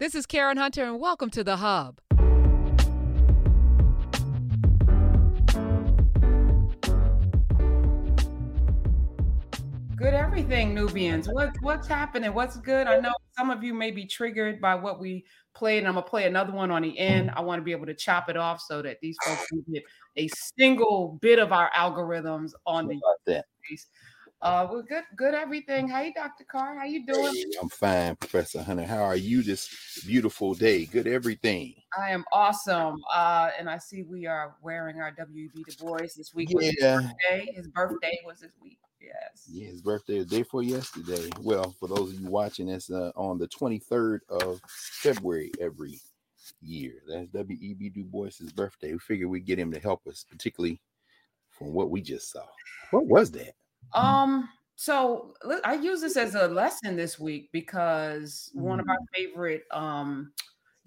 This is Karen Hunter, and welcome to The Hub. Good everything, Nubians. What what's happening? What's good? I know some of you may be triggered by what we played, and I'm gonna play another one on the end. I want to be able to chop it off so that these folks can get a single bit of our algorithms on the that. Uh, well, good, good everything. Hey, Dr. Carr, how you doing? Hey, I'm fine, Professor Hunter. How are you this beautiful day? Good everything. I am awesome. Uh, and I see we are wearing our WB Du Bois this week. was his Yeah. birthday. His birthday was this week. Yes. Yeah, his birthday is day for yesterday. Well, for those of you watching, it's uh, on the 23rd of February every year. That's W.E.B. Du Bois's birthday. We figured we'd get him to help us, particularly from what we just saw. What was that? Um, so I use this as a lesson this week because one of our favorite um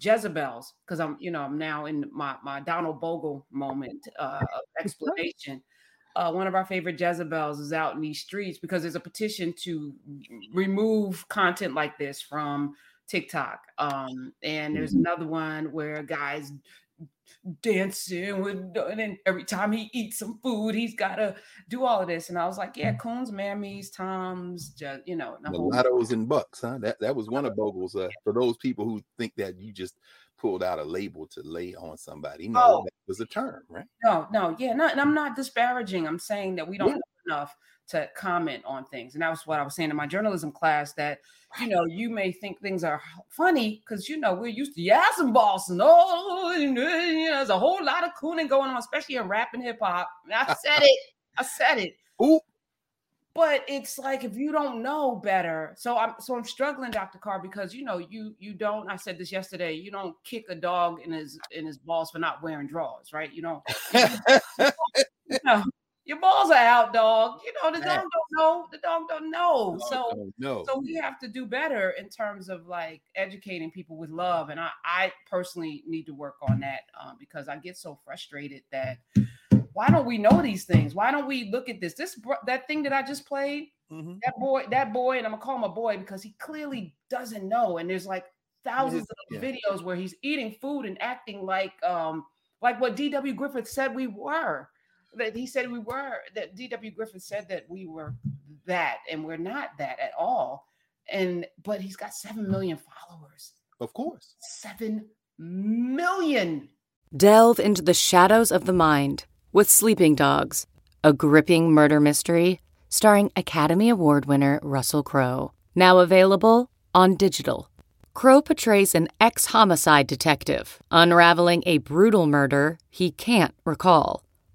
Jezebels, because I'm, you know, I'm now in my my Donald Bogle moment uh of explanation. Uh, one of our favorite Jezebels is out in these streets because there's a petition to remove content like this from TikTok. Um, and there's Mhm. another one where guys dancing with and then every time he eats some food, he's gotta do all of this. And I was like, yeah, coons, mammies, toms, just you know, Mulattoes and bucks, huh? That that was one of Bogle's. Uh, for those people who think that you just pulled out a label to lay on somebody, no, Oh. that was a term, right? no, no, yeah, no, and I'm not disparaging. I'm saying that we don't Yeah. Enough to comment on things. And that was what I was saying in my journalism class that you know, you may think things are funny because you know we're used to yes and boss and oh, and, uh, you know, there's a whole lot of cooning going on, especially in rap and hip hop. I said it, I said it. Ooh, but it's like if you don't know better so i'm so i'm struggling dr carr because you know you you don't i said this yesterday you don't kick a dog in his in his balls for not wearing drawers right you don't you know, your balls are out dog. You know the dog don't know. The dog don't know. So no, so we have to do better in terms of like educating people with love and i i personally need to work on that um, because i get so frustrated that why don't we know these things? Why don't we look at this? This bro- that thing that i just played Mhm. that boy that boy and i'm gonna call him a boy because he clearly doesn't know and there's like thousands of videos where he's eating food and acting like um like what dw griffith said we were that he said we were that dw griffith said that we were that and we're not that at all and but he's got 7 million followers of course. 7 million Delve into the shadows of the mind with Sleeping Dogs, a gripping murder mystery starring Academy Award winner Russell Crowe. Now available on digital. Crowe portrays an ex homicide detective unraveling a brutal murder he can't recall.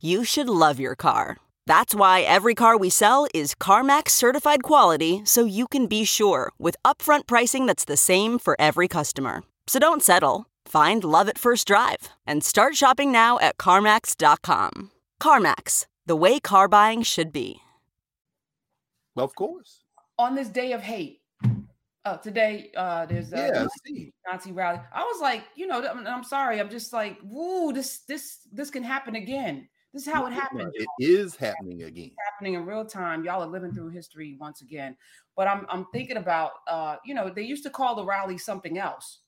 you should love your car. That's why every car we sell is CarMax certified quality so you can be sure with upfront pricing that's the same for every customer. So don't settle. Find love at first drive and start shopping now at CarMax.com. CarMax, the way car buying should be. Well, Of course. on this day of hate uh today uh there's a Yeah, see. Nazi rally. I was like, you know, I'm, I'm sorry. I'm just like, woo, this this this can happen again. This is how it happened. It is happening again. happening in real time. Y'all are living through history once again. But I'm I'm thinking about uh, you know, they used to call the rally something else.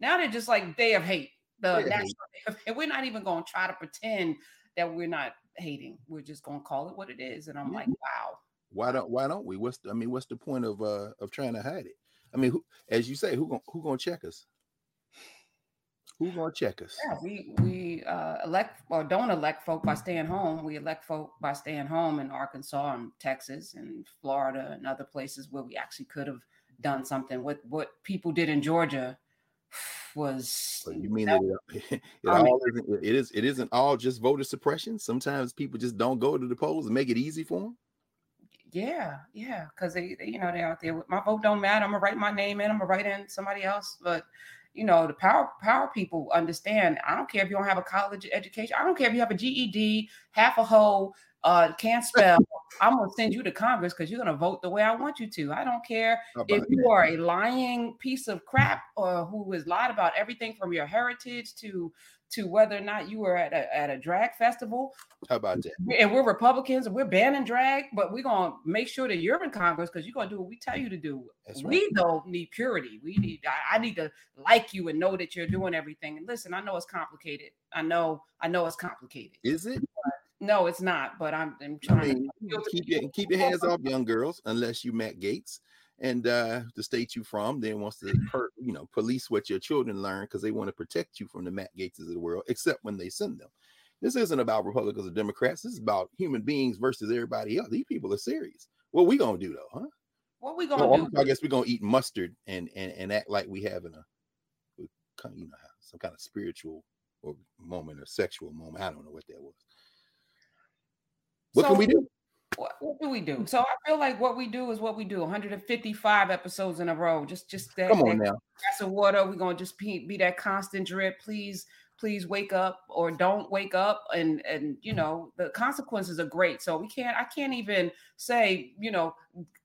Now they're just like day of hate. The Day national day of- and we're not even gonna try to pretend that we're not hating. We're just gonna call it what it is. And I'm Yeah. like, wow. Why don't why don't we? What's the, I mean, what's the point of uh of trying to hide it? I mean, who, as you say, who gonna who gonna check us? Who gonna check us? Yeah, we we uh, elect or don't elect folk by staying home. We elect folk by staying home in Arkansas and Texas and Florida and other places where we actually could have done something. What what people did in Georgia was So you mean that it, it I mean- all isn't it is it isn't all just voter suppression? Sometimes people just don't go to the polls and make it easy for them. yeah yeah because they, they you know they're out there. with, My vote don't matter. I'm gonna write my name in. I'm gonna write in somebody else. But you know, the power power people understand. I don't care if you don't have a college education. I don't care if you have a GED, half a hoe, uh, can't spell. I'm gonna send you to Congress because you're gonna vote the way I want you to. I don't care if you are a lying piece of crap or who has lied about everything from your heritage to to whether or not you were at a, at a drag festival. How about that? And we're Republicans and we're banning drag, but we're gonna make sure that you're in Congress because you're gonna do what we tell you to do. That's we right. though need purity. We need I, I, need to like you and know that you're doing everything. And listen, I know it's complicated. I know, I know it's complicated. Is it? No, it's not. But I'm, I'm trying I mean, to keep your keep your hands off young girls unless you Matt Gaetz and uh, the state you from then wants to per, you know police what your children learn because they want to protect you from the Matt Gaetzes of the world, except when they send them. This isn't about Republicans or Democrats. This is about human beings versus everybody else. These people are serious. What we gonna do though, huh? What we gonna well, do? I guess we're gonna eat mustard and and and act like we having a you know some kind of spiritual or moment or sexual moment. I don't know what that was. What so, can we do? What, what, do we do? So I feel like what we do is what we do. 155 episodes in a row. Just, just that, come on that now. Glass of water. We're gonna just be, be that constant drip. Please, please wake up or don't wake up. And and you know the consequences are great. So we can't. I can't even say you know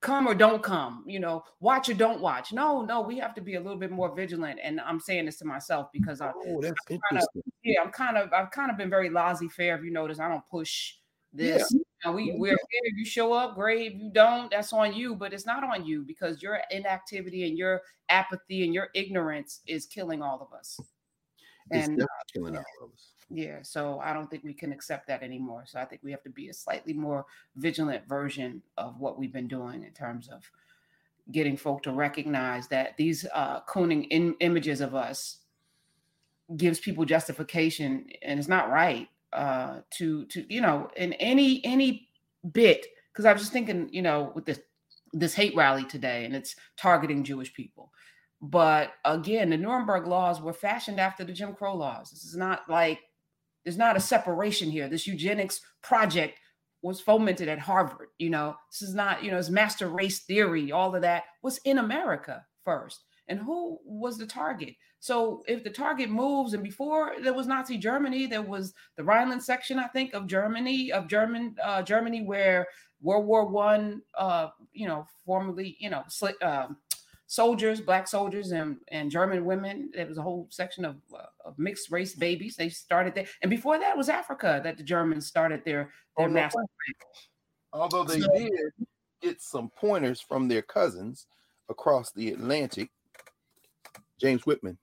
come or don't come. You know watch or don't watch. No, no. We have to be a little bit more vigilant. And I'm saying this to myself because I. Oh, that's I'm kind of, yeah, I'm kind of I've kind of been very laissez faire. If you notice, I don't push this. Yeah. Know, we we're if you show up, great. If you don't, that's on you. But it's not on you because your inactivity and your apathy and your ignorance is killing all of us. It's and killing all of us. Yeah, so I don't think we can accept that anymore. So I think we have to be a slightly more vigilant version of what we've been doing in terms of getting folk to recognize that these uh, cooning in- images of us gives people justification, and it's not right uh, to to you know in any any bit because I was just thinking you know with this this hate rally today and it's targeting Jewish people. But again, the Nuremberg laws were fashioned after the Jim Crow laws. This is not like there's not a separation here. This eugenics project was fomented at Harvard. You know, this is not, you know, it's master race theory, all of that was in America first. And who was the target? So if the target moves, and before there was Nazi Germany, there was the Rhineland section, I think, of Germany, of German uh, Germany, where World War One, uh, you know, formerly, you know, sl- uh, soldiers, black soldiers, and and German women. There was a whole section of, uh, of mixed race babies. They started there, and before that was Africa that the Germans started their their oh, mass. Although they so, did get some pointers from their cousins across the Atlantic, James Whitman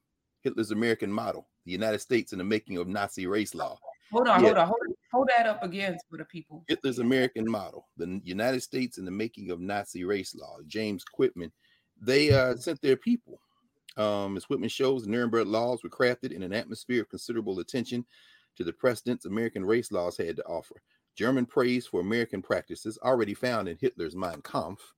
Hitler's American model, the United States in the making of Nazi race law. Hold on, hold on, hold, hold that up again for the people. Hitler's American model, the United States in the making of Nazi race law. James Whitman, they uh, sent their people. Um, as Whitman shows, the Nuremberg laws were crafted in an atmosphere of considerable attention to the precedents American race laws had to offer. German praise for American practices, already found in Hitler's Mein Kampf,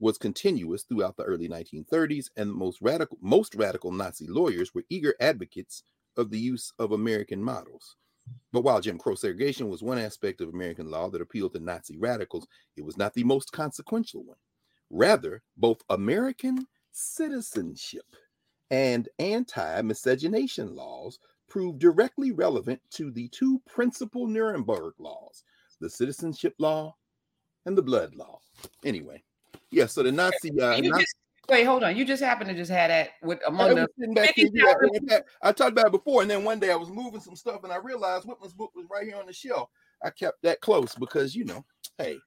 was continuous throughout the early 1930s, and most radical, most radical Nazi lawyers were eager advocates of the use of American models. But while Jim Crow segregation was one aspect of American law that appealed to Nazi radicals, it was not the most consequential one. Rather, both American citizenship and anti miscegenation laws proved directly relevant to the two principal Nuremberg laws the citizenship law and the blood law. Anyway, yeah, so the Nazi. Uh, wait, hold on. You just happened to just have that with among the. Back I talked about it before, and then one day I was moving some stuff, and I realized Whitman's book was right here on the shelf. I kept that close because you know, hey,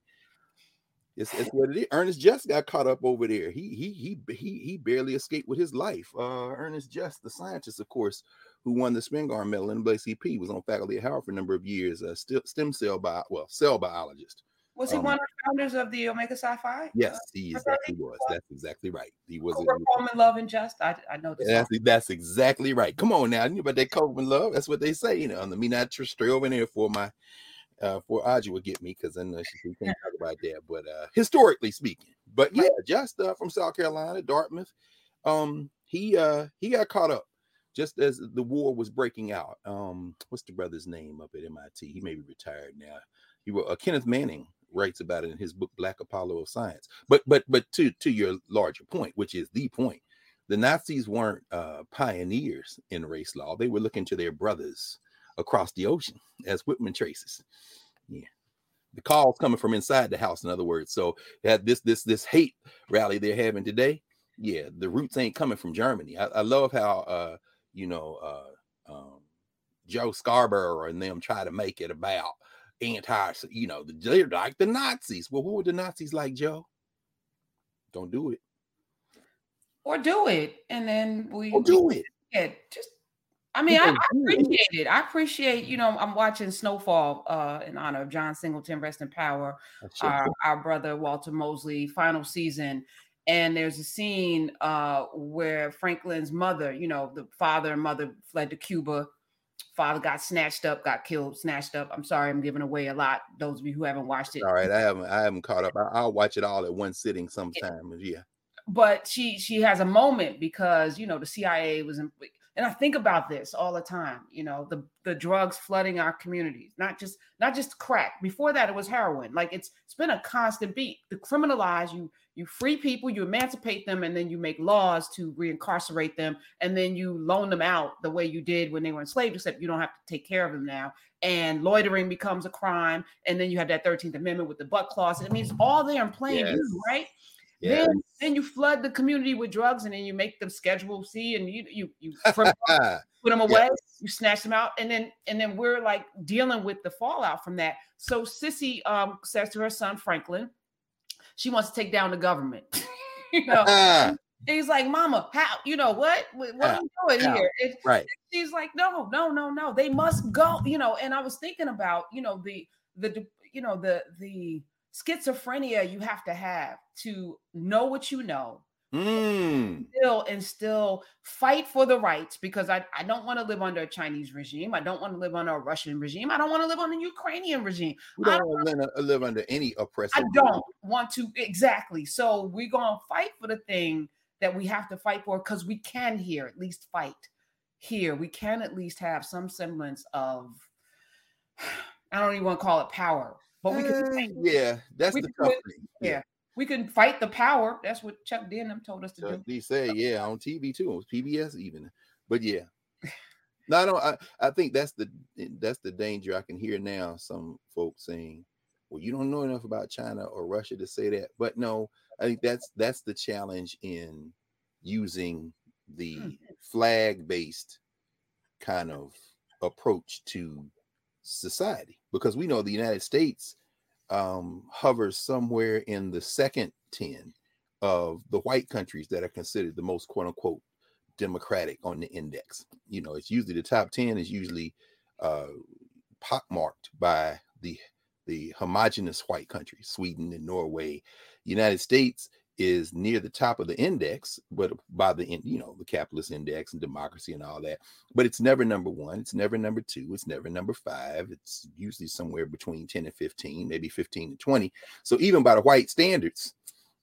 it's, it's what it is. Ernest Just got caught up over there. He he he he he barely escaped with his life. Uh, Ernest Just, the scientist, of course, who won the Spingarn Medal in NAACP, was on faculty at Howard for a number of years. Uh, stem cell bio, well, cell biologist. Was he um, one of the founders of the Omega Phi? Yes, he, is, he was. That's exactly right. He was. Coleman Love and Just. I, I know this. That's, that's exactly right. Come on now, you know about that Coleman Love? That's what they say. You know, me not stray over there for my uh for Audrey would get me because I know she can't talk about that. But uh historically speaking, but yeah, just uh, from South Carolina, Dartmouth. Um, he uh he got caught up just as the war was breaking out. Um, what's the brother's name up at MIT? He may be retired now. He was uh, Kenneth Manning writes about it in his book Black Apollo of Science. But but but to to your larger point, which is the point, the Nazis weren't uh, pioneers in race law. They were looking to their brothers across the ocean, as Whitman traces. Yeah. The calls coming from inside the house, in other words. So that this this this hate rally they're having today, yeah, the roots ain't coming from Germany. I, I love how uh, you know uh, um, Joe Scarborough and them try to make it about anti, you know, they're like the Nazis. Well, what were the Nazis like, Joe? Don't do it. Or do it, and then we or do it. Yeah, just I mean, I, I, appreciate it. I appreciate, you know, I'm watching Snowfall uh, in honor of John Singleton, rest in power, our, our, brother Walter Mosley, final season. And there's a scene uh, where Franklin's mother, you know, the father and mother fled to Cuba. Father got snatched up, got killed, snatched up. I'm sorry, I'm giving away a lot. Those of you who haven't watched it. All right, I haven't, I haven't caught up. I, will watch it all at one sitting sometime. Yeah. But she she has a moment because you know the CIA was in, and I think about this all the time. You know, the the drugs flooding our communities, not just not just crack. Before that, it was heroin. Like it's it's been a constant beat. To criminalize you, you free people, you emancipate them, and then you make laws to reincarcerate them, and then you loan them out the way you did when they were enslaved, except you don't have to take care of them now. And loitering becomes a crime, and then you have that Thirteenth Amendment with the butt clause. I mean, it's all there in plain yes. view, right? Yes. Then, then you flood the community with drugs, and then you make them Schedule C, and you you you put them away, yes. you snatch them out, and then and then we're like dealing with the fallout from that. So Cissy um, says to her son Franklin, she wants to take down the government. you know, ah. and he's like, "Mama, how? You know what? What ah, are you doing here?" It, right? She's like, "No, no, no, no. They must go." You know, and I was thinking about you know the the you know the the schizophrenia you have to have to know what you know mm. still and still fight for the rights because I, I don't want to live under a Chinese regime. I don't want to live under a Russian regime. I don't want to live under a Ukrainian regime. We don't, want to live under any oppressive. I don't want to exactly. So we're gonna fight for the thing that we have to fight for because we can here at least fight here. We can at least have some semblance of I don't even want to call it power, but we can. Uh, yeah, that's the tough. Yeah. We can fight the power. That's what Chuck Denham told us to Chuck do. He said, yeah, on TV too, on PBS even. But yeah, no, I don't. I, I think that's the that's the danger. I can hear now some folks saying, "Well, you don't know enough about China or Russia to say that." But no, I think that's that's the challenge in using the hmm. flag based kind of approach to society because we know the United States um, hovers somewhere in the second 10 of the white countries that are considered the most quote unquote democratic on the index. You know, it's usually the top 10 is usually uh, pockmarked by the the homogenous white countries, Sweden and Norway. United States is near the top of the index, but by the you know the capitalist index and democracy and all that. But it's never number one. It's never number two. It's never number five. It's usually somewhere between ten and fifteen, maybe fifteen to twenty. So even by the white standards,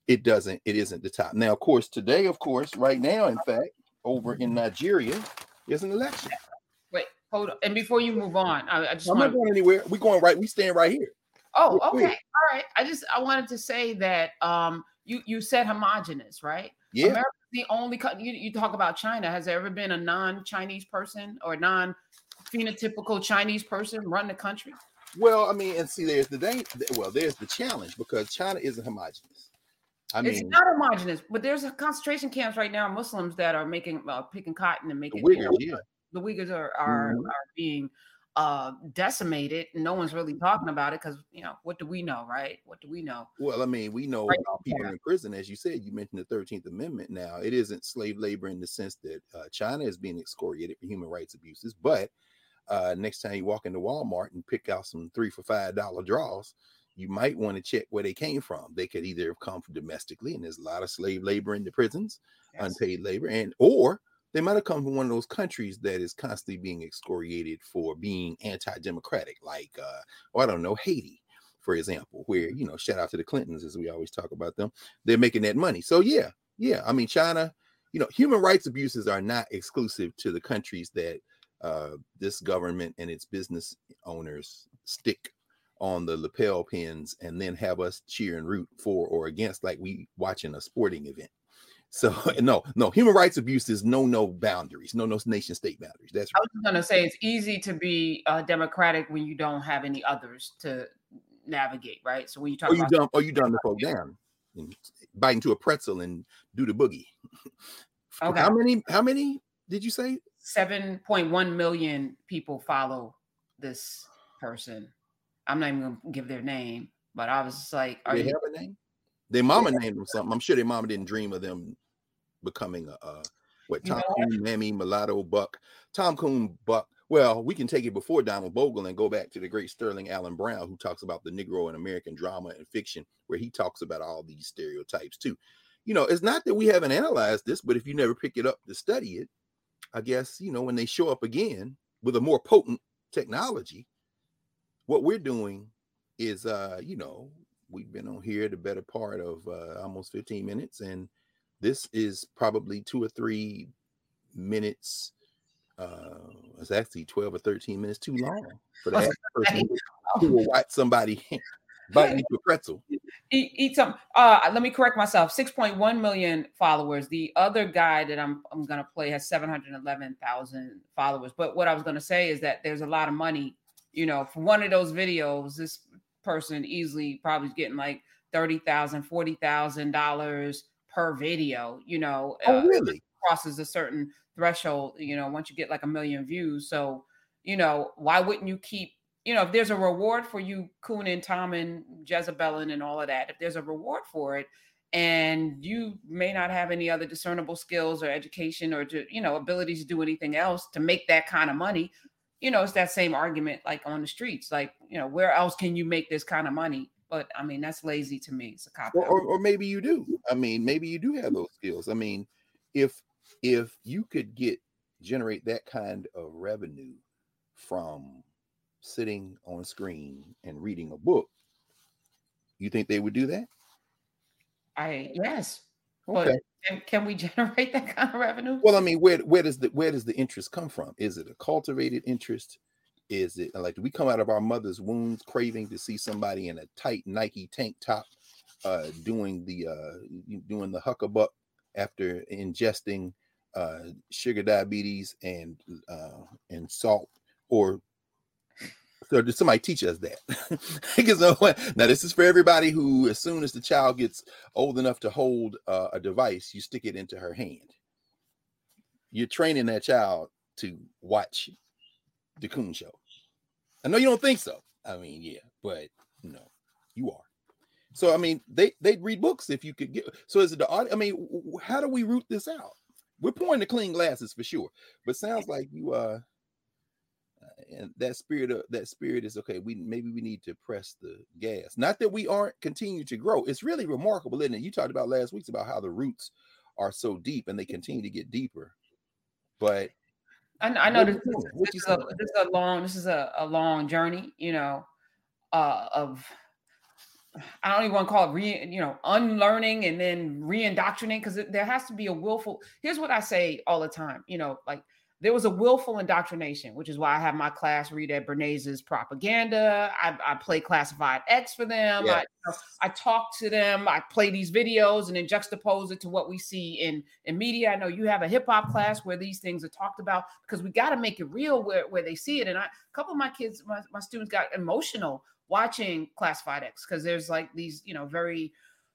it doesn't. It isn't the top. Now, of course, today, of course, right now, in fact, over in Nigeria, is an election. Wait, hold on. And before you move on, I, I just I'm not going anywhere. We're going right. We stand right here. Oh, okay. All right. I just I wanted to say that um you you said homogenous, right? Yeah. America's the only you, you talk about China. Has there ever been a non-Chinese person or non-phenotypical Chinese person run the country? Well, I mean, and see, there's the thing. Well, there's the challenge because China isn't homogenous. I mean, it's not homogenous, but there's a concentration camps right now. Muslims that are making uh, picking cotton and making the Uyghurs, yeah. the Uyghurs are are, mm-hmm. are being uh, decimated. No one's really talking about it because you know what do we know, right? What do we know? Well, I mean, we know right. about people yeah. in prison, as you said. You mentioned the Thirteenth Amendment. Now, it isn't slave labor in the sense that uh, China is being excoriated for human rights abuses, but uh, next time you walk into Walmart and pick out some three for five dollar draws, you might want to check where they came from. They could either have come from domestically, and there's a lot of slave labor in the prisons, yes. unpaid labor, and or they might have come from one of those countries that is constantly being excoriated for being anti-democratic, like uh, oh, I don't know, Haiti, for example, where you know, shout out to the Clintons as we always talk about them. They're making that money. So yeah, yeah. I mean, China, you know, human rights abuses are not exclusive to the countries that uh, this government and its business owners stick on the lapel pins and then have us cheer and root for or against, like we watching a sporting event. So no, no, human rights abuses no no boundaries, no no nation state boundaries. That's right. I was gonna say it's easy to be uh, democratic when you don't have any others to navigate, right? So when you talk or you about dumb or you dumb the folk down and bite into a pretzel and do the boogie. Okay. How many? How many did you say? 7.1 million people follow this person. I'm not even gonna give their name, but I was just like, are they you have a name? Their mama named them something. I'm sure their mama didn't dream of them becoming a uh, what Tom? Coon, Mammy, Mulatto, Buck, Tom Coon, Buck. Well, we can take it before Donald Bogle and go back to the great Sterling Allen Brown, who talks about the Negro in American drama and fiction, where he talks about all these stereotypes too. You know, it's not that we haven't analyzed this, but if you never pick it up to study it, I guess you know when they show up again with a more potent technology, what we're doing is, uh, you know, we've been on here the better part of uh, almost 15 minutes, and this is probably two or three minutes. Uh, it's actually 12 or 13 minutes too long for that person who will watch somebody bite into a pretzel. eat, eat some uh let me correct myself 6.1 million followers the other guy that i'm i'm gonna play has 711000 followers but what i was gonna say is that there's a lot of money you know for one of those videos this person easily probably is getting like 30000 40000 dollars per video you know Oh, uh, really? crosses a certain threshold you know once you get like a million views so you know why wouldn't you keep you know if there's a reward for you Coon and Tom and Jezebelin and all of that if there's a reward for it and you may not have any other discernible skills or education or to, you know abilities to do anything else to make that kind of money you know it's that same argument like on the streets like you know where else can you make this kind of money but i mean that's lazy to me it's a cop or, or, or maybe you do. I mean, maybe you do have those skills. I mean, if if you could get generate that kind of revenue from sitting on a screen and reading a book, you think they would do that? i yes Okay. but can, can we generate that kind of revenue Well, I mean, where where does the where does the interest come from? Is it a cultivated interest? Is it like do we come out of our mother's wombs craving to see somebody in a tight Nike tank top uh doing the uh doing the huckabuck after ingesting uh sugar diabetes and uh and salt or so did somebody teach us that? because no now this is for everybody who, as soon as the child gets old enough to hold uh, a device, you stick it into her hand. You're training that child to watch the Coon Show. I know you don't think so. I mean, yeah, but no, you are. So I mean, they they'd read books if you could get. So is it the audio? I mean, how do we root this out? We're pouring the clean glasses for sure, but sounds like you uh and that spirit of that spirit is okay we maybe we need to press the gas. Not that we aren't continue to grow. It's really remarkable isn't it? You talked about last week's about how the roots are so deep and they continue to get deeper. But I, I know this, this, this is a, this is a long this is a, a long journey, you know, uh, of I don't even want to call it re, you know, unlearning and then re-indoctrinating because there has to be a willful. Here's what I say all the time, you know, like there was a willful indoctrination, which is why I have my class read at Bernays' propaganda. I, I play classified X for them. Yeah. I, I talk to them. I play these videos and then juxtapose it to what we see in in media. I know you have a hip hop class where these things are talked about because we got to make it real where, where they see it. And I, a couple of my kids, my, my students got emotional watching Classified X because there's like these, you know, very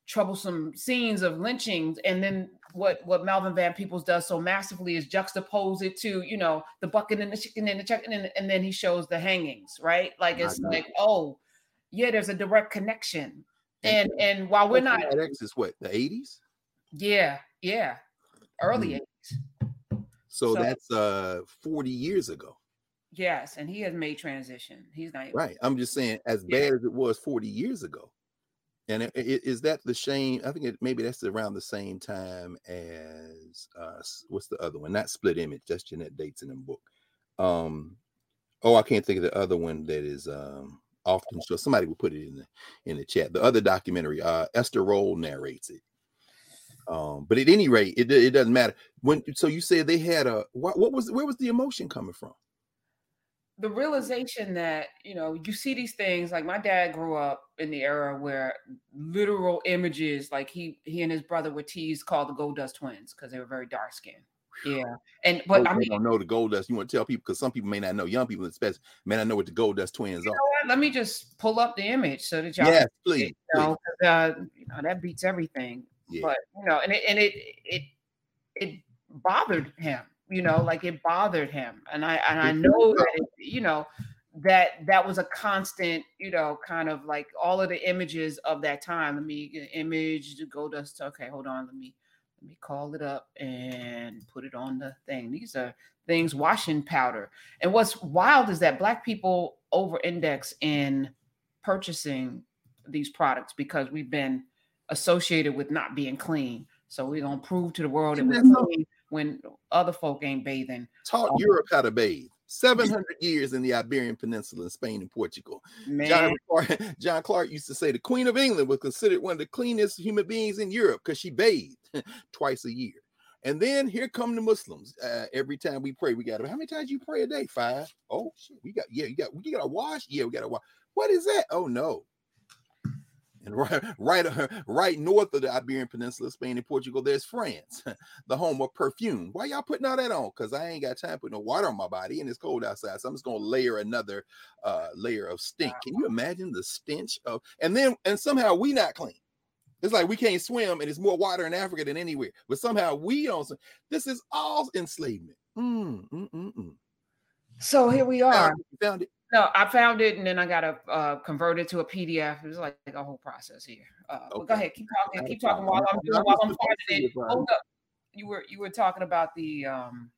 troublesome scenes of lynchings. And then what what Melvin Van Peebles does so massively is juxtapose it to, you know, the bucket and the chicken and the chicken, and, and then he shows the hangings, right? Like it's like, oh, yeah, there's a direct connection. And and while we're not X is what the 80s yeah, yeah. Early Mhm. 80s. so, So- that's uh 40 years ago Yes. And he has made transition. He's not right i'm just saying as Yeah. bad as it was 40 years ago and i- i- is that the shame i think it, maybe that's around the same time as uh what's the other one? Not split image that's jannette dates in the book. Um oh i can't think of the other one that is um often so somebody will put it in the in the chat. The other documentary uh esther rolle narrates it. Um but at any rate it, it doesn't matter. When so you said they had a what, what was where was the emotion coming from the realization that you know you see these things like my dad grew up in the era where literal images like he he and his brother were teased called the gold dust twins because they were very dark skinned yeah and but i mean don't know the gold dust. You want to tell people because some people may not know. Young people, especially, may not know what the gold dust twins are. let me just pull up the image so that y'all Yes, please. it, you know, uh, you know that beats everything Yeah. but you know and it and it it it bothered him you know like it bothered him and i and i know that it, you know that that was a constant you know kind of like all of the images of that time. Let me image to go dust okay hold on let me let me call it up and put it on the thing. These are things washing powder. And what's wild is that black people over index in purchasing these products because we've been associated with not being clean. So we're gonna prove to the world that we're clean when other folk ain't bathing. Taught Oh. Europe how to bathe. 700 years in the Iberian Peninsula, in Spain and Portugal. John Clarke, John Clarke used to say the Queen of England was considered one of the cleanest human beings in Europe because she bathed twice a year. And then here come the Muslims. Uh, every time we pray, we got to. How many times you pray a day? Five. Oh shit, we got. Yeah, you got. We got to wash. Yeah, we got to wash. What is that? Oh no. And right, right, uh, right north of the Iberian Peninsula, Spain and Portugal, there's France, the home of perfume. Why y'all putting all that on? Because I ain't got time to put no water on my body and it's cold outside. So I'm just gonna layer another uh layer of stink. Can you imagine the stench of and then and somehow we not clean. It's like we can't swim and it's more water in Africa than anywhere, but somehow we don't. This is all enslavement. Mm, mm, mm, mm. so here we are. Found it. No, I found it and then I gotta uh, convert it to a PDF. It was like, a whole process here. Uh, but go ahead, keep talking, keep talking while. I'm doing while I'm finding it. Hold up, you were you were talking about the um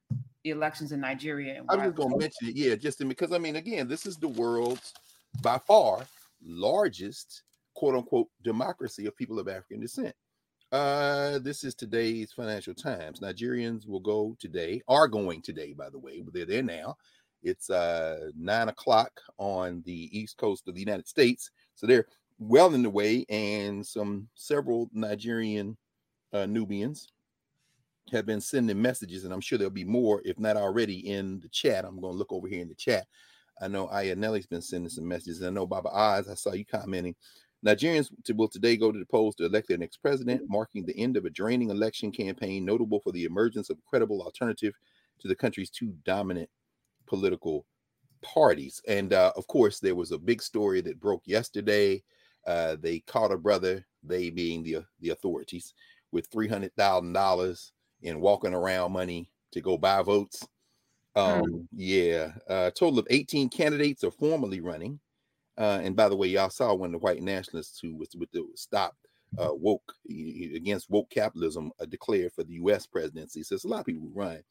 the elections in Nigeria. And I was why- just gonna mention it, yeah, just in, because I mean, again, this is the world's by far largest quote unquote democracy of people of African descent. Uh, this is today's Financial Times. Nigerians will go today, are going today, by the way, but they're there now. It's uh nine o'clock on the east coast of the United States, so they're well in the way, and some several Nigerian uh, Nubians have been sending messages, and I'm sure there'll be more, if not already, in the chat. I'm going to look over here in the chat. I know Ayanelli's been sending some messages. And I know Baba Oz, I saw you commenting. Nigerians will today go to the polls to elect their next president, marking the end of a draining election campaign notable for the emergence of a credible alternative to the country's two dominant political parties. And uh, of course, there was a big story that broke yesterday. Uh, they caught a brother, they being the the authorities, with three hundred thousand dollars in walking around money to go buy votes. Um, yeah, a total of 18 candidates are formally running. Uh, and by the way, y'all saw when the white nationalists who was with the stop uh, woke against woke capitalism uh, declared for the U.S. presidency. So a lot of people who run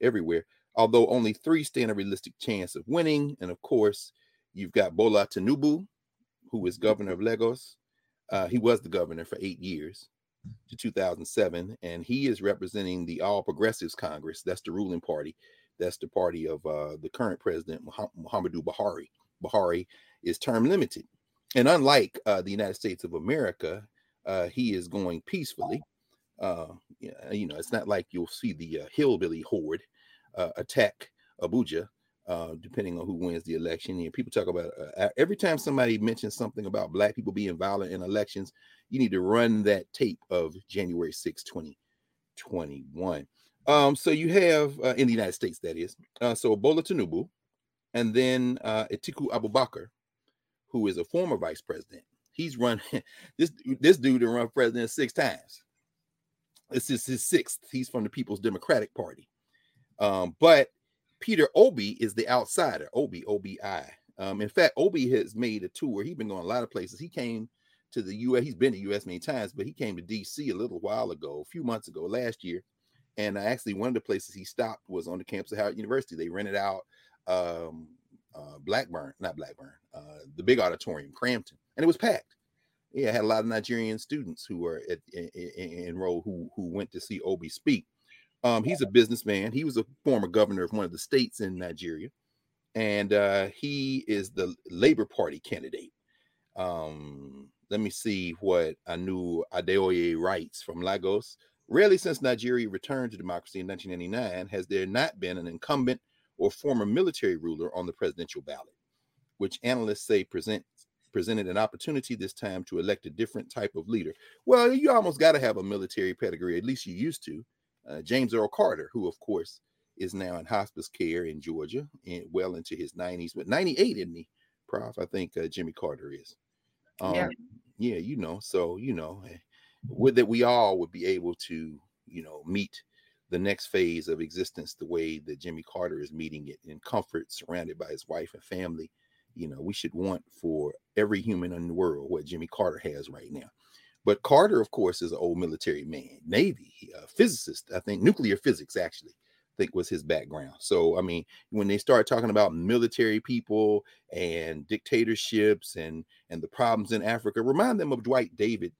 everywhere. Although only three stand a realistic chance of winning, and of course, you've got Bola Tinubu, who is governor of Lagos. Uh, he was the governor for eight years to 2007, and he is representing the All Progressives Congress. That's the ruling party. That's the party of uh, the current president, Muhammadu Buhari. Buhari is term limited. And unlike uh, the United States of America, uh, he is going peacefully. Uh, you know, it's not like you'll see the uh, hillbilly horde uh, attack Abuja, uh, depending on who wins the election. And people talk about uh, every time somebody mentions something about black people being violent in elections, you need to run that tape of January 6, 2021. Um, so you have uh, in the United States, that is, uh, so Bola Tinubu, and then uh, Atiku Abubakar, who is a former vice president. He's run this this dude to run president six times. This is his sixth. He's from the People's Democratic Party. Um, but Peter Obi is the outsider. Obi, Obi. Um, in fact, Obi has made a tour. He's been going a lot of places. He came to the U.S. He's been to the U.S. many times, but he came to D.C. a little while ago, a few months ago, last year. And actually, one of the places he stopped was on the campus of Howard University. They rented out um, uh, Blackburn, not Blackburn, uh, the big auditorium, Cramton, and it was packed. Yeah, had a lot of Nigerian students who were at, in, in, enrolled who who went to see Obi speak. Um, he's a businessman. He was a former governor of one of the states in Nigeria, and uh, he is the Labor Party candidate. Um, let me see what Anu Adeoye writes from Lagos. Rarely since Nigeria returned to democracy in 1999 has there not been an incumbent or former military ruler on the presidential ballot, which analysts say presents presented an opportunity this time to elect a different type of leader. Well, you almost got to have a military pedigree, at least you used to. Uh, James Earl Carter, who of course is now in hospice care in Georgia and well into his 90s, but 98, isn't he, Prof? I think uh, Jimmy Carter is. Um, yeah. yeah, you know, so you know, eh, would that we all would be able to, you know, meet the next phase of existence the way that Jimmy Carter is meeting it in comfort, surrounded by his wife and family. You know, we should want for every human in the world what Jimmy Carter has right now. But Carter, of course, is an old military man, Navy, a physicist, I think nuclear physics actually I think was his background. So I mean, when they start talking about military people and dictatorships and and the problems in Africa, remind them of Dwight David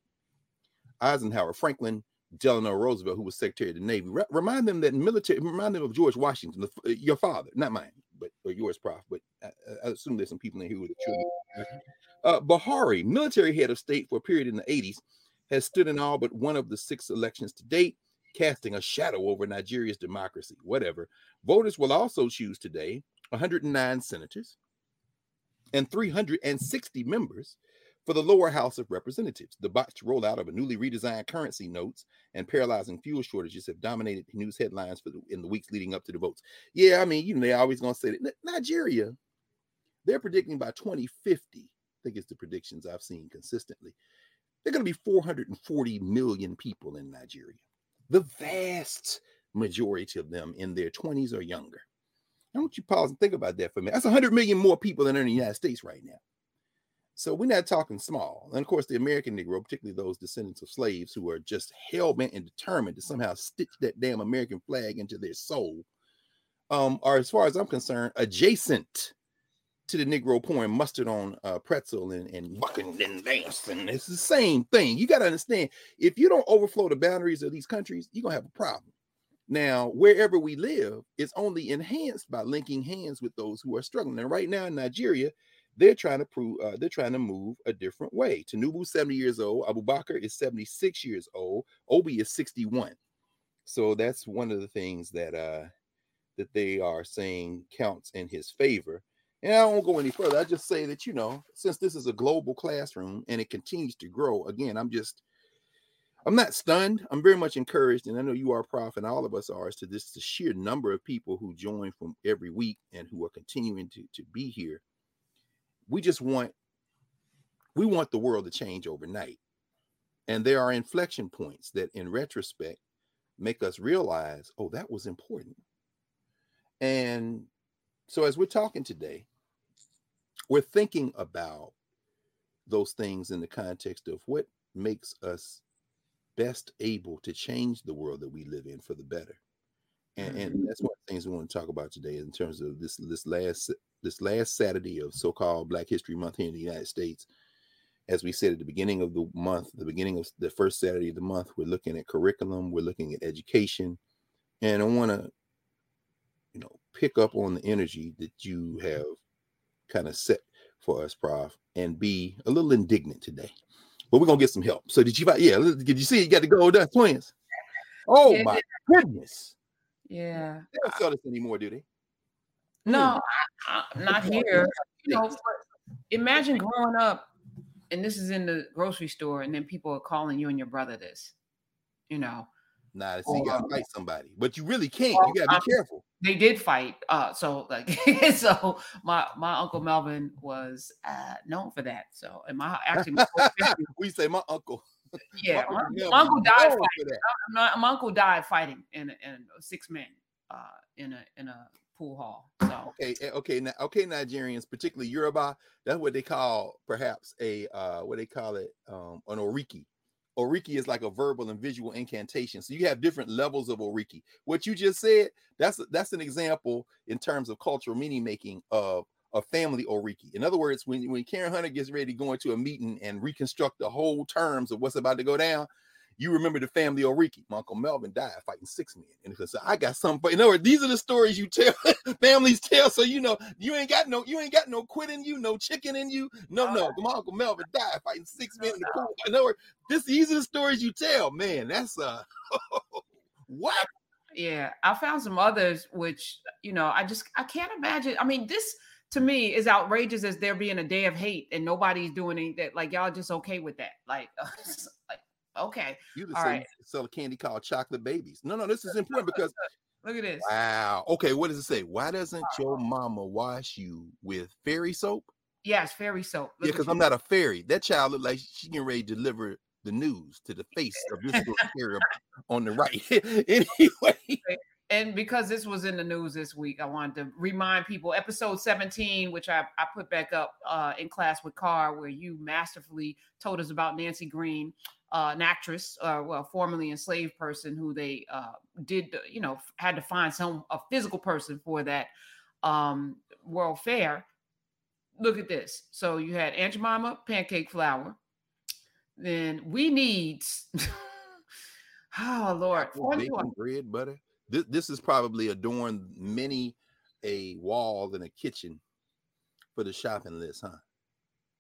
Eisenhower, Franklin Delano Roosevelt, who was Secretary of the Navy. Re- remind them that military. Remind them of George Washington, the, uh, your father, not mine, but or yours, Prof. But I, I assume there's some people in here the children. Uh, Buhari, military head of state for a period in the 80s, has stood in all but one of the six elections to date casting a shadow over Nigeria's democracy. Whatever. Voters will also choose today 109 senators and 360 members for the lower house of representatives. The botched rollout of a newly redesigned currency notes and paralyzing fuel shortages have dominated news headlines for the, in the weeks leading up to the votes. Yeah, I mean, you know, they're always going to say that Nigeria, they're predicting by 2050, I think it's the predictions I've seen consistently, they're going to be 440 million people in Nigeria the vast majority of them in their 20s or younger. I want you pause and think about that for a minute. That's 100 million more people than in the United States right now. So we're not talking small. And of course, the American Negro, particularly those descendants of slaves who are just hell bent and determined to somehow stitch that damn American flag into their soul, um, are, as far as I'm concerned, adjacent to the Negro pouring mustard on uh, pretzel and, and bucking and dancing. It's the same thing. You got to understand if you don't overflow the boundaries of these countries, you're going to have a problem. Now, wherever we live, it's only enhanced by linking hands with those who are struggling. And right now in Nigeria, they're trying to prove uh, they're trying to move a different way. Tinubu 70 years old, Abubakar is 76 years old, Obi is 61. So that's one of the things that uh that they are saying counts in his favor. And I won't go any further. I just say that, you know, since this is a global classroom and it continues to grow, again, I'm just, I'm not stunned. I'm very much encouraged. And I know you are, Prof, and all of us are, as to this the sheer number of people who join from every week and who are continuing to, to be here. We just want, we want the world to change overnight. And there are inflection points that, in retrospect, make us realize, oh, that was important. And so, as we're talking today, we're thinking about those things in the context of what makes us best able to change the world that we live in for the better. And, and mm-hmm. that's one of the things we want to talk about today in terms of this this last this last Saturday of so-called Black History Month here in the United States. As we said at the beginning of the month, the beginning of the first Saturday of the month, we're looking at curriculum, we're looking at education, and I want to, you know, pick up on the energy that you have kind of set for us, Prof, and be a little indignant today. But we're gonna get some help. So did you yeah, did you see you got the gold dust twins? Oh yeah. my goodness. Yeah. They don't sell this anymore, do they? No, I, I, not here. You know, imagine growing up and this is in the grocery store, and then people are calling you and your brother this. You know, Nah, see, you gotta fight somebody, but you really can't. You gotta be careful. They did fight. Uh, so like, so my my uncle Melvin was uh known for that. So, and my actually, my we say my uncle. Yeah, my, my, my uncle died fighting. My, my, uncle died fighting in in six men uh in a in a pool hall. So okay, eh, okay, okay, Nigerians, particularly Yoruba, that's what they call perhaps a uh what they call it um an oriki Oriki is like a verbal and visual incantation. So you have different levels of Oriki. What you just said, that's that's an example in terms of cultural meaning making of a family Oriki. In other words, when, when Karen Hunter gets ready to go into a meeting and reconstruct the whole terms of what's about to go down, you remember the family Oriki. My uncle Melvin died fighting six men. And because I got something. In other words, these are the stories you tell families tell. So you know you ain't got no you ain't got no quit in you, no chicken in you. No, no. My uncle Melvin died fighting six men in the pool. In other words, this these are the stories you tell. Man, that's uh what? Yeah, I found some others, which you know, I just I can't imagine. I mean, this to me is outrageous as there being a day of hate and nobody's doing anything. Like y'all just okay with that? Like, like okay, You just right. sell a candy called chocolate babies. No, no, this is important because Look at this. wow. Okay, what does it say? Why doesn't your mama wash you with fairy soap? Yes, fairy soap. Yeah, because I'm not a fairy. That child looked like she getting ready to deliver the news to the face of this little fairy on the right. anyway, and because this was in the news this week, I wanted to remind people episode 17, which I, I put back up uh, in class with Carr, where you masterfully told us about Nancy Green, uh, an actress, uh, well, formerly enslaved person who they uh, did, you know, had to find some a physical person for that um, World Fair. Look at this. So you had Aunt Jemima pancake flour. Then we need, oh Lord, bacon, bread, butter. This, this is probably adorned many a wall in a kitchen for the shopping list, huh?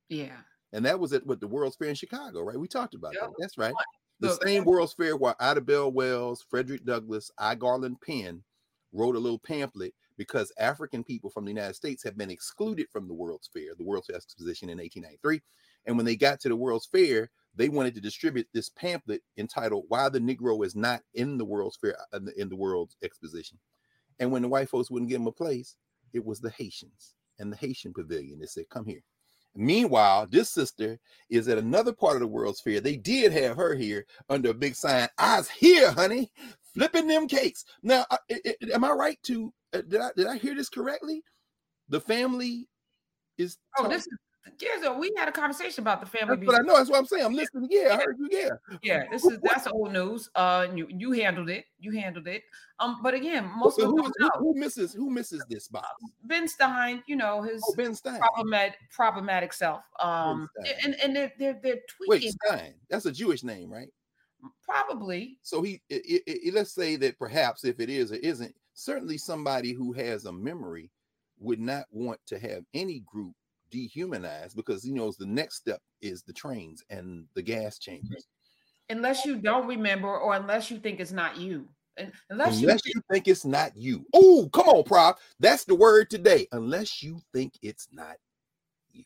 yeah. And that was at what the World's Fair in Chicago, right? We talked about Yep. that. That's right. The Look, same World's Fair where Ida Bell Wells, Frederick Douglass, I. Garland Penn wrote a little pamphlet because African people from the United States have been excluded from the World's Fair, the World's Fair Exposition in 1893. And when they got to the World's Fair, they wanted to distribute this pamphlet entitled "Why the Negro is Not in the World's Fair uh, in the, in the World's Exposition." And when the white folks wouldn't give them a place, it was the Haitians and the Haitian Pavilion. They said, "Come here." Meanwhile, this sister is at another part of the World's Fair. They did have her here under a big sign. I's here, honey, flipping them cakes. Now, i- i- am I right to? Uh, did I did I hear this correctly? The family is. Oh, this is ago. We had a conversation about the family. That's what I know. That's what I'm saying. I'm listening. Yeah, I heard you. Yeah. Yeah, this is that's old news. Uh, you you handled it. You handled it. Um, but again, most So of who, who, don't know. who misses who misses this box? Ben Stein, you know his Oh, Ben Stein. problematic problematic self. Um, and and they're they're, they're Wait, tweaking Stein. That's a Jewish name, right? probably. So he, i i i- let's say that perhaps if it is or isn't, certainly somebody who has a memory would not want to have any group dehumanized because he knows the next step is the trains and the gas chambers. Unless you don't remember, or unless you think it's not you, unless, Unless you you think it's not you. Oh, come on, Prop. That's the word today. Unless you think it's not. you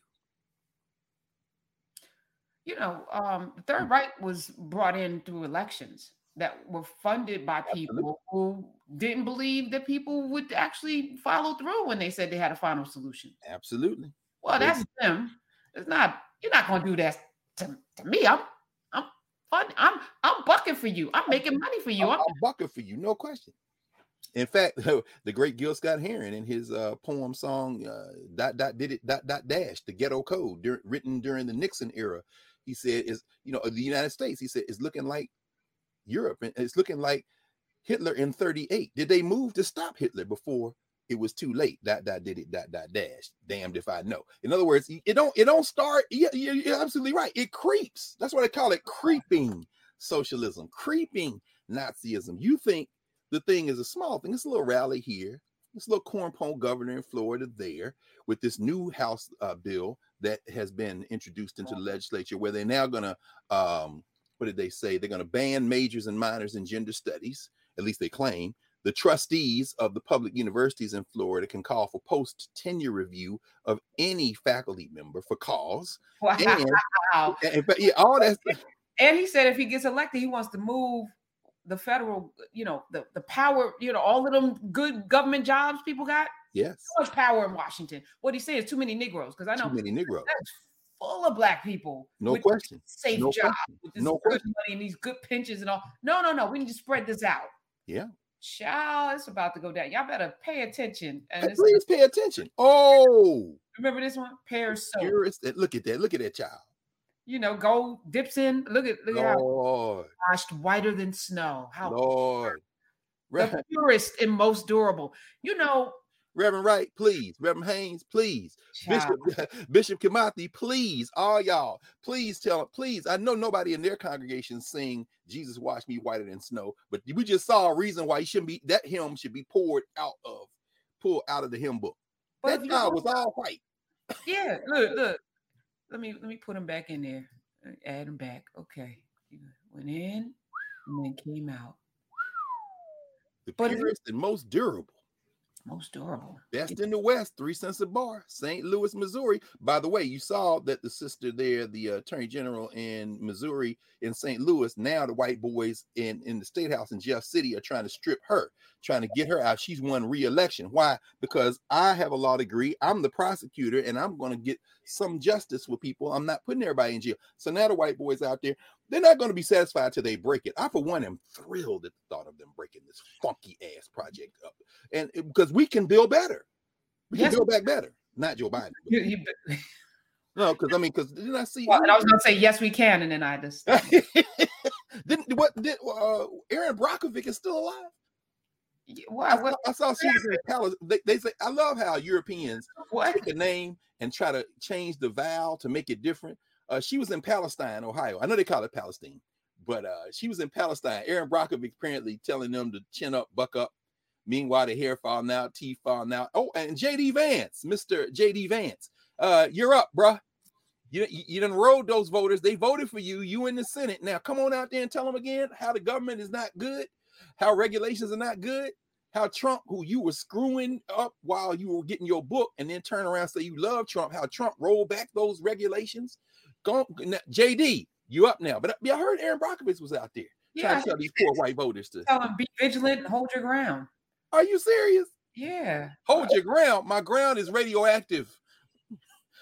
You know, um, the Third Reich was brought in through elections that were funded by people who didn't believe that people would actually follow through when they said they had a final solution. Absolutely. Well, that's them. It's not. You're not going to do that to, to me. I'm. I'm fun. I'm. I'm bucking for you. I'm making money for you. I'm, I'm, bucket for you, no question. In fact, the great Gil Scott Heron in his uh, poem song uh, "Dot Dot Did It Dot Dot Dash," the Ghetto Code, dur- written during the Nixon era, he said is you know the United States. He said is looking like Europe, and it's looking like Hitler in '38. Did they move to stop Hitler before it was too late? Dot dot did it dot dot dash. Damned if I know. In other words, it don't it don't start. Yeah, you're, you're absolutely right. It creeps. That's why they call it creeping socialism, creeping Nazism. You think the thing is a small thing. It's a little rally here. This little cornpone governor in Florida there with this new House uh, bill that has been introduced into the legislature, where they're now going to, um, what did they say? They're going to ban majors and minors in gender studies. At least they claim. The trustees of the public universities in Florida can call for post tenure review of any faculty member for cause. wow. And, and- but yeah, all that. And he said if he gets elected, he wants to move the federal, you know, the, the power, you know, all of them good government jobs people got. Yes, So much power in Washington. What he said is too many Negroes because I know too many Negroes. full of black people. No question. Safe No jobs question. with this No good question. money and these good pensions and all. No, no, no. We need to spread this out. Yeah. Child, it's about to go down. Y'all better pay attention. And Hey, please pay attention. Oh, remember this one? Pears soap. Look at that. Look at that child. You know, gold dips in. Look at look at how Lord, washed whiter than snow. How Lord. the purest and most durable. You know, Reverend Wright, please. Reverend Haynes, please. child, Bishop Bishop Kamathi, please. All y'all, please tell them. Please, I know nobody in their congregation sing "Jesus Wash Me Whiter Than Snow," but we just saw a reason why he shouldn't be. That hymn should be poured out of, pulled out of the hymn book. But that if you child don't- was all white. yeah. Look, look. Let me let me put him back in there. Uh, Add him back. Okay. Went in and then came out. The But purest and most durable. Most durable. Best in the West, three cents a bar, St. Louis, Missouri. By the way, you saw that the sister there, the uh, attorney general in Missouri, in St. Louis, now the white boys in, in the state house in Jeff City are trying to strip her, trying to get her out. She's won re-election. Why? Because I have a law degree. I'm the prosecutor, and I'm going to get some justice with people. I'm not putting everybody in jail. So now the white boys out there, they're not going to be satisfied till they break it. I, for one, am thrilled at the thought of them breaking this funky ass project up, and because we can build better, we Yes. can build back better. Not Joe Biden. You- you- no, because I mean, because didn't I see? well, and I was gonna say yes, we can, and then I just didn't what did uh, Erin Brockovich is still alive? I, what I saw she was in Palace. They, they say I love how Europeans what? take a name and try to change the vowel to make it different. Uh, she was in Palestine, Ohio. I know they call it Palestine, but uh, she was in Palestine. Erin Brockovich apparently telling them to chin up, buck up. Meanwhile, the hair falling out, teeth falling out. Oh, and JD Vance, Mr. JD Vance, uh, you're up, bruh. You, you, you done rode those voters. They voted for you. You in the Senate. Now come on out there and tell them again how the government is not good, how regulations are not good, how Trump, who you were screwing up while you were getting your book, and then turn around say you love Trump, how Trump rolled back those regulations. Go, now, JD, you up now. But I heard Erin Brockovich was out there Yeah, trying to tell these poor white voters to. tell them be vigilant and hold your ground. Are you serious? Yeah. Hold your ground. My ground is radioactive.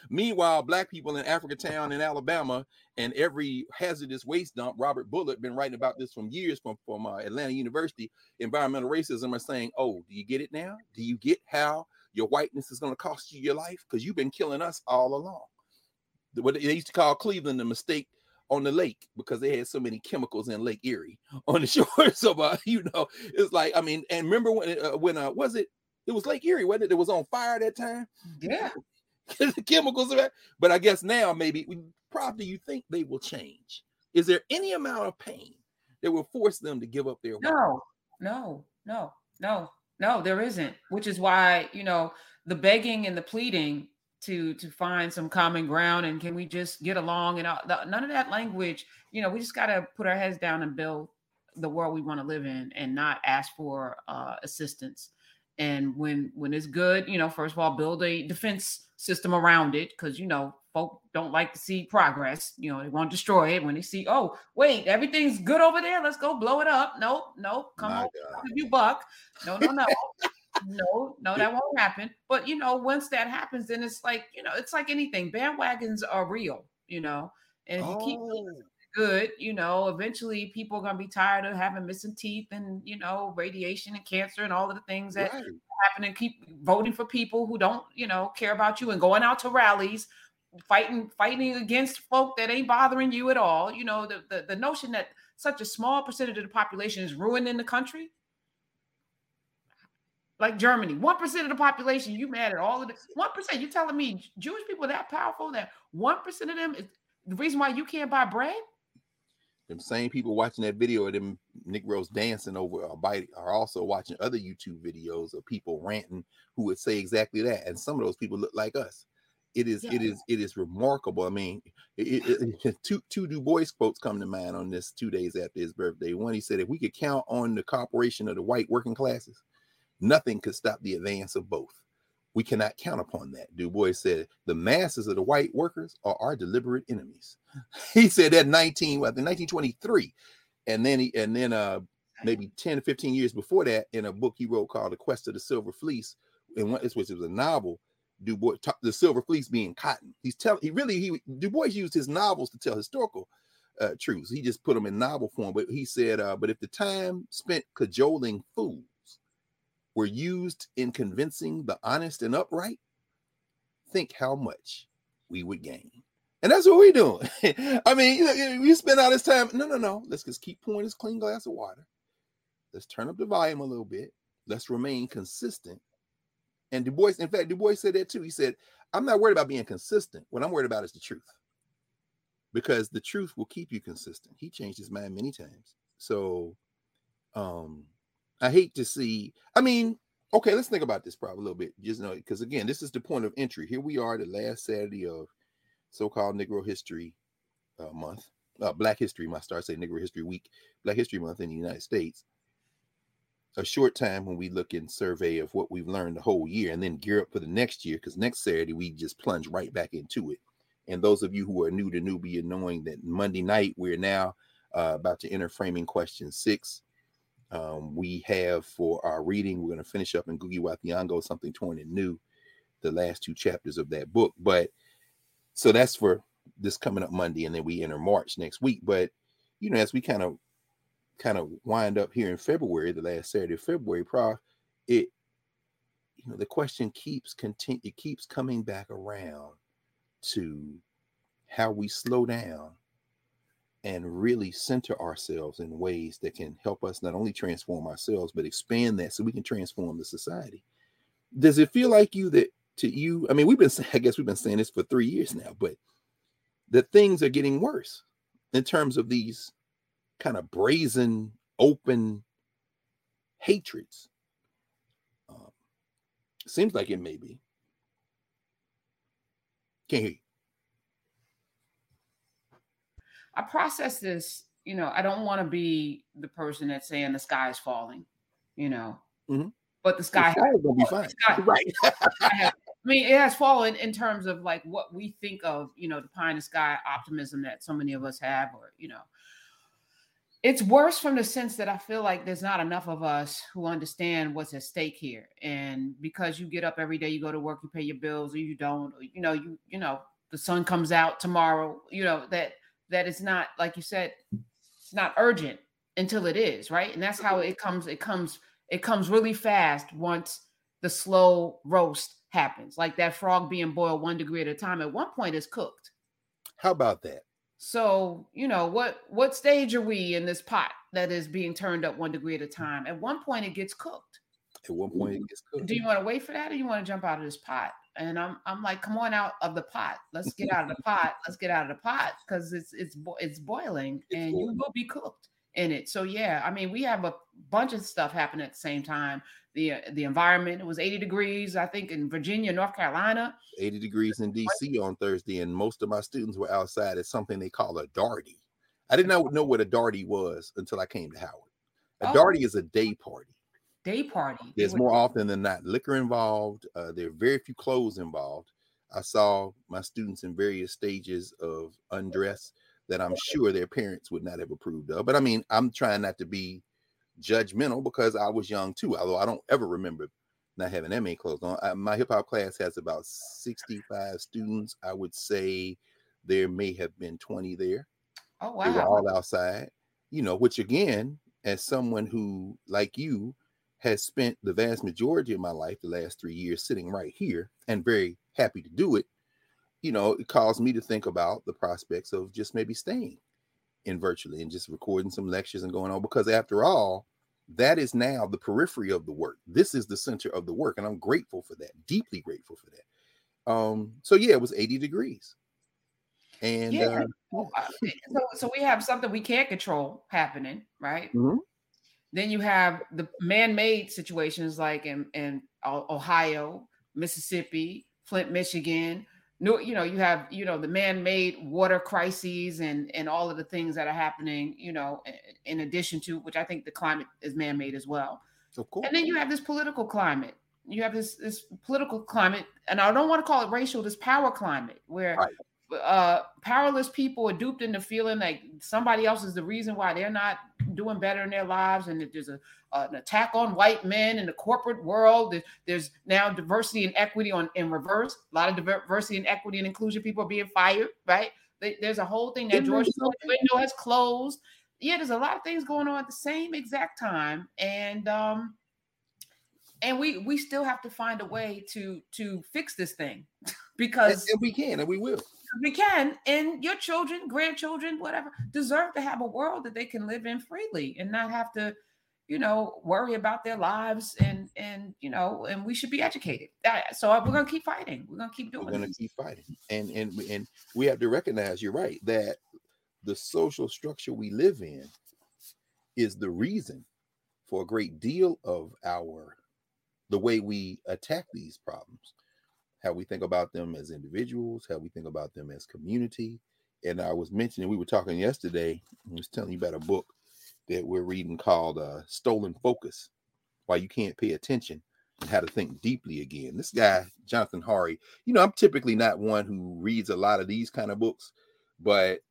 Meanwhile, black people in Africatown in Alabama and every hazardous waste dump, Robert Bullard been writing about this from years from, from uh, Atlanta University, environmental racism are saying, oh, do you get it now? Do you get how your whiteness is going to cost you your life? Because you've been killing us all along. What they used to call Cleveland the mistake on the lake because they had so many chemicals in Lake Erie on the shores of uh, you know, it's like I mean, and remember when uh, when uh was it it was Lake Erie, wasn't it? It was on fire that time. Yeah. the chemicals are but I guess now maybe we probably you think they will change. Is there any amount of pain that will force them to give up their work? No, no, no, no, no, there isn't. Which is why, you know, the begging and the pleading to to find some common ground and can we just get along and all, the, none of that language, you know, we just got to put our heads down and build the world we want to live in and not ask for uh, assistance. And when when it's good, you know, first of all, build a defense system around it because you know folk don't like to see progress. You know, they want to destroy it when they see, oh, wait, everything's good over there. Let's go blow it up. Nope, nope. Come My on, you buck. No, no, no. no, no, that won't happen. But you know, once that happens, then it's like, you know, it's like anything. Bandwagons are real, you know. And if you keep Oh, good, you know, eventually people are gonna be tired of having missing teeth and you know, radiation and cancer and all of the things that right. happen and keep voting for people who don't, you know, care about you and going out to rallies, fighting, fighting against folk that ain't bothering you at all. You know, the the, the notion that such a small percentage of the population is ruining the country. Like Germany, one percent of the population, you mad at all of the one percent. You telling me Jewish people are that powerful that one percent of them is the reason why you can't buy bread? Them same people watching that video of them Negroes dancing over a bite are also watching other YouTube videos of people ranting who would say exactly that. And some of those people look like us. It is, it Yeah. is, it is remarkable. I mean, it, it, it- two two Du Bois quotes come to mind on this two days after his birthday. One, he said, if we could count on the cooperation of the white working classes, nothing could stop the advance of both. We cannot count upon that. Du Bois said, the masses of the white workers are our deliberate enemies. he said that 19, I think 1923. And then he, and then uh maybe 10 or 15 years before that, in a book he wrote called The Quest of the Silver Fleece, and what which was a novel, Du Bois, the silver fleece being cotton. He's telling he really he Du Bois used his novels to tell historical uh, truths. He just put them in novel form. But he said, uh, but if the time spent cajoling fools were used in convincing the honest and upright, think how much we would gain. And that's what we're doing. I mean, you, know, you spend all this time. No, no, no. Let's just keep pouring this clean glass of water. Let's turn up the volume a little bit. Let's remain consistent. And Du Bois, in fact, Du Bois said that too. He said, I'm not worried about being consistent. What I'm worried about is the truth. Because the truth will keep you consistent. He changed his mind many times. So um I hate to see, I mean, okay, let's think about this probably a little bit. Just know because again, this is the point of entry. Here we are, the last Saturday of so-called Negro History uh, Month, uh, Black History Month. Start say Negro History Week, Black History Month in the United States. a short time when we look and survey of what we've learned the whole year and then gear up for the next year because next Saturday we just plunge right back into it. And those of you who are new to Newbie knowing that Monday night we're now uh, about to enter framing question six. Um, we have for our reading, we're going to finish up in Ngugi wa something torn and new, the last two chapters of that book. But so that's for this coming up Monday, and then we enter March next week. But you know, as we kind of kind of wind up here in February, the last Saturday of February, Prof, it you know the question keeps continue it keeps coming back around to how we slow down and really center ourselves in ways that can help us not only transform ourselves but expand that so we can transform the society. Does it feel like you that to you i mean we've been i guess we've been saying this for three years now but that things are getting worse in terms of these kind of brazen open hatreds. Um, seems like it may be. Can't hear you I process this, you know, I don't want to be the person that's saying the sky is falling, you know, mm-hmm. but the sky, the sky be fine. Sky, right. I mean, it has fallen in terms of like what we think of, you know, the pie in the sky optimism that so many of us have, or, you know, it's worse from the sense that I feel like there's not enough of us who understand what's at stake here. And because you get up every day, you go to work, you pay your bills, or you don't, or, you know, you, you know, the sun comes out tomorrow, you know, that that it's not like you said it's not urgent until it is right? And that's how it comes it comes it comes really fast once the slow roast happens. Like that frog being boiled one degree at a time at one point it's cooked. How about that? So you know what what stage are we in this pot that is being turned up one degree at a time? At one point it gets cooked. At one point it gets cooked do you want to wait for that or you want to jump out of this pot and I'm I'm like, come on out of the pot. Let's get out of the pot. Let's get out of the pot because it's it's it's boiling it's and boiling. you will be cooked in it. So yeah, I mean, we have a bunch of stuff happening at the same time. The uh, the environment it was 80 degrees, I think, in Virginia, North Carolina. 80 degrees in DC on Thursday, and most of my students were outside at something they call a darty. I did not know what a darty was until I came to Howard. A oh. darty is a day party day party. There's more often than not liquor involved. Uh, there are very few clothes involved. I saw my students in various stages of undress that I'm sure their parents would not have approved of. But I mean, I'm trying not to be judgmental because I was young too. Although I don't ever remember not having that many clothes on. I, my hip hop class has about 65 students. I would say there may have been 20 there. Oh wow! They were all outside. You know, which again, as someone who, like you, has spent the vast majority of my life, the last three years, sitting right here and very happy to do it, you know, it caused me to think about the prospects of just maybe staying in virtually and just recording some lectures and going on. Because after all, that is now the periphery of the work. This is the center of the work. And I'm grateful for that, deeply grateful for that. Um, so yeah, it was 80 degrees. And yeah. Uh, so, so we have something we can't control happening, right? Mm-hmm. Then you have the man-made situations like in, in Ohio, Mississippi, Flint, Michigan. No, you know, you have, you know, the man-made water crises and and all of the things that are happening, you know, in addition to which I think the climate is man-made as well. Of course. And then you have this political climate. You have this this political climate, and I don't want to call it racial, this power climate where right uh powerless people are duped into feeling like somebody else is the reason why they're not doing better in their lives and that there's a uh, an attack on white men in the corporate world. There's now diversity and equity on in reverse. A lot of diversity and equity and inclusion people are being fired right? There's a whole thing that george window has closed. Yeah there's a lot of things going on at the same exact time and um and we we still have to find a way to to fix this thing because and, and we can and we will we can and your children grandchildren whatever deserve to have a world that they can live in freely and not have to you know worry about their lives and and you know and we should be educated. Uh, so we're gonna keep fighting. We're gonna keep doing we're gonna keep fighting. And and and we have to recognize you're right that the social structure we live in is the reason for a great deal of our the way we attack these problems how we think about them as individuals, how we think about them as community. And I was mentioning, we were talking yesterday, I was telling you about a book that we're reading called uh, Stolen Focus. why you can't pay attention and how to think deeply again. This guy, Jonathan Hari, you know, I'm typically not one who reads a lot of these kind of books, but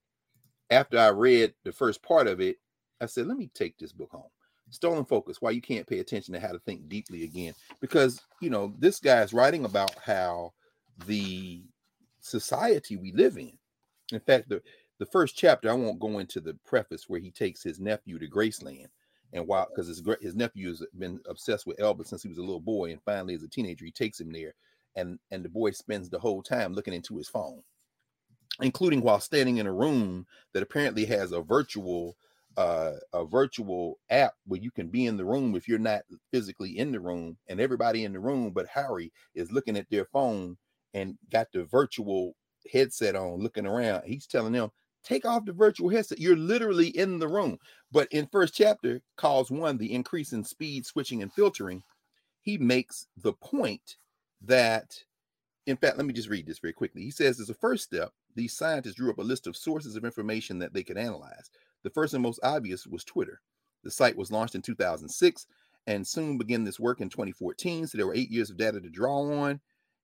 after I read the first part of it, I said, let me take this book home. Stolen Focus, why you can't pay attention to how to think deeply again. Because, you know, this guy is writing about how the society we live in, in fact, the, the first chapter, I won't go into the preface where he takes his nephew to Graceland and while because his his nephew has been obsessed with Elvis since he was a little boy, and finally as a teenager he takes him there, and and the boy spends the whole time looking into his phone, including while standing in a room that apparently has a virtual uh, a virtual app where you can be in the room if you're not physically in the room, and everybody in the room but Hari is looking at their phone and got the virtual headset on, looking around. He's telling them take off the virtual headset. You're literally in the room. But in first chapter, cause one, the increase in speed, switching, and filtering, he makes the point that, in fact, let me just read this very quickly. He says, as a first step, these scientists drew up a list of sources of information that they could analyze. The first and most obvious was Twitter. The site was launched in 2006 and soon began this work in 2014. So there were eight years of data to draw on.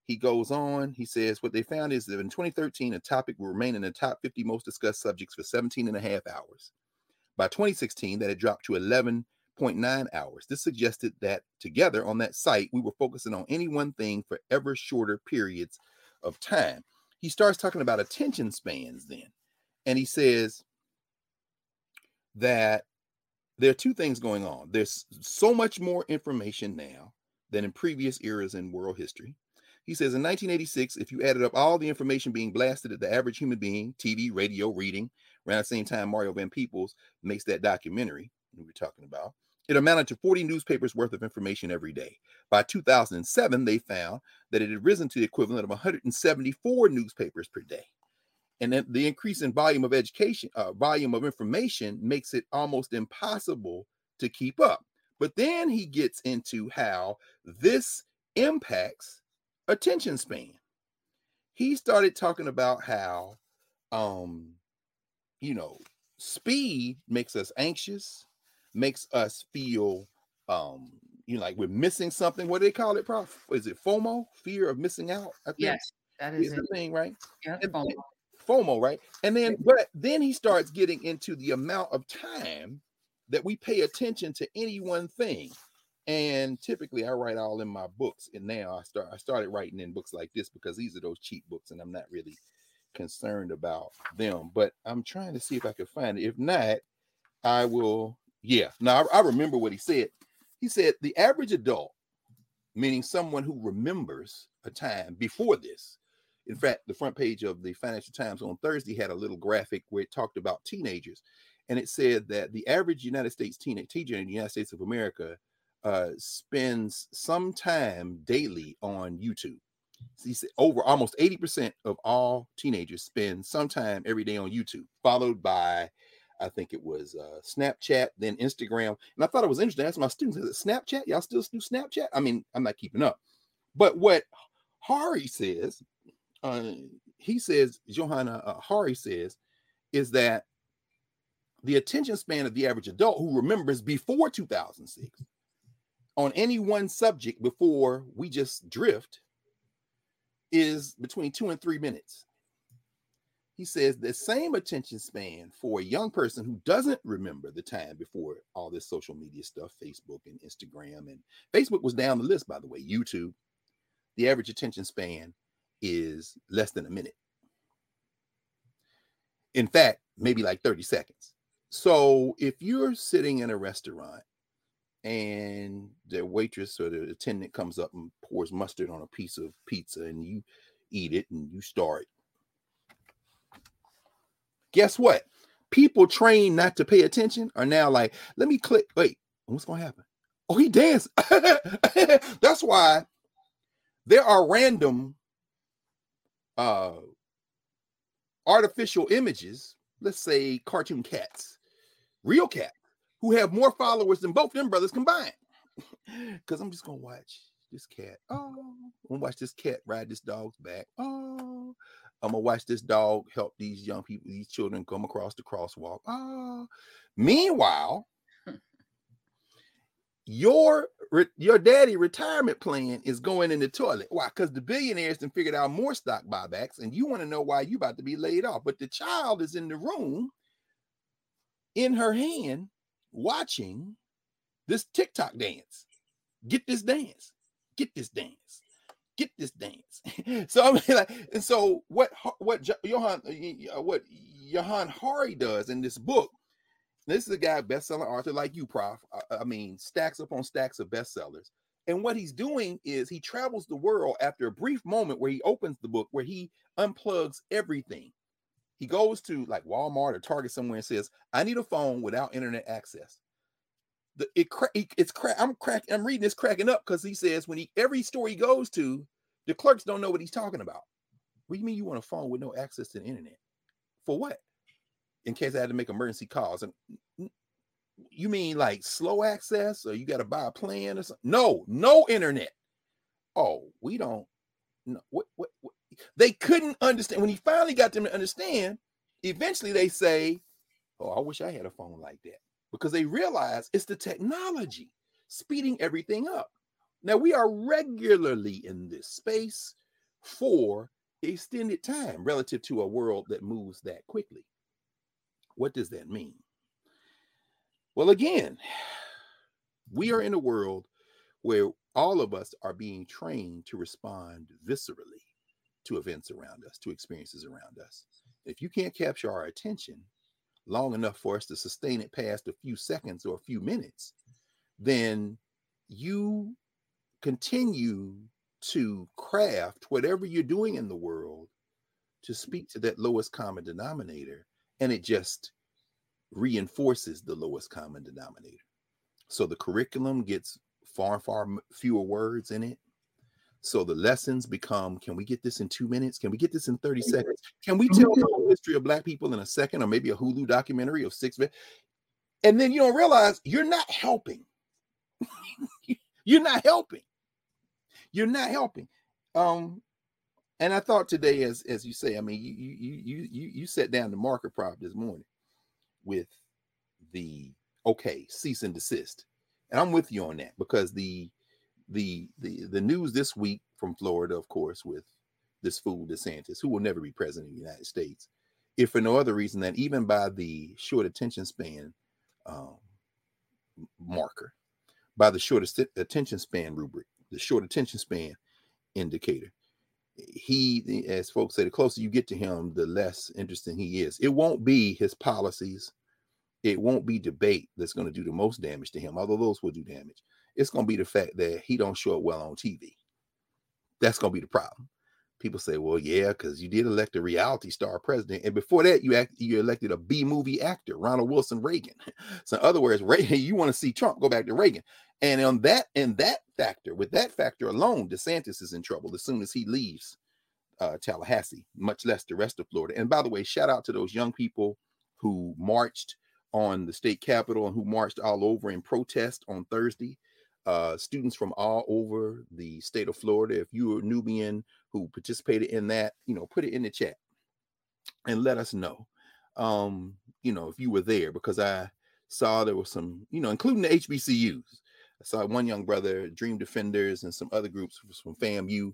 He goes on, he says, what they found is that in 2013, a topic will remain in the top 50 most discussed subjects for 17 and a half hours. By 2016, that had dropped to 11.9 hours. This suggested that together on that site, we were focusing on any one thing for ever shorter periods of time. He starts talking about attention spans then. And he says that there are two things going on. There's so much more information now than in previous eras in world history. He says in 1986, if you added up all the information being blasted at the average human being, TV, radio, reading, around the same time Mario Van Peebles makes that documentary we were talking about, it amounted to 40 newspapers worth of information every day. By 2007, they found that it had risen to the equivalent of 174 newspapers per day. And then the increase in volume of education, uh, volume of information makes it almost impossible to keep up. But then he gets into how this impacts attention span. He started talking about how, um, you know, speed makes us anxious, makes us feel, um, you know, like we're missing something. What do they call it, Prof? Is it FOMO? Fear of missing out? I think yes, that is, is the thing, right? Yeah, FOMO. FOMO, right? And then, but then he starts getting into the amount of time that we pay attention to any one thing. And typically I write all in my books. And now I start I started writing in books like this because these are those cheap books and I'm not really concerned about them. But I'm trying to see if I can find it. If not, I will. Yeah. Now I, I remember what he said. He said the average adult, meaning someone who remembers a time before this. In fact, the front page of the Financial Times on Thursday had a little graphic where it talked about teenagers. And it said that the average United States teenager in the United States of America uh, spends some time daily on YouTube. He said over almost 80% of all teenagers spend some time every day on YouTube, followed by I think it was uh, Snapchat, then Instagram. And I thought it was interesting. I asked my students, is it Snapchat? Y'all still do Snapchat? I mean, I'm not keeping up. But what Hari says, uh, he says, Johanna uh, Hari says, is that the attention span of the average adult who remembers before 2006 on any one subject before we just drift is between two and three minutes. He says the same attention span for a young person who doesn't remember the time before all this social media stuff, Facebook and Instagram, and Facebook was down the list, by the way, YouTube. The average attention span is less than a minute. In fact, maybe like 30 seconds. So if you're sitting in a restaurant and the waitress or the attendant comes up and pours mustard on a piece of pizza and you eat it and you start guess what people trained not to pay attention are now like let me click wait what's gonna happen oh he danced that's why there are random uh artificial images let's say cartoon cats real cat who have more followers than both them brothers combined. Because I'm just gonna watch this cat. Oh, I'm gonna watch this cat ride this dog's back. Oh, I'm gonna watch this dog help these young people, these children come across the crosswalk. Oh, meanwhile, your your daddy retirement plan is going in the toilet. Why? Because the billionaires then figured out more stock buybacks, and you want to know why you about to be laid off. But the child is in the room in her hand watching this TikTok dance. Get this dance. Get this dance. Get this dance. so I mean, like, and so what? What Johann? Uh, what Johann Hari does in this book this is a guy, best-selling author like you, Prof. I, I mean, stacks upon stacks of bestsellers. And what he's doing is he travels the world after a brief moment where he opens the book, where he unplugs everything. He goes to like Walmart or Target somewhere and says, "I need a phone without internet access." The, it it's crack. I'm crack. I'm reading this cracking up because he says when he every store he goes to, the clerks don't know what he's talking about. What do you mean you want a phone with no access to the internet? For what? In case I had to make emergency calls. And you mean like slow access or you got to buy a plan or something? No, no internet. Oh, we don't. No, what, what, what? They couldn't understand. When he finally got them to understand, eventually they say, Oh, I wish I had a phone like that because they realize it's the technology speeding everything up. Now, we are regularly in this space for extended time relative to a world that moves that quickly. What does that mean? Well, again, we are in a world where all of us are being trained to respond viscerally to events around us, to experiences around us. If you can't capture our attention long enough for us to sustain it past a few seconds or a few minutes, then you continue to craft whatever you're doing in the world to speak to that lowest common denominator and it just reinforces the lowest common denominator. So the curriculum gets far, far fewer words in it. So the lessons become can we get this in two minutes? Can we get this in 30 seconds? Can we tell the whole history of Black people in a second or maybe a Hulu documentary of six minutes? And then you don't realize you're not helping. you're not helping. You're not helping. Um, and I thought today, as as you say, I mean, you you you you you set down the marker prop this morning with the okay, cease and desist. And I'm with you on that because the the the the news this week from Florida, of course, with this fool DeSantis, who will never be president of the United States, if for no other reason than even by the short attention span um, marker, by the short attention span rubric, the short attention span indicator, he, as folks say, the closer you get to him, the less interesting he is. It won't be his policies. It won't be debate that's going to do the most damage to him, although those will do damage. It's going to be the fact that he don't show up well on TV. That's going to be the problem. People say, "Well, yeah, because you did elect a reality star president, and before that, you act, you elected a B movie actor, Ronald Wilson Reagan." So, in other words, Reagan, you want to see Trump go back to Reagan, and on that and that factor, with that factor alone, DeSantis is in trouble as soon as he leaves uh, Tallahassee, much less the rest of Florida. And by the way, shout out to those young people who marched on the state capitol and who marched all over in protest on Thursday. Uh, students from all over the state of Florida. If you are Nubian who participated in that, you know, put it in the chat and let us know. Um, you know, if you were there, because I saw there was some, you know, including the HBCUs. I saw one young brother, Dream Defenders, and some other groups from FAMU.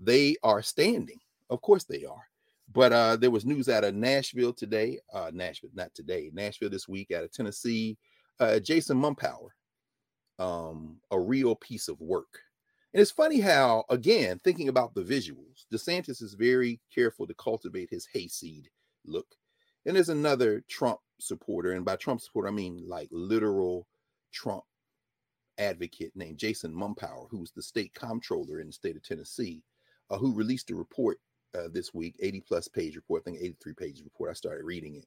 They are standing. Of course they are. But uh, there was news out of Nashville today. Uh, Nashville, not today. Nashville this week out of Tennessee. Uh, Jason Mumpower, um, a real piece of work. And it's funny how, again, thinking about the visuals, DeSantis is very careful to cultivate his hayseed look. And there's another Trump supporter, and by Trump supporter, I mean like literal Trump advocate named Jason Mumpower, who's the state comptroller in the state of Tennessee, uh, who released a report uh, this week, 80 plus page report, I think 83 page report. I started reading it,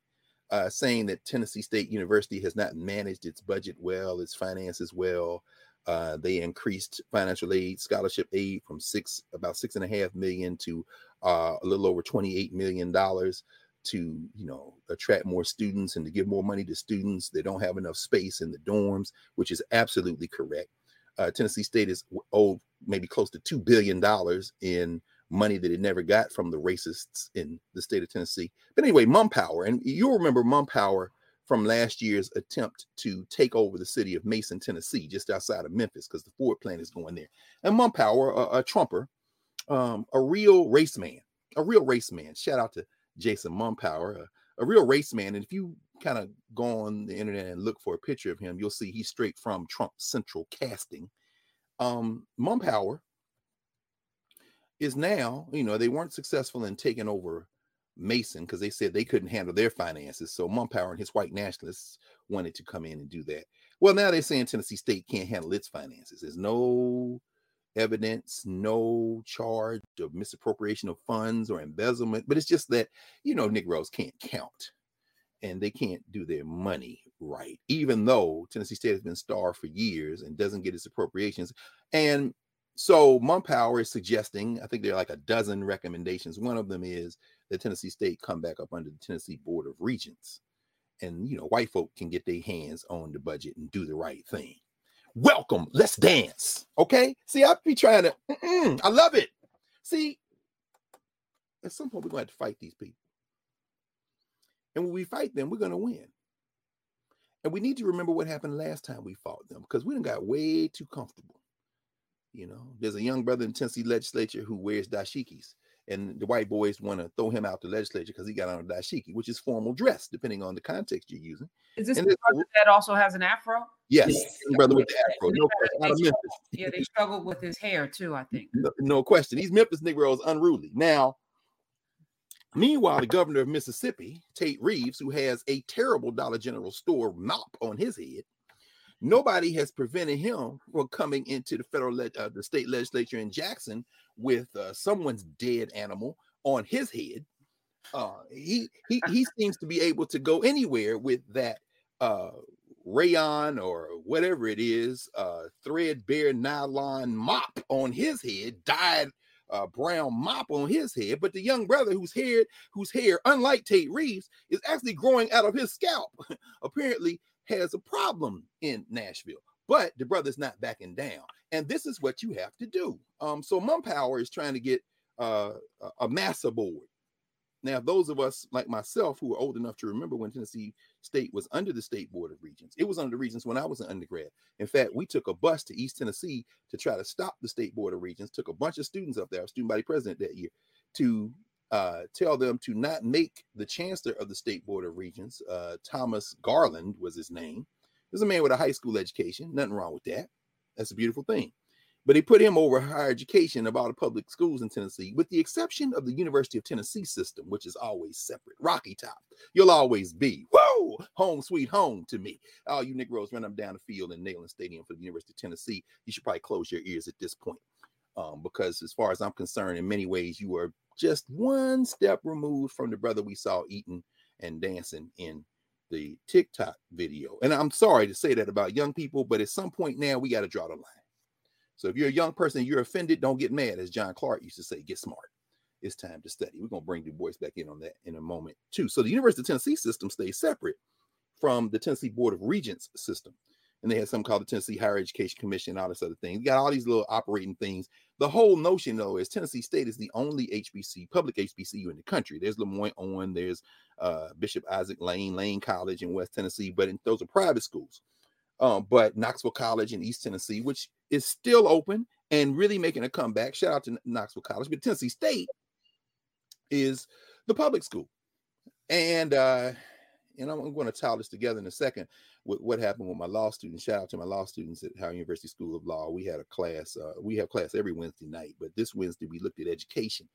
uh, saying that Tennessee State University has not managed its budget well, its finances well. Uh, they increased financial aid, scholarship aid from six about six and a half million to uh, a little over 28 million dollars to you know attract more students and to give more money to students. They don't have enough space in the dorms, which is absolutely correct. Uh, Tennessee State is owed maybe close to two billion dollars in money that it never got from the racists in the state of Tennessee. But anyway, Mumpower, and you'll remember Mumpower from last year's attempt to take over the city of Mason, Tennessee, just outside of Memphis, because the Ford plant is going there. And Mumpower, a, a Trumper, um, a real race man, a real race man. Shout out to Jason Mumpower, a, a real race man. And if you kind of go on the internet and look for a picture of him, you'll see he's straight from Trump Central Casting. Um, Mumpower is now, you know, they weren't successful in taking over Mason because they said they couldn't handle their finances. So Mumpower and his white nationalists wanted to come in and do that. Well, now they're saying Tennessee State can't handle its finances. There's no evidence, no charge of misappropriation of funds or embezzlement, but it's just that, you know, Negroes can't count and they can't do their money right, even though Tennessee State has been starved for years and doesn't get its appropriations. And so Mumpower is suggesting, I think there are like a dozen recommendations. One of them is that Tennessee State come back up under the Tennessee Board of Regents. And you know, white folk can get their hands on the budget and do the right thing. Welcome, let's dance. Okay. See, I'll be trying to, I love it. See, at some point, we're going to have to fight these people. And when we fight them, we're going to win. And we need to remember what happened last time we fought them because we didn't got way too comfortable. You know, there's a young brother in Tennessee legislature who wears dashikis, and the white boys want to throw him out the legislature because he got on a dashiki, which is formal dress, depending on the context you're using. Is this the brother that also has an afro? Yes, yes. brother with the afro. No question. Out of Memphis. Yeah, they struggled with his hair too, I think. No, no question. These Memphis Negroes unruly. Now, Meanwhile, the governor of Mississippi, Tate Reeves, who has a terrible Dollar General store mop on his head, nobody has prevented him from coming into the federal, le- uh, the state legislature in Jackson with uh, someone's dead animal on his head. Uh, he he he seems to be able to go anywhere with that uh, rayon or whatever it is, uh, threadbare nylon mop on his head, dyed uh, brown mop on his head, but the young brother whose hair, whose hair, unlike Tate Reeves, is actually growing out of his scalp, apparently has a problem in Nashville. But the brother's not backing down, and this is what you have to do. Um, so Mumpower is trying to get uh, a massa board now, those of us like myself who are old enough to remember when Tennessee State was under the State Board of Regents, it was under the Regents when I was an undergrad. In fact, we took a bus to East Tennessee to try to stop the State Board of Regents, took a bunch of students up there, student body president that year, to uh, tell them to not make the chancellor of the State Board of Regents, uh, Thomas Garland was his name. There's a man with a high school education, nothing wrong with that. That's a beautiful thing but he put him over higher education of all the public schools in Tennessee, with the exception of the University of Tennessee system, which is always separate. Rocky Top, you'll always be, whoa, home sweet home to me. All you Negroes run up down the field in Neyland Stadium for the University of Tennessee, you should probably close your ears at this point. Um, because as far as I'm concerned, in many ways, you are just one step removed from the brother we saw eating and dancing in the TikTok video. And I'm sorry to say that about young people, but at some point now, we got to draw the line. So if you're a young person, you're offended, don't get mad. As John Clarke used to say, get smart. It's time to study. We're going to bring Du Bois back in on that in a moment, too. So the University of Tennessee system stays separate from the Tennessee Board of Regents system. And they had something called the Tennessee Higher Education Commission, all this other thing. You got all these little operating things. The whole notion, though, is Tennessee State is the only HBC, public HBCU in the country. There's LeMoyne-Owen, there's uh, Bishop Isaac Lane, Lane College in West Tennessee, but in, those are private schools. Um, but Knoxville College in East Tennessee, which is still open and really making a comeback. Shout out to Knoxville College, but Tennessee State is the public school. And uh, and I'm going to tie this together in a second with what happened with my law students. Shout out to my law students at Howard University School of Law. We had a class, uh, we have class every Wednesday night, but this Wednesday we looked at education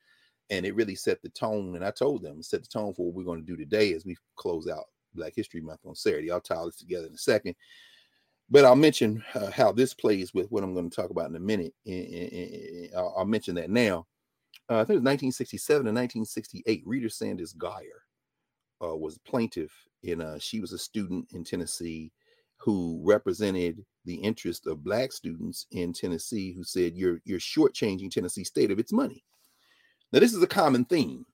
and it really set the tone. And I told them, set the tone for what we're going to do today as we close out Black History Month on Saturday. I'll tie this together in a second. But I'll mention uh, how this plays with what I'm going to talk about in a minute. I'll, I'll mention that now. Uh, I think it was 1967 and 1968. Rita Sanders Geier uh, was a plaintiff, and uh, she was a student in Tennessee who represented the interest of black students in Tennessee who said you're you're shortchanging Tennessee State of its money. Now, this is a common theme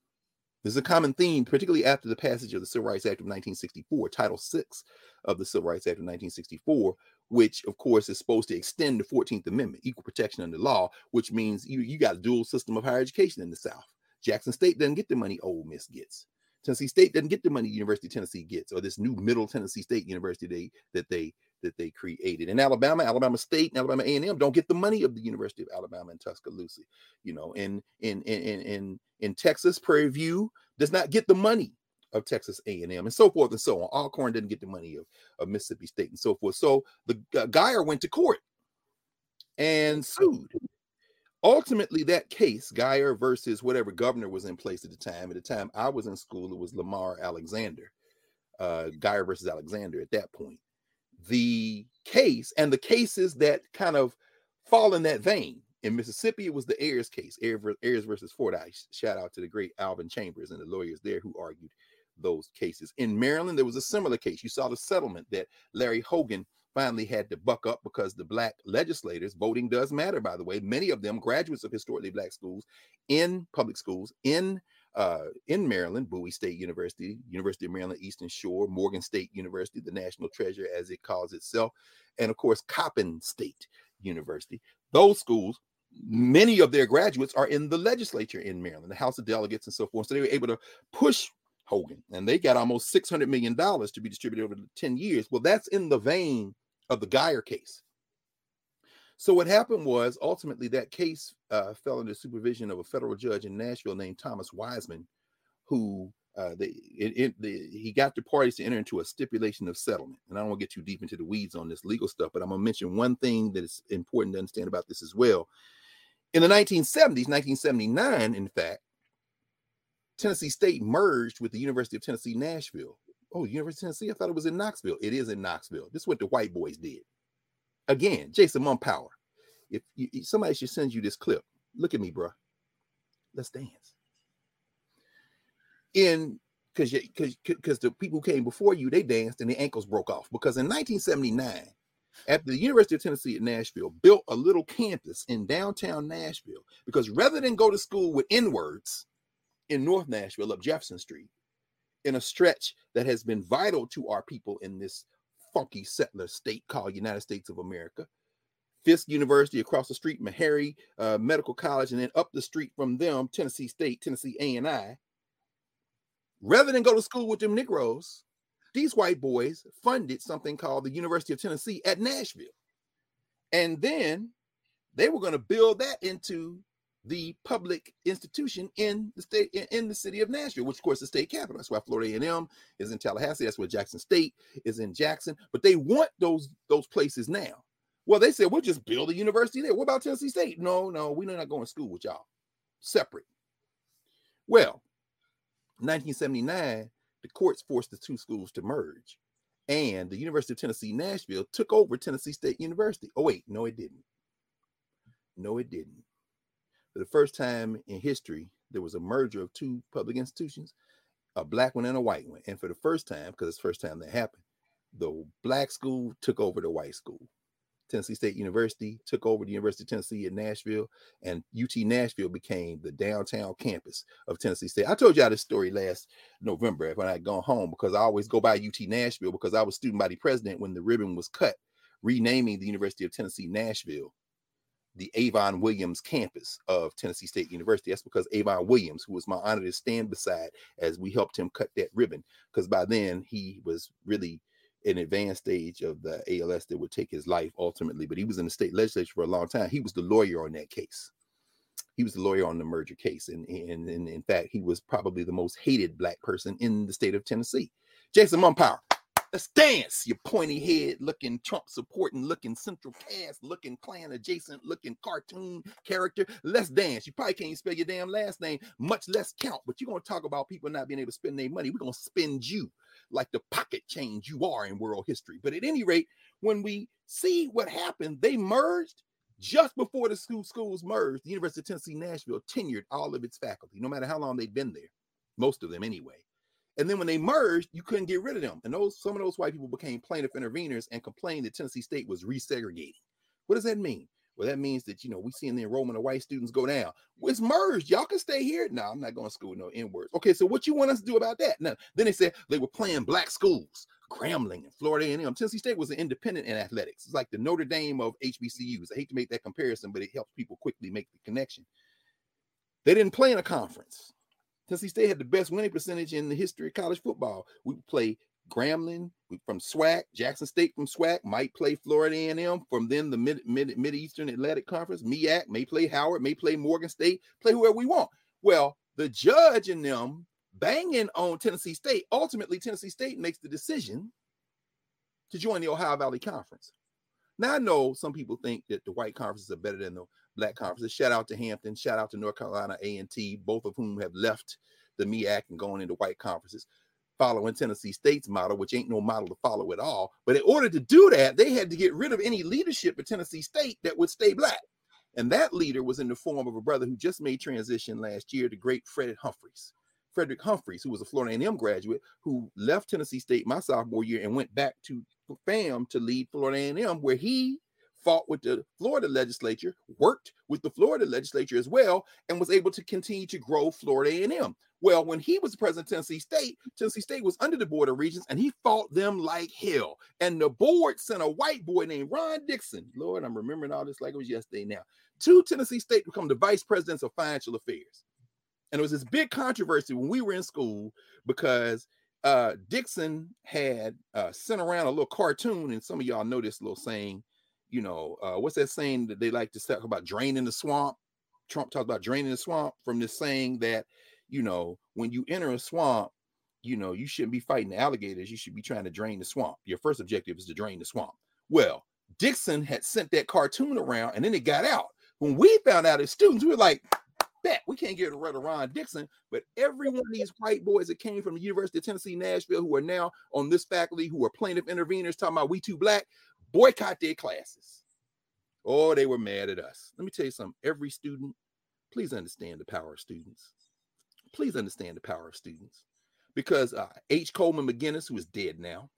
there's a common theme, particularly after the passage of the Civil Rights Act of 1964, Title VI of the Civil Rights Act of 1964, which, of course, is supposed to extend the 14th Amendment, equal protection under law, which means you, you got a dual system of higher education in the South. Jackson State doesn't get the money Ole Miss gets. Tennessee State doesn't get the money University of Tennessee gets, or this new Middle Tennessee State University they, that they that they created. In Alabama, Alabama State and Alabama A&M don't get the money of the University of Alabama in Tuscaloosa. You know, in in in in in Texas, Prairie View does not get the money of Texas A&M and so forth and so on. Alcorn didn't get the money of, of Mississippi State and so forth. So the uh, Geier went to court and sued. Ultimately, that case, Geier versus whatever governor was in place at the time. At the time I was in school, it was Lamar Alexander. Uh, Geier versus Alexander at that point. The case and the cases that kind of fall in that vein. In Mississippi, it was the Ayers case, Ayers versus Fordice. Shout out to the great Alvin Chambliss and the lawyers there who argued those cases. In Maryland, there was a similar case. You saw the settlement that Larry Hogan finally had to buck up because the black legislators, voting does matter, by the way. Many of them graduates of historically black schools in public schools in uh, in Maryland, Bowie State University, University of Maryland Eastern Shore, Morgan State University, the national treasure as it calls itself, and of course Coppin State University. Those schools, many of their graduates are in the legislature in Maryland, the House of Delegates and so forth. So they were able to push Hogan, and they got almost $600 million to be distributed over 10 years. Well, that's in the vein of the Geier case. So what happened was ultimately that case uh, fell under supervision of a federal judge in Nashville named Thomas Wiseman, who uh, it, it, the, he got the parties to enter into a stipulation of settlement. And I don't want to get too deep into the weeds on this legal stuff, but I'm going to mention one thing that is important to understand about this as well. In the 1970s, 1979, in fact, Tennessee State merged with the University of Tennessee, Nashville. Oh, University of Tennessee? I thought it was in Knoxville. It is in Knoxville. This is what the white boys did. Again, Jason Mumpower. If, you, somebody should send you this clip, look at me, bro. Let's dance. In because because because the people who came before you they danced and the ankles broke off because in 1979 at the University of Tennessee at Nashville built a little campus in downtown Nashville because rather than go to school with N words in North Nashville up Jefferson Street, in a stretch that has been vital to our people in this funky settler state called United States of America. Fisk University across the street, Meharry uh, Medical College, and then up the street from them, Tennessee State, Tennessee A&I. Rather than go to school with them Negroes, these white boys funded something called the University of Tennessee at Nashville. And then they were going to build that into the public institution in the state in, the city of Nashville, which of course is the state capital. That's why Florida A&M is in Tallahassee. That's where Jackson State is in Jackson. But they want those those places now. Well, they said we'll just build a university there. What about Tennessee State? No, no, we're not going to school with y'all. Separate. Well, 1979, the courts forced the two schools to merge, and the University of Tennessee Nashville took over Tennessee State University. Oh wait, no, it didn't. No, it didn't the first time in history, there was a merger of two public institutions, a black one and a white one. And for the first time, because it's the first time that happened, the black school took over the white school. Tennessee State University took over the University of Tennessee in Nashville, and UT Nashville became the downtown campus of Tennessee State. I told y'all this story last November when I had gone home because I always go by UT Nashville because I was student body president when the ribbon was cut, renaming the University of Tennessee Nashville the Avon Williams campus of Tennessee State University. That's because Avon Williams, who was my honor to stand beside as we helped him cut that ribbon, because by then he was really an advanced stage of the ALS that would take his life ultimately. But he was in the state legislature for a long time. He was the lawyer on that case. He was the lawyer on the merger case. And, and, and in fact, he was probably the most hated black person in the state of Tennessee. Jason Mumpower. Let's dance, you pointy head looking Trump supporting looking central cast looking Klan adjacent looking cartoon character. Let's dance. You probably can't spell your damn last name, much less count, but you're going to talk about people not being able to spend their money. We're going to spend you like the pocket change you are in world history. But at any rate, when we see what happened, they merged just before the school schools merged. The University of Tennessee Nashville tenured all of its faculty, no matter how long they'd been there, most of them anyway. And then when they merged, you couldn't get rid of them. And those some of those white people became plaintiff interveners and complained that Tennessee State was resegregating. What does that mean? Well, that means that you know we seeing the enrollment of white students go down. Well, it's merged. Y'all can stay here. No, I'm not going to school with no N words. Okay, so what you want us to do about that? Now, then they said they were playing black schools, Grambling and Florida A&M. Tennessee State was an independent in athletics. It's like the Notre Dame of HBCUs. I hate to make that comparison, but it helps people quickly make the connection. They didn't play in a conference. Tennessee State had the best winning percentage in the history of college football. We play Grambling from SWAC, Jackson State from SWAC, might play Florida A&M from then the mid, mid mid Eastern Atlantic Conference. MEAC may play Howard, may play Morgan State, play whoever we want. Well, the judge and them banging on Tennessee State. Ultimately, Tennessee State makes the decision to join the Ohio Valley Conference. Now I know some people think that the white conferences are better than the black conferences. Shout out to Hampton, shout out to North Carolina A&T, both of whom have left the MEAC and going into white conferences, following Tennessee State's model, which ain't no model to follow at all. But in order to do that, they had to get rid of any leadership at Tennessee State that would stay black. And that leader was in the form of a brother who just made transition last year, the great Fred Humphries. Frederick Humphries, who was a Florida A&M graduate, who left Tennessee State my sophomore year and went back to FAM to lead Florida A&M, where he fought with the Florida legislature, worked with the Florida legislature as well, and was able to continue to grow Florida A&M. Well, when he was president of Tennessee State, Tennessee State was under the Board of Regents, and he fought them like hell. And the board sent a white boy named Ron Dixon. Lord, I'm remembering all this like it was yesterday now. To Tennessee State to become the vice presidents of financial affairs. And it was this big controversy when we were in school because uh, Dixon had uh, sent around a little cartoon, and some of y'all know this little saying, you know, uh, what's that saying that they like to talk about draining the swamp? Trump talks about draining the swamp from this saying that, you know, when you enter a swamp, you know, you shouldn't be fighting the alligators. You should be trying to drain the swamp. Your first objective is to drain the swamp. Well, Dixon had sent that cartoon around and then it got out. When we found out as students, we were like, bet we can't get rid of Ron Dixon, but every one of these white boys that came from the University of Tennessee, Nashville, who are now on this faculty, who are plaintiff interveners talking about we too black, boycott their classes. Oh, they were mad at us. Let me tell you something. Every student, please understand the power of students. Please understand the power of students. Because uh, H. Coleman McGinnis, who is dead now,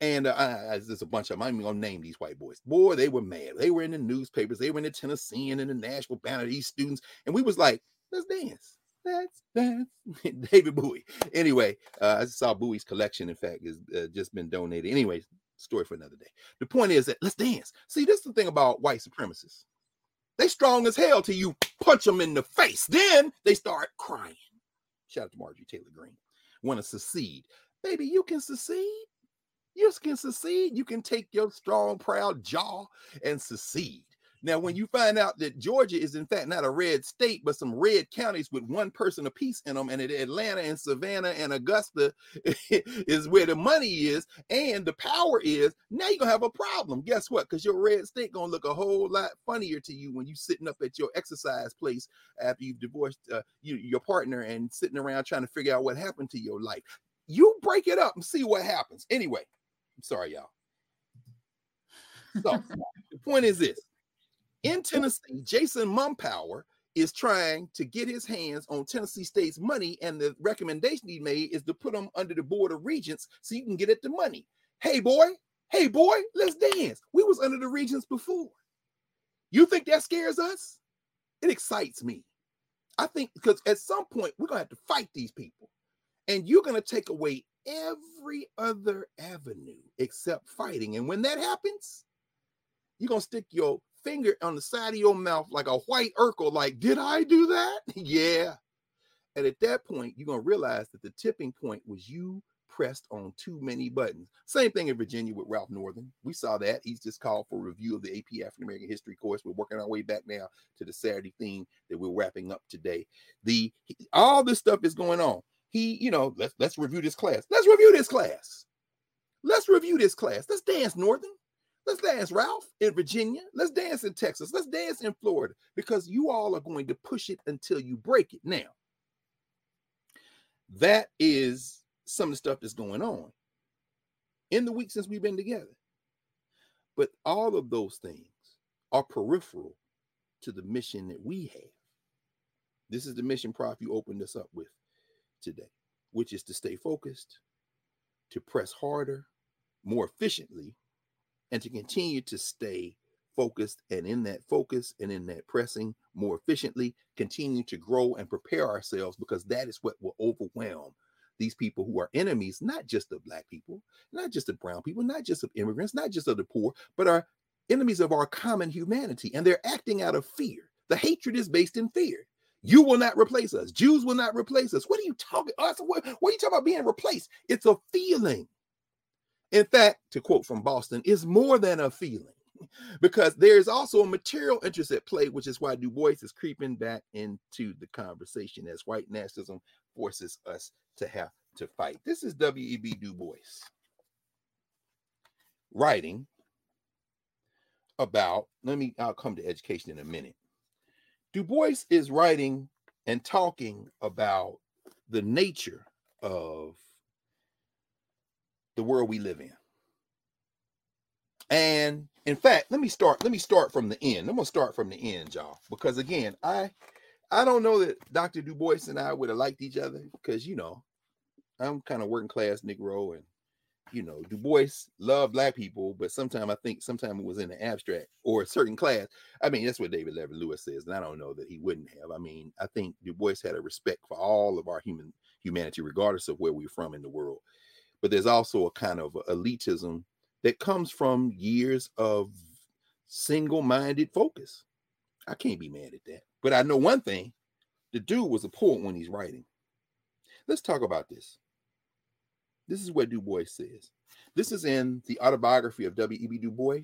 and uh, there's a bunch of them. I'm gonna name these white boys. Boy, they were mad. They were in the newspapers. They were in the Tennessean and in the Nashville Banner. These students, and we was like, let's dance. Let's dance. David Bowie. Anyway, uh, I saw Bowie's collection. In fact, has uh, just been donated. Anyway, story for another day. The point is that let's dance. See, this is the thing about white supremacists. They strong as hell till you punch them in the face. Then they start crying. Shout out to Marjorie Taylor Greene. Want to secede. Baby, you can secede. You can secede. You can take your strong, proud jaw and secede. Now, when you find out that Georgia is in fact not a red state, but some red counties with one person apiece in them, and Atlanta and Savannah and Augusta is where the money is and the power is, now you're gonna have a problem. Guess what? Because your red state gonna look a whole lot funnier to you when you're sitting up at your exercise place after you've divorced uh, you, your partner and sitting around trying to figure out what happened to your life. You break it up and see what happens. Anyway, I'm sorry, y'all. So the point is this in Tennessee, Jason Mumpower is trying to get his hands on Tennessee State's money, and the recommendation he made is to put them under the board of regents so you can get at the money. Hey boy, hey boy, let's dance. We was under the regents before. You think that scares us? It excites me. I think because at some point we're gonna have to fight these people, and you're gonna take away every other avenue except fighting. And when that happens, you're gonna stick your finger on the side of your mouth like a white Urkel, like, did I do that? yeah. And at that point, you're gonna realize that the tipping point was you pressed on too many buttons. Same thing in Virginia with Ralph Northam. We saw that. He's just called for review of the AP African American History course. We're working our way back now to the Saturday theme that we're wrapping up today. The all this stuff is going on he, you know, let's let's review this class. Let's review this class. Let's review this class. Let's dance, Northam. Let's dance, Ralph, in Virginia. Let's dance in Texas. Let's dance in Florida because you all are going to push it until you break it. Now, that is some of the stuff that's going on in the week since we've been together. But all of those things are peripheral to the mission that we have. This is the mission, Prof, you opened us up with today, which is to stay focused, to press harder, more efficiently, and to continue to stay focused and in that focus and in that pressing more efficiently, continue to grow and prepare ourselves because that is what will overwhelm these people who are enemies, not just of black people, not just of brown people, not just of immigrants, not just of the poor, but are enemies of our common humanity. And they're acting out of fear. The hatred is based in fear. You will not replace us. Jews will not replace us. What are you talking? What, what are you talking about being replaced? It's a feeling. In fact, to quote from Boston, is more than a feeling because there is also a material interest at play, which is why Du Bois is creeping back into the conversation as white nationalism forces us to have to fight. This is W.E.B. Du Bois writing about, let me, I'll come to education in a minute. Du Bois is writing and talking about the nature of the world we live in. And in fact, let me start. Let me start from the end. I'm gonna start from the end, y'all, because again, I I don't know that Dr. Du Bois and I would have liked each other because you know I'm kind of working class Negro and you know, Du Bois loved black people, but sometimes I think sometimes it was in the abstract or a certain class. I mean, that's what David Levering Lewis says, and I don't know that he wouldn't have. I mean, I think Du Bois had a respect for all of our human humanity, regardless of where we're from in the world. But there's also a kind of elitism that comes from years of single-minded focus. I can't be mad at that. But I know one thing: the dude was a poet when he's writing. Let's talk about this. This is what Du Bois says. This is in the autobiography of W.E.B. Du Bois.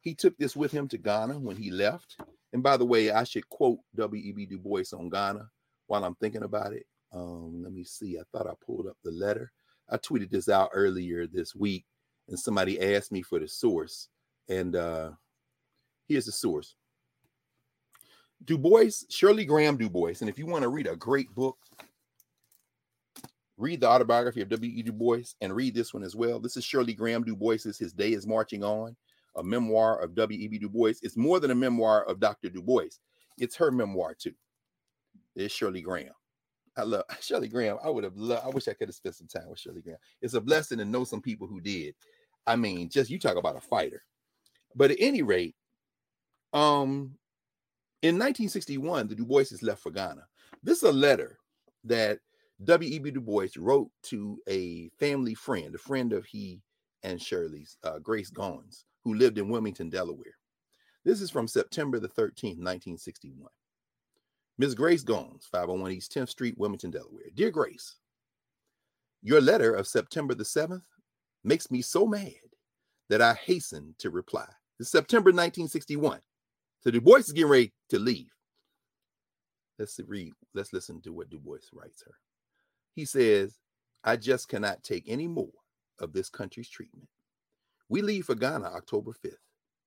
He took this with him to Ghana when he left. And by the way, I should quote W.E.B. Du Bois on Ghana while I'm thinking about it. Um, let me see. I thought I pulled up the letter. I tweeted this out earlier this week, and somebody asked me for the source. And uh, here's the source. Du Bois, Shirley Graham Du Bois. And if you want to read a great book read the autobiography of W.E. Du Bois and read this one as well. This is Shirley Graham Du Bois's His Day is Marching On, a memoir of W.E.B. Du Bois. It's more than a memoir of Dr. Du Bois, it's her memoir too. It's Shirley Graham. I love Shirley Graham. I would have loved, I wish I could have spent some time with Shirley Graham. It's a blessing to know some people who did. I mean, just you talk about a fighter. But at any rate, um, in 1961, the Du Boises left for Ghana. This is a letter that W.E.B. Du Bois wrote to a family friend, a friend of he and Shirley's, uh, Grace Goins, who lived in Wilmington, Delaware. This is from September the 13th, 1961. Ms. Grace Goins, 501 East 10th Street, Wilmington, Delaware. Dear Grace, your letter of September the 7th makes me so mad that I hasten to reply. It's September 1961. So Du Bois is getting ready to leave. Let's read, let's listen to what Du Bois writes her. He says, I just cannot take any more of this country's treatment. We leave for Ghana October 5th,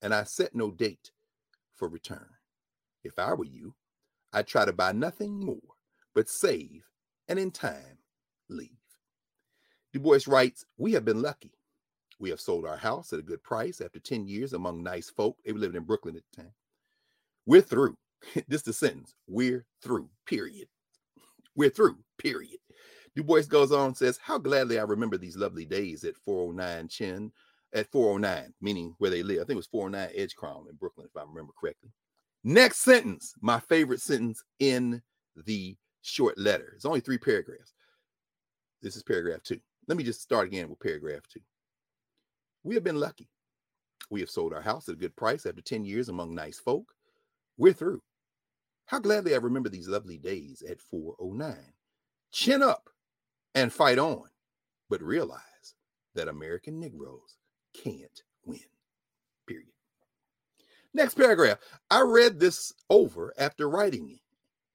and I set no date for return. If I were you, I'd try to buy nothing more but save and in time leave. Du Bois writes, We have been lucky. We have sold our house at a good price after 10 years among nice folk. They were living in Brooklyn at the time. We're through. this is the sentence. We're through, period. We're through, period. Du Bois goes on and says, How gladly I remember these lovely days at 409 Chin, at 409, meaning where they live. I think it was 409 Edgecombe in Brooklyn, if I remember correctly. Next sentence, my favorite sentence in the short letter. It's only three paragraphs. This is paragraph two. Let me just start again with paragraph two. We have been lucky. We have sold our house at a good price after 10 years among nice folk. We're through. How gladly I remember these lovely days at 409. Chin up and fight on, but realize that American Negroes can't win. Next paragraph. I read this over after writing it.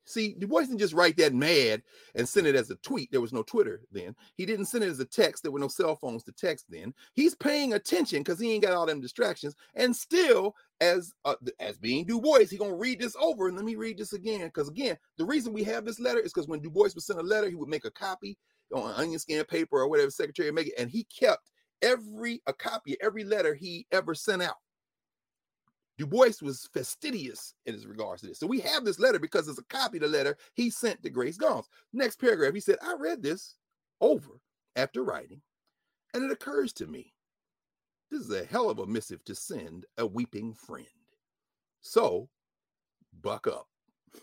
See, Du Bois didn't just write that mad and send it as a tweet. There was no Twitter then. He didn't send it as a text. There were no cell phones to text then. He's paying attention because he ain't got all them distractions. And still, as uh, as being Du Bois, he gonna read this over. And let me read this again, because again, the reason we have this letter is because when Du Bois would send a letter, he would make a copy on onionskin paper or whatever secretary make it, and he kept every a copy of every letter he ever sent out. Du Bois was fastidious in his regards to this. So we have this letter because it's a copy of the letter he sent to Grace Goins. Next paragraph, he said, I read this over after writing, and it occurs to me this is a hell of a missive to send a weeping friend. So buck up.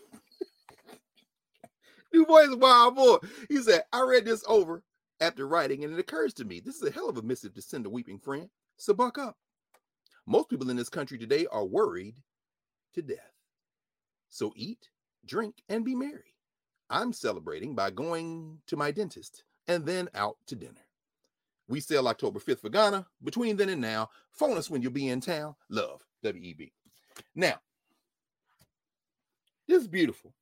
Du Bois is wild boy. He said, I read this over after writing, and it occurs to me this is a hell of a missive to send a weeping friend. So buck up. Most people in this country today are worried to death. So eat, drink, and be merry. I'm celebrating by going to my dentist and then out to dinner. We sell October 5th for Ghana. Between then and now, phone us when you'll be in town. Love, WEB. Now, this is beautiful.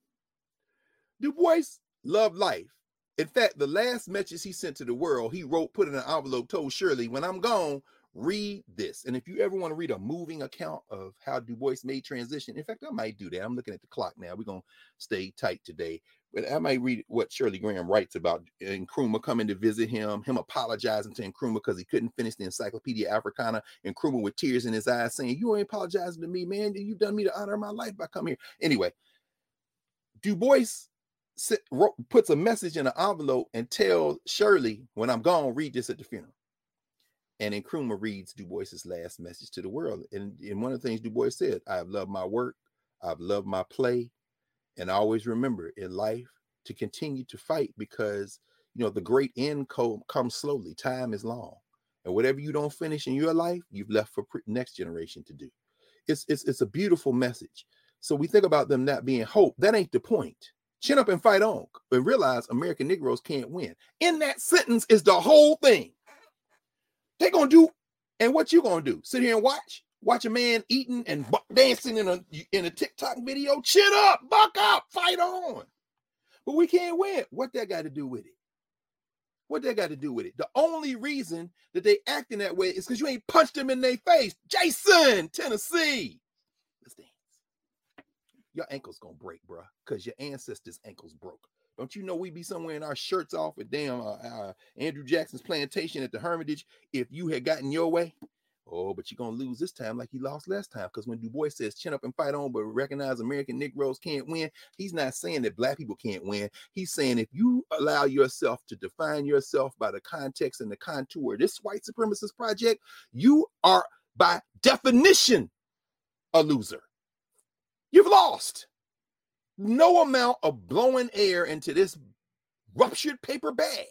Du Bois loved life. In fact, the last message he sent to the world, he wrote, put in an envelope, told Shirley, when I'm gone, read this. And if you ever want to read a moving account of how Du Bois made transition, in fact, I might do that. I'm looking at the clock now. We're going to stay tight today. But I might read what Shirley Graham writes about uh, Nkrumah coming to visit him, him apologizing to Nkrumah because he couldn't finish the Encyclopedia Africana, and Nkrumah with tears in his eyes saying, You ain't apologizing to me, man. You've done me the honor of my life by coming here. Anyway, Du Bois puts a message in an envelope and tells Shirley, When I'm gone, read this at the funeral. And Nkrumah reads Du Bois's last message to the world. And, and one of the things Du Bois said, I've loved my work, I've loved my play, and always remember in life to continue to fight because you know the great end co- comes slowly. Time is long, and whatever you don't finish in your life, you've left for pre- next generation to do. It's it's it's a beautiful message. So we think about them not being hope. That ain't the point. Chin up and fight on, and realize American Negroes can't win. In that sentence is the whole thing. They're gonna do, and what you gonna do? Sit here and watch? Watch a man eating and dancing in a in a TikTok video. Chin up, buck up, fight on. But we can't win. What that got to do with it? What that got to do with it? The only reason that they acting that way is because you ain't punched them in their face. Jason, Tennessee. Let's dance. Your ankle's gonna break, bro, because your ancestors' ankles broke. Don't you know we'd be somewhere in our shirts off at damn uh, uh, Andrew Jackson's plantation at the Hermitage if you had gotten your way? Oh, but you're gonna lose this time like he lost last time. Because when Du Bois says chin up and fight on, but recognize American Negroes can't win, he's not saying that black people can't win. He's saying if you allow yourself to define yourself by the context and the contour of this white supremacist project, you are by definition a loser. You've lost. No amount of blowing air into this ruptured paper bag,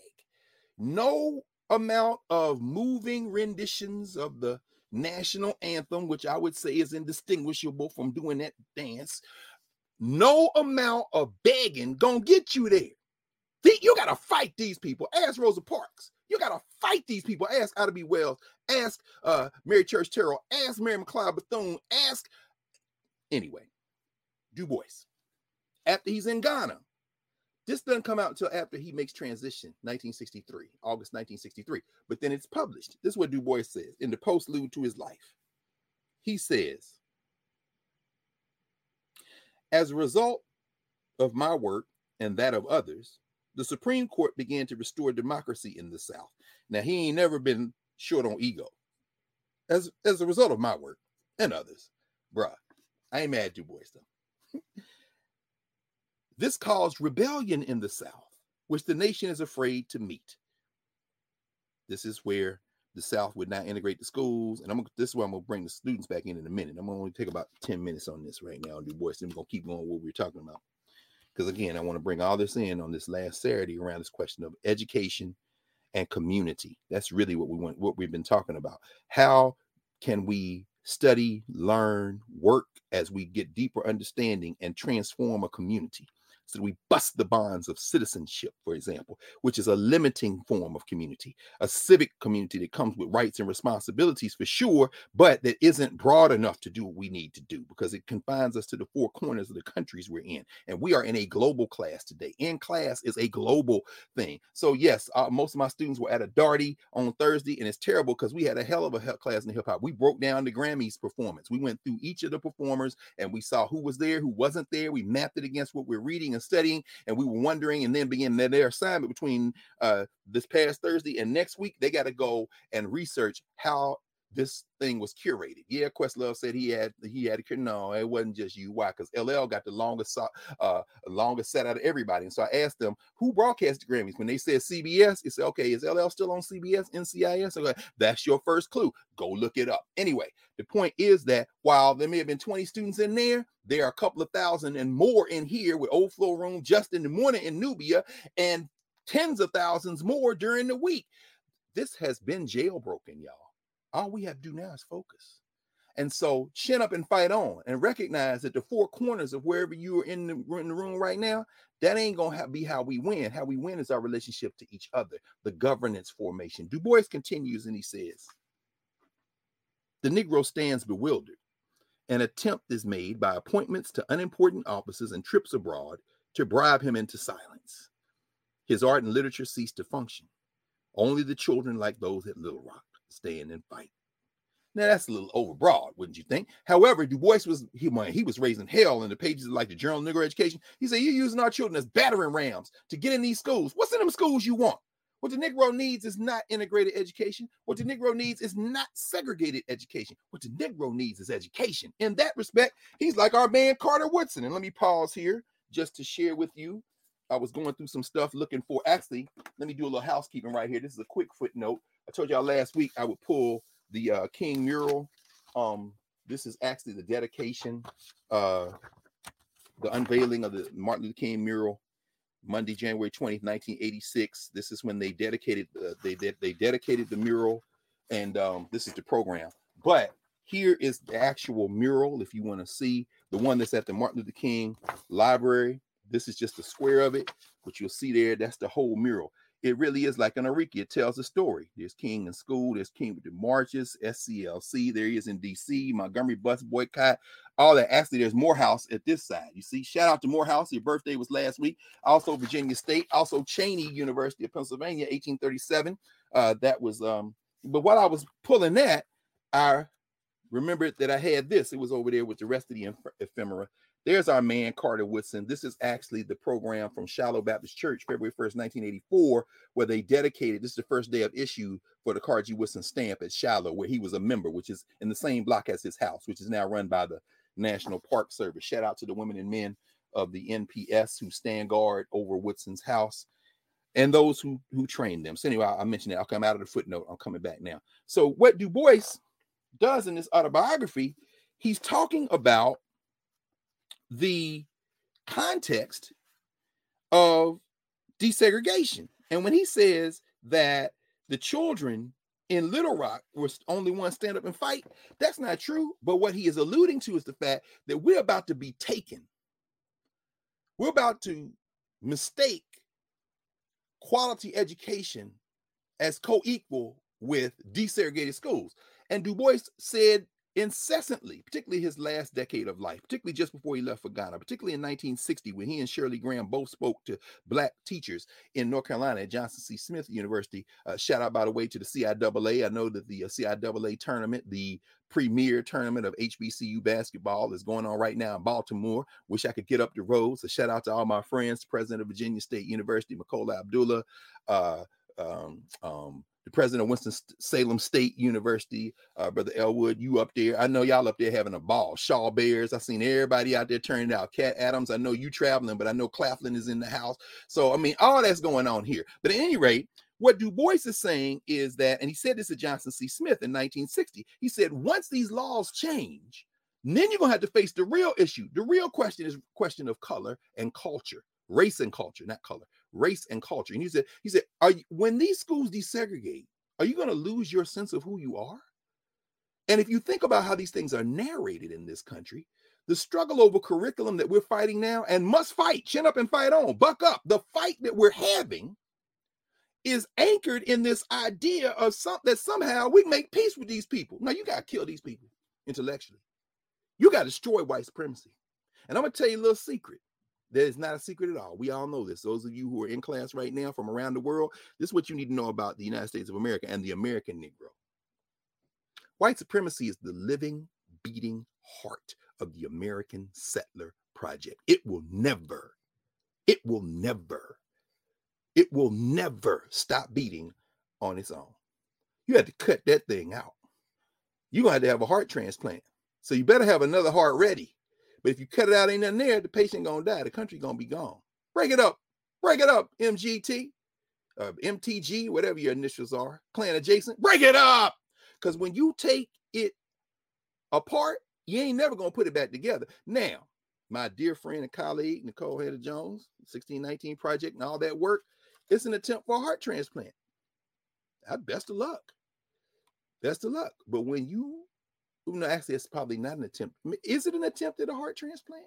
no amount of moving renditions of the national anthem, which I would say is indistinguishable from doing that dance, no amount of begging gonna get you there. You gotta fight these people. Ask Rosa Parks. You gotta fight these people. Ask Ida B. Wells. Ask uh, Mary Church Terrell. Ask Mary McLeod Bethune. Ask anyway. Du Bois. After he's in Ghana, this doesn't come out until after he makes transition, 1963, August 1963. But then it's published. This is what Du Bois says in the postlude to his life. He says, as a result of my work and that of others, the Supreme Court began to restore democracy in the South. Now, he ain't never been short on ego. As, as a result of my work and others, bruh, I ain't mad Du Bois though. This caused rebellion in the South, which the nation is afraid to meet. This is where the South would not integrate the schools. And I'm this is where I'm gonna bring the students back in in a minute. I'm gonna only take about 10 minutes on this right now, Du Bois. And we're gonna keep going what we're talking about. Because again, I want to bring all this in on this last Saturday around this question of education and community. That's really what we want, what we've been talking about. How can we study, learn, work as we get deeper understanding and transform a community? So we bust the bonds of citizenship, for example, which is a limiting form of community, a civic community that comes with rights and responsibilities for sure, but that isn't broad enough to do what we need to do because it confines us to the four corners of the countries we're in. And we are in a global class today. In class is a global thing. So, yes, uh, most of my students were at a Darty on Thursday, and it's terrible because we had a hell of a class in hip hop. We broke down the Grammys performance. We went through each of the performers and we saw who was there, who wasn't there. We mapped it against what we're reading and and studying, and we were wondering, and then their, their assignment between uh, this past Thursday and next week, they got to go and research how this thing was curated. Yeah, Questlove said he had he had a no, it wasn't just you. Why? Because LL got the longest uh longest set out of everybody. And so I asked them who broadcast the Grammys. When they said CBS, it said, okay, is LL still on CBS, NCIS? That's your first clue. Go look it up. Anyway, the point is that while there may have been 20 students in there, there are a couple of thousand and more in here with Old overflow room just in the morning in Nubia and tens of thousands more during the week. This has been jailbroken, y'all. All we have to do now is focus. And so chin up and fight on and recognize that the four corners of wherever you are in the, in the room right now, that ain't gonna have, be how we win. How we win is our relationship to each other, the governance formation. Du Bois continues and he says, the Negro stands bewildered. An attempt is made by appointments to unimportant offices and trips abroad to bribe him into silence. His art and literature cease to function. Only the children like those at Little Rock stand and fight. Now that's a little overbroad, wouldn't you think? However, Du Bois was he, he was raising hell in the pages of like the Journal of Negro Education. He said, You're using our children as battering rams to get in these schools. What's in them schools you want? What the Negro needs is not integrated education. What the Negro needs is not segregated education. What the Negro needs is education. In that respect, he's like our man Carter Woodson. And let me pause here just to share with you. I was going through some stuff looking for, actually, let me do a little housekeeping right here. This is a quick footnote. I told y'all last week I would pull the uh, King mural. Um, this is actually the dedication, uh, the unveiling of the Martin Luther King mural, Monday, January 20th, 1986. This is when they dedicated uh, they they dedicated the mural, and um, this is the program. But here is the actual mural. If you want to see the one that's at the Martin Luther King Library, this is just a square of it, but you'll see there that's the whole mural it really is like an Ariki. It tells a story. There's King in school, there's King with the marches, SCLC, there he is in DC, Montgomery bus boycott, all that. Actually, there's Morehouse at this side. You see, shout out to Morehouse. Your birthday was last week. Also, Virginia State, also Cheyney University of Pennsylvania, 1837. Uh, that was um, but while I was pulling that, I remembered that I had this. It was over there with the rest of the ephemera. There's our man, Carter Woodson. This is actually the program from Shiloh Baptist Church, February 1st, 1984, where they dedicated this is the first day of issue for the Carter G. Woodson stamp at Shiloh, where he was a member, which is in the same block as his house, which is now run by the National Park Service. Shout out to the women and men of the NPS who stand guard over Woodson's house and those who who train them. So anyway, I mentioned that. I'll come out of the footnote. I'm coming back now. So what Du Bois does in this autobiography, he's talking about the context of desegregation. And when he says that the children in Little Rock were only one stand up and fight, that's not true. But what he is alluding to is the fact that we're about to be taken. We're about to mistake quality education as co equal with desegregated schools. And Du Bois said incessantly, particularly his last decade of life, particularly just before he left for Ghana, particularly in 1960 when he and Shirley Graham both spoke to black teachers in North Carolina at Johnson C. Smith University. Uh, shout out, by the way, to the CIAA. I know that the uh, CIAA tournament, the premier tournament of HBCU basketball, is going on right now in Baltimore. Wish I could get up the road. So shout out to all my friends, President of Virginia State University, Makola Abdullah. Uh, um, um, the president of Winston-Salem State University, uh, Brother Elwood, you up there. I know y'all up there having a ball. Shaw Bears, I seen everybody out there turning out. Cat Adams, I know you traveling, but I know Claflin is in the house. So, I mean, all that's going on here. But at any rate, what Du Bois is saying is that, and he said this to Johnson C. Smith in 1960, he said, once these laws change, then you're going to have to face the real issue. The real question is question of color and culture, race and culture, not color race and culture. And he said, he said, are you, when these schools desegregate, are you going to lose your sense of who you are? And if you think about how these things are narrated in this country, the struggle over curriculum that we're fighting now and must fight, chin up and fight on, buck up. The fight that we're having is anchored in this idea of some that somehow we make peace with these people. Now you got to kill these people intellectually. You got to destroy white supremacy. And I'm gonna tell you a little secret. That is not a secret at all. We all know this. Those of you who are in class right now from around the world, this is what you need to know about the United States of America and the American Negro. White supremacy is the living, beating heart of the American settler project. It will never, it will never, it will never stop beating on its own. You have to cut that thing out. You're going to have to have a heart transplant. So you better have another heart ready but if you cut it out, ain't nothing there, the patient gonna die. The country gonna be gone. Break it up. Break it up, MGT, uh, MTG, whatever your initials are, clan adjacent. Break it up. Because when you take it apart, you ain't never gonna put it back together. Now, my dear friend and colleague, Nikole Hannah-Jones, 1619 Project, and all that work, it's an attempt for a heart transplant. I best of luck. Best of luck. But when you no, actually, it's probably not an attempt. Is it an attempt at a heart transplant?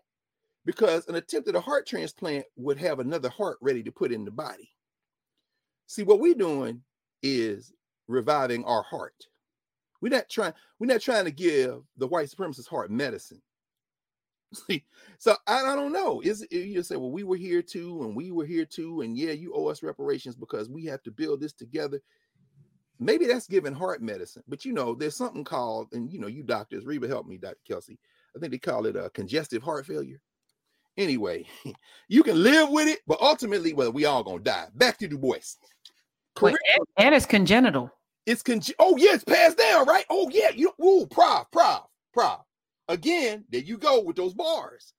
Because an attempt at a heart transplant would have another heart ready to put in the body. See, what we're doing is reviving our heart. We're not trying, we're not trying to give the white supremacist heart medicine. See, so I, I don't know. Is you say, well, we were here too, and we were here too, and yeah, you owe us reparations because we have to build this together. Maybe that's giving heart medicine, but you know, there's something called, and you know, you doctors, Reba, help me, Dr. Kelsey. I think they call it a congestive heart failure. Anyway, you can live with it, but ultimately, well, we all gonna die. Back to Du Bois. And, and, it's congenital. It's con. Oh yeah, it's passed down, right? Oh yeah, you. Ooh, prof, prof, prof. Again, there you go with those bars,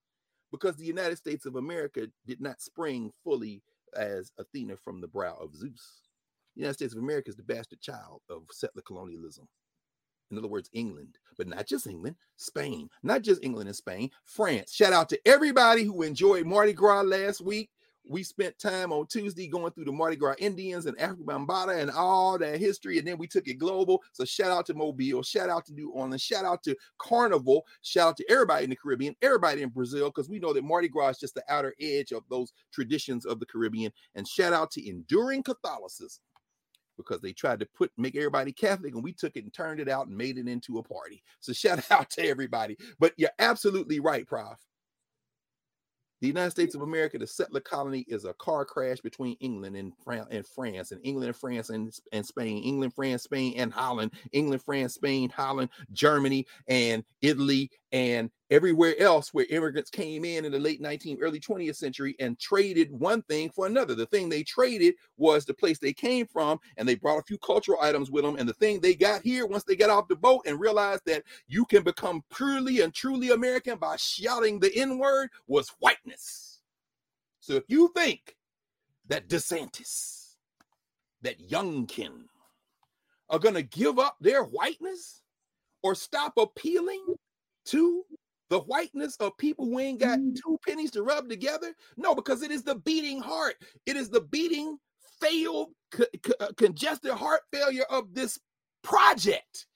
because the United States of America did not spring fully as Athena from the brow of Zeus. The United States of America is the bastard child of settler colonialism. In other words, England, but not just England, Spain, not just England and Spain, France. Shout out to everybody who enjoyed Mardi Gras last week we spent time on Tuesday going through the Mardi Gras Indians and Afrika Bambaataa and all that history, and then we took it global. So shout out to Mobile, shout out to New Orleans, shout out to Carnival, shout out to everybody in the Caribbean, everybody in Brazil, because we know that Mardi Gras is just the outer edge of those traditions of the Caribbean. And shout out to enduring Catholicism because they tried to put make everybody Catholic and we took it and turned it out and made it into a party. So shout out to everybody. But you're absolutely right, Prof. The United States of America, the settler colony, is a car crash between England and, Fran- and France, and England and France and, and Spain, England, France, Spain, and Holland, England, France, Spain, Holland, Germany, and Italy, and everywhere else where immigrants came in in the late 19th, early 20th century and traded one thing for another. The thing they traded was the place they came from, and they brought a few cultural items with them. And the thing they got here once they got off the boat and realized that you can become purely and truly American by shouting the N word was whiteness. So if you think that DeSantis, that Youngkin are going to give up their whiteness or stop appealing to the whiteness of people who ain't got mm. two pennies to rub together? No, because it is the beating heart. It is the beating, failed, co- co- uh, congested heart failure of this project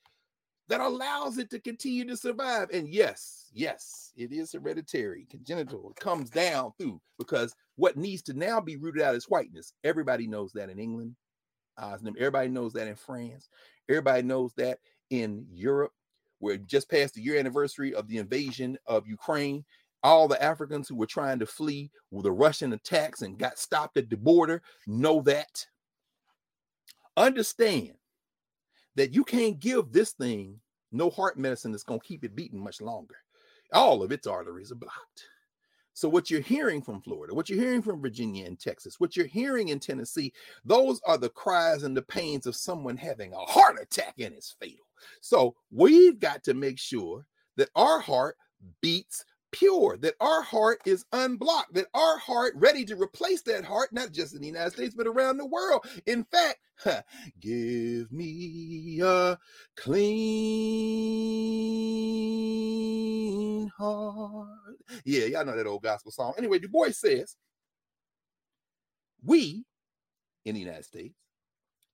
that allows it to continue to survive. And yes, yes, it is hereditary, congenital. It comes down through because what needs to now be rooted out is whiteness. Everybody knows that in England. Everybody knows that in France. Everybody knows that in Europe. We're just past the year anniversary of the invasion of Ukraine. All the Africans who were trying to flee with the Russian attacks and got stopped at the border know that. Understand that you can't give this thing no heart medicine that's going to keep it beating much longer. All of its arteries are blocked. So, what you're hearing from Florida, what you're hearing from Virginia and Texas, what you're hearing in Tennessee, those are the cries and the pains of someone having a heart attack and it's fatal. So we've got to make sure that our heart beats pure, that our heart is unblocked, that our heart ready to replace that heart, not just in the United States, but around the world. In fact, give me a clean heart. Yeah, y'all know that old gospel song. Anyway, Du Bois says, we in the United States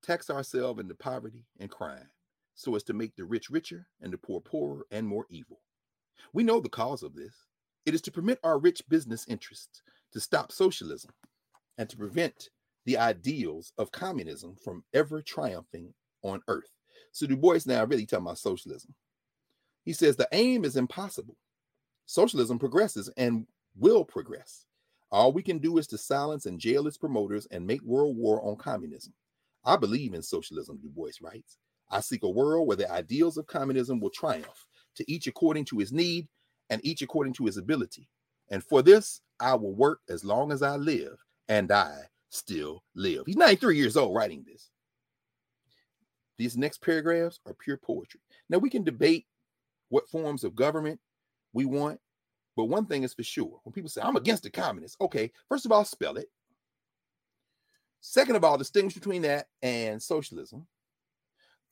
tax ourselves into poverty and crime so as to make the rich richer and the poor poorer and more evil. We know the cause of this. It is to permit our rich business interests to stop socialism and to prevent the ideals of communism from ever triumphing on earth. So Du Bois now really talking about socialism. He says the aim is impossible. Socialism progresses and will progress. All we can do is to silence and jail its promoters and make world war on communism. I believe in socialism, Du Bois writes. I seek a world where the ideals of communism will triumph, to each according to his need and each according to his ability. And for this, I will work as long as I live, and I still live. He's 93 years old writing this. These next paragraphs are pure poetry. Now, we can debate what forms of government we want, but one thing is for sure when people say, I'm against the communists, okay, first of all, spell it. Second of all, distinguish between that and socialism.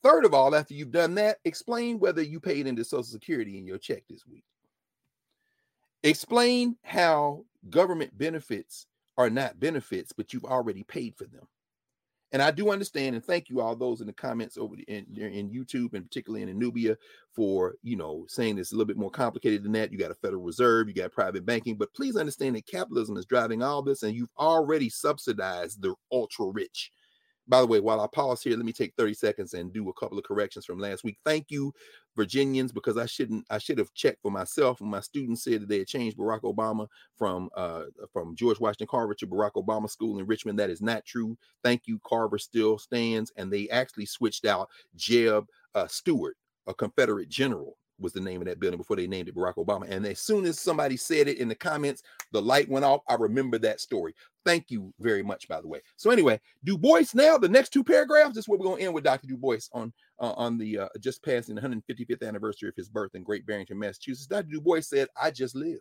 Third of all, after you've done that, explain whether you paid into Social Security in your check this week. Explain how government benefits are not benefits, but you've already paid for them. And I do understand, and thank you all those in the comments over the, in, in YouTube and particularly in Nubia for you know saying it's a little bit more complicated than that. You got a Federal Reserve, you got private banking, but please understand that capitalism is driving all this, and you've already subsidized the ultra rich by the way, while I pause here, let me take 30 seconds and do a couple of corrections from last week. Thank you, Virginians, because I shouldn't I should have checked for myself. When my students said that they had changed Barack Obama from uh from George Washington Carver to Barack Obama School in Richmond. That is not true. Thank you. Carver still stands, and they actually switched out Jeb uh, Stuart, a Confederate general was the name of that building before they named it Barack Obama. And as soon as somebody said it in the comments, the light went off. I remember that story. Thank you very much, by the way. So anyway, Du Bois now, the next two paragraphs, is where we're going to end with Dr. Du Bois on uh, on the uh, just passing the 155th anniversary of his birth in Great Barrington, Massachusetts. Dr. Du Bois said, I just live.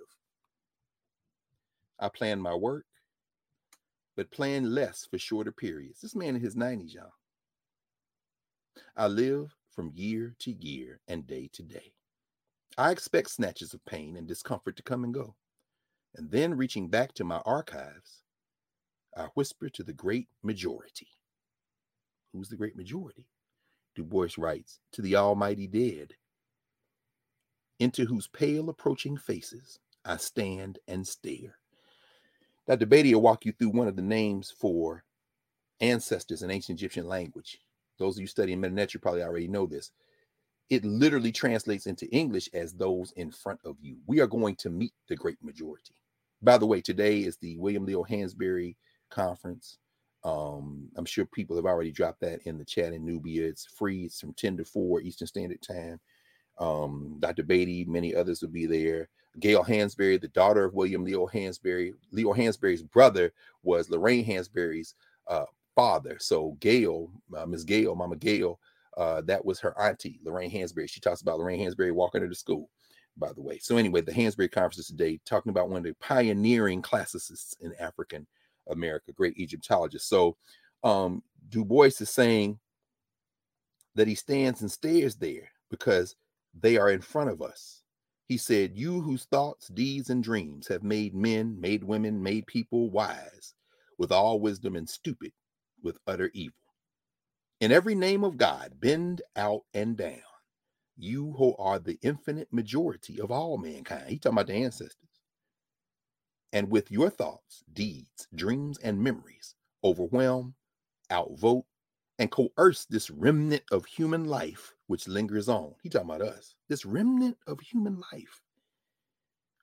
I plan my work, but plan less for shorter periods. This man in his 90s, y'all. I live from year to year and day to day. I expect snatches of pain and discomfort to come and go. And then reaching back to my archives, I whisper to the great majority. Who's the great majority? Du Bois writes, to the almighty dead, into whose pale approaching faces I stand and stare. Dr. Beatty will walk you through one of the names for ancestors in ancient Egyptian language. Those of you studying Medu Neter probably already know this it literally translates into English as those in front of you. We are going to meet the great majority. By the way, today is the William Leo Hansberry conference. Um, I'm sure people have already dropped that in the chat in Nubia. It's free. It's from 10 to 4 Eastern Standard Time. Um, Dr. Beatty, many others will be there. Gail Hansberry, the daughter of William Leo Hansberry. Leo Hansberry's brother was Lorraine Hansberry's uh, father. So Gail, uh, Miss Gail, Mama Gail, uh, that was her auntie, Lorraine Hansberry. She talks about Lorraine Hansberry walking her to school, by the way. So, anyway, the Hansberry conference today, talking about one of the pioneering classicists in African America, great Egyptologist. So, um, Du Bois is saying that he stands and stares there because they are in front of us. He said, You whose thoughts, deeds, and dreams have made men, made women, made people wise with all wisdom and stupid with utter evil. In every name of God, bend out and down. You who are the infinite majority of all mankind. He talking about the ancestors. And with your thoughts, deeds, dreams, and memories, overwhelm, outvote, and coerce this remnant of human life which lingers on. He talking about us. This remnant of human life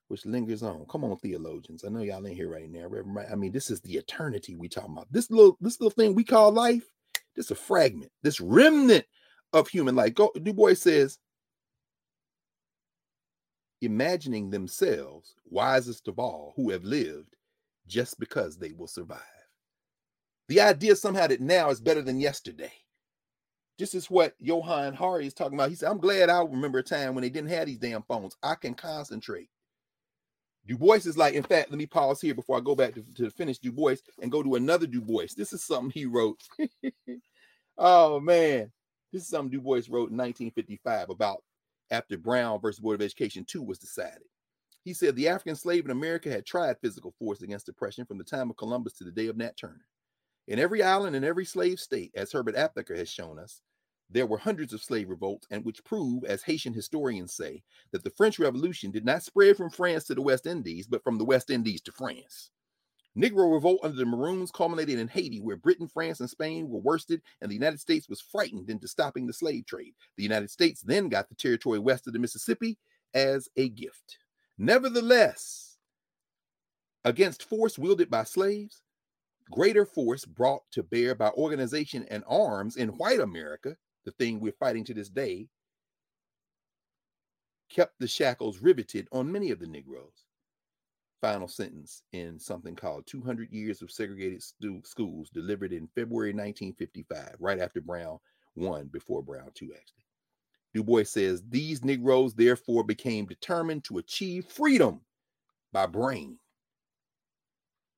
which lingers on. Come on, theologians. I know y'all ain't here right now. I mean, this is the eternity we talking about. This little this little thing we call life this a fragment, this remnant of human life. Go, du Bois says, imagining themselves wisest of all who have lived just because they will survive. The idea somehow that now is better than yesterday. This is what Johann Hari is talking about. He said, I'm glad I remember a time when they didn't have these damn phones. I can concentrate. Du Bois is like, in fact, let me pause here before I go back to, to finish Du Bois and go to another Du Bois. This is something he wrote. oh man, this is something Du Bois wrote in 1955 about after Brown versus Board of Education 2 was decided. He said the African slave in America had tried physical force against oppression from the time of Columbus to the day of Nat Turner. In every island and every slave state, as Herbert Aptheker has shown us, there were hundreds of slave revolts, and which prove, as Haitian historians say, that the French Revolution did not spread from France to the West Indies, but from the West Indies to France. Negro revolt under the Maroons culminated in Haiti, where Britain, France, and Spain were worsted, and the United States was frightened into stopping the slave trade. The United States then got the territory west of the Mississippi as a gift. Nevertheless, against force wielded by slaves, greater force brought to bear by organization and arms in white America the thing we're fighting to this day, kept the shackles riveted on many of the Negroes. Final sentence in something called 200 Years of Segregated Stu- Schools, delivered in February 1955, right after Brown won, before Brown 2, actually. Du Bois says these Negroes therefore became determined to achieve freedom by brain,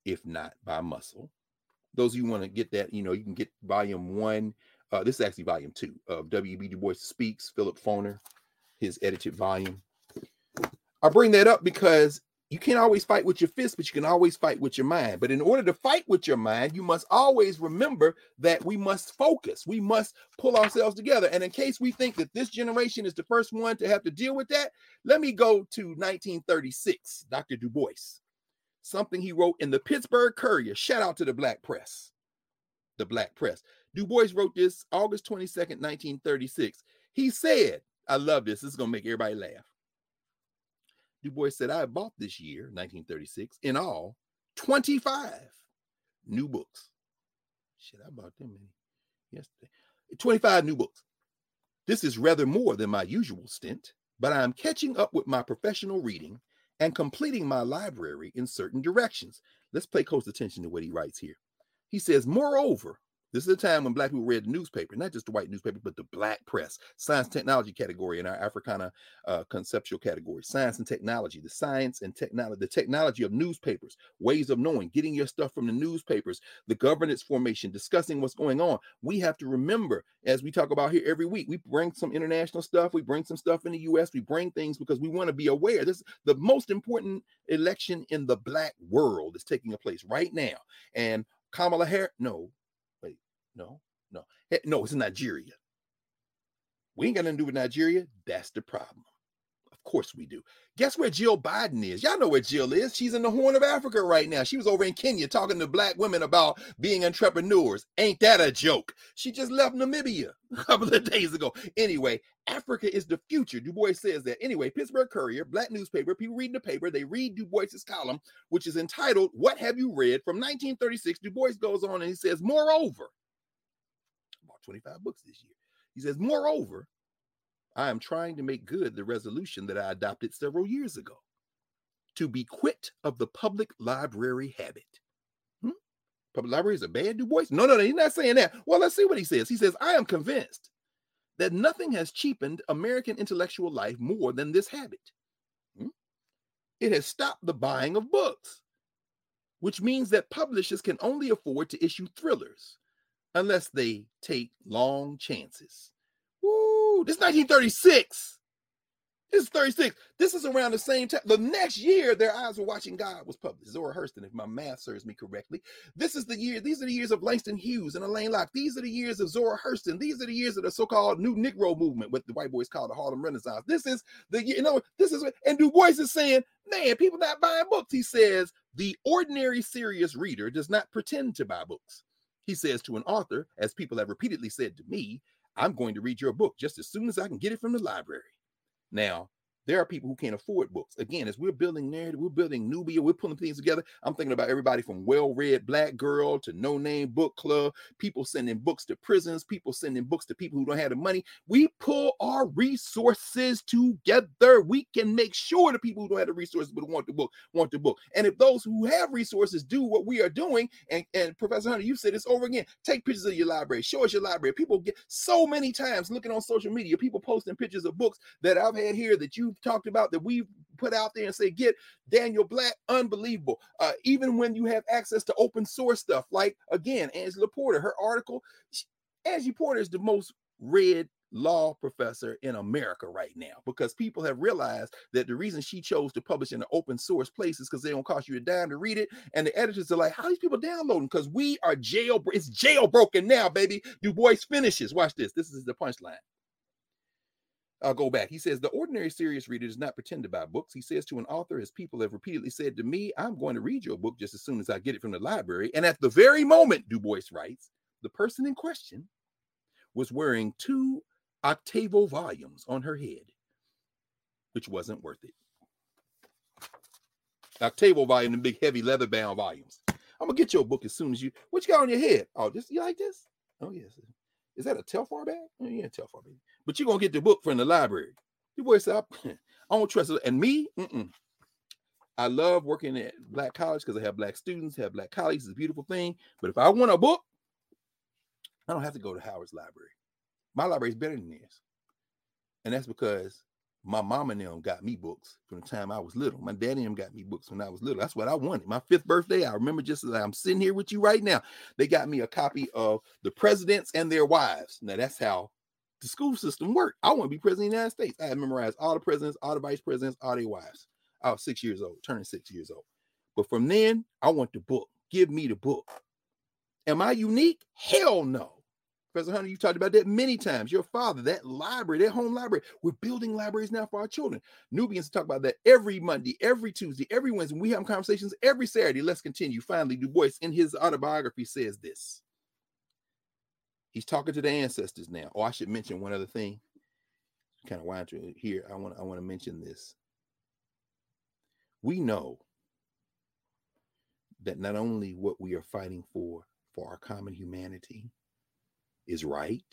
if not by muscle. Those of you want to get that, you know, you can get volume one uh, this is actually volume two of W.B. Du Bois Speaks, Philip Foner, his edited volume. I bring that up because you can't always fight with your fist, but you can always fight with your mind. But in order to fight with your mind, you must always remember that we must focus. We must pull ourselves together. And in case we think that this generation is the first one to have to deal with that, let me go to 1936, Dr. Du Bois. Something he wrote in the Pittsburgh Courier. Shout out to the black press. The black press. Du Bois wrote this August 22nd, 1936. He said, I love this. This is going to make everybody laugh. Du Bois said, I bought this year, 1936, in all 25 new books. Shit, I bought them yesterday. 25 new books. This is rather more than my usual stint, but I am catching up with my professional reading and completing my library in certain directions. Let's pay close attention to what he writes here. He says, Moreover, this is a time when black people read the newspaper, not just the white newspaper, but the black press, science technology category in our Africana uh, conceptual category, science and technology, the science and technology, the technology of newspapers, ways of knowing, getting your stuff from the newspapers, the governance formation, discussing what's going on. We have to remember, as we talk about here every week, we bring some international stuff, we bring some stuff in the US, we bring things because we want to be aware. This is the most important election in the black world is taking place right now. And Kamala Harris, no, no, no, no, it's Nigeria. We ain't got nothing to do with Nigeria. That's the problem. Of course we do. Guess where Jill Biden is? Y'all know where Jill is. She's in the Horn of Africa right now. She was over in Kenya talking to black women about being entrepreneurs. Ain't that a joke? She just left Namibia a couple of days ago. Anyway, Africa is the future. Du Bois says that. Anyway, Pittsburgh Courier, black newspaper, people reading the paper, they read Du Bois's column, which is entitled, What Have You Read? from 1936. Du Bois goes on and he says, Moreover, 25 books this year. He says, Moreover, I am trying to make good the resolution that I adopted several years ago to be quit of the public library habit. Hmm? Public libraries are bad, Du Bois? No, no, no, he's not saying that. Well, let's see what he says. He says, I am convinced that nothing has cheapened American intellectual life more than this habit. Hmm? It has stopped the buying of books, which means that publishers can only afford to issue thrillers unless they take long chances. Woo, this is 1936. This is 36. This is around the same time. The next year, Their Eyes Were Watching God was published. Zora Hurston, if my math serves me correctly. This is the year, these are the years of Langston Hughes and Alain Locke. These are the years of Zora Hurston. These are the years of the so-called New Negro movement, what the white boys call the Harlem Renaissance. This is the, you know, this is, and Du Bois is saying, man, people not buying books. He says, the ordinary serious reader does not pretend to buy books. He says to an author, as people have repeatedly said to me, I'm going to read your book just as soon as I can get it from the library. Now, there are people who can't afford books. Again, as we're building narrative, we're building Nubia, we're pulling things together. I'm thinking about everybody from well read black girl to no name book club, people sending books to prisons, people sending books to people who don't have the money. We pull our resources together. We can make sure the people who don't have the resources but want the book want the book. And if those who have resources do what we are doing, and, and Professor Hunter, you said this over again, take pictures of your library, show us your library. People get so many times looking on social media, people posting pictures of books that I've had here that you talked about that we've put out there and say, get Daniel Black, unbelievable. Uh, even when you have access to open source stuff, like again, Angela Porter, her article, she, Angie Porter is the most read law professor in America right now because people have realized that the reason she chose to publish in an open source place is because they don't cost you a dime to read it. And the editors are like, how these people downloading? Because we are jail, it's jailbroken now, baby. Du Bois finishes. Watch this. This is the punchline. I'll go back. He says, The ordinary serious reader does not pretend to buy books. He says to an author, as people have repeatedly said to me, I'm going to read your book just as soon as I get it from the library. And at the very moment, Du Bois writes, the person in question was wearing two octavo volumes on her head, which wasn't worth it. Octavo volume, the big heavy leather bound volumes. I'm gonna get your book as soon as you. What you got on your head? Oh, this you like this? Oh yes. Is that a Telfar bag? Yeah, Telfar bag but you're gonna get the book from the library. You boy said, I don't trust it. And me, mm-mm. I love working at black college because I have black students, have black colleagues. It's a beautiful thing. But if I want a book, I don't have to go to Howard's library. My library is better than theirs. And that's because my mom and them got me books from the time I was little. My daddy and them got me books when I was little. That's what I wanted. My fifth birthday, I remember just as I'm sitting here with you right now, they got me a copy of The Presidents and Their Wives. Now that's how the school system worked. I want to be president of the United States. I had memorized all the presidents, all the vice presidents, all their wives. I was six years old, turning six years old. But from then, I want the book. Give me the book. Am I unique? Hell no. Professor Hunter, you've talked about that many times. Your father, that library, that home library. We're building libraries now for our children. Nubians talk about that every Monday, every Tuesday, every Wednesday. We have conversations every Saturday. Let's continue. Finally, Du Bois, in his autobiography, says this. He's talking to the ancestors now. Oh, I should mention one other thing. Kind of wind to here. I want I want to mention this. We know that not only what we are fighting for for our common humanity is right.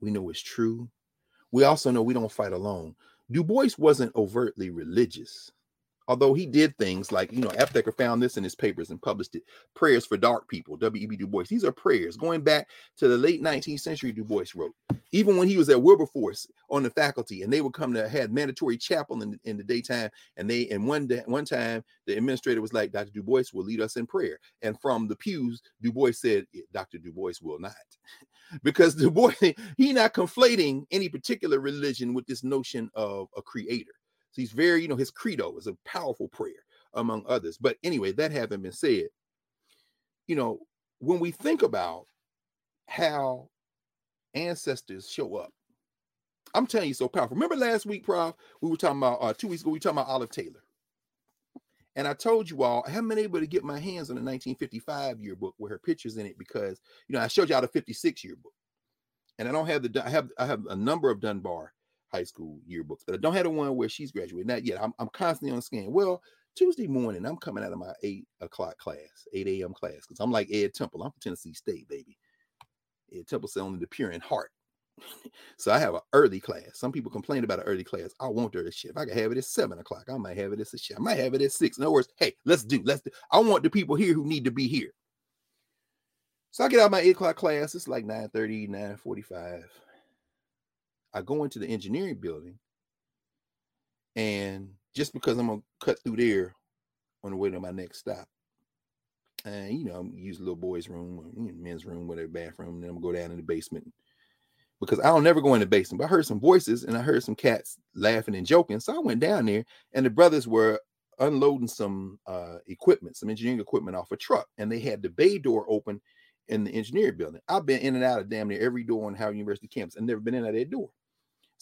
We know it's true. We also know we don't fight alone. Du Bois wasn't overtly religious although he did things like, you know, Aptheker found this in his papers and published it Prayers for Dark People, W.E.B. Du Bois. These are prayers going back to the late 19th century, Du Bois wrote. Even when he was at Wilberforce on the faculty, and they would come to had mandatory chapel in, in the daytime, and they and one day, one time the administrator was like, Dr. Du Bois will lead us in prayer. And from the pews, Du Bois said, Dr. Du Bois will not. because Du Bois, he not conflating any particular religion with this notion of a creator so he's very, you know, his credo is a powerful prayer, among others. But anyway, that having been said, you know, when we think about how ancestors show up, I'm telling you, so powerful. Remember last week, Prof, we were talking about uh, two weeks ago, we were talking about Olive Taylor. And I told you all, I haven't been able to get my hands on the 1955 yearbook with her pictures in it because, you know, I showed you all the 56 yearbook. And I don't have the, I have, I have a number of Dunbar high school yearbooks, but I don't have the one where she's graduated. Not yet. I'm, I'm constantly on scan. Well, Tuesday morning, I'm coming out of my eight o'clock class, 8 a.m. class, because I'm like Ed Temple. I'm from Tennessee State, baby. Ed Temple said only the pure in heart. so I have an early class. Some people complain about an early class. I want early shit. If I can have it at seven o'clock, I might have it at shit. I might have it at six. In other words, hey, let's do, let's do. I want the people here who need to be here. So I get out my eight o'clock class. It's like 9 30, 9 45. I go into the engineering building, and just because I'm gonna cut through there on the way to my next stop, and you know, I'm use a little boy's room, or, you know, men's room, whatever bathroom, and then I'm gonna go down in the basement because I don't never go in the basement. But I heard some voices and I heard some cats laughing and joking, so I went down there, and the brothers were unloading some uh, equipment, some engineering equipment off a truck, and they had the bay door open in the engineering building. I've been in and out of damn near every door on Howard University campus and never been in at that door.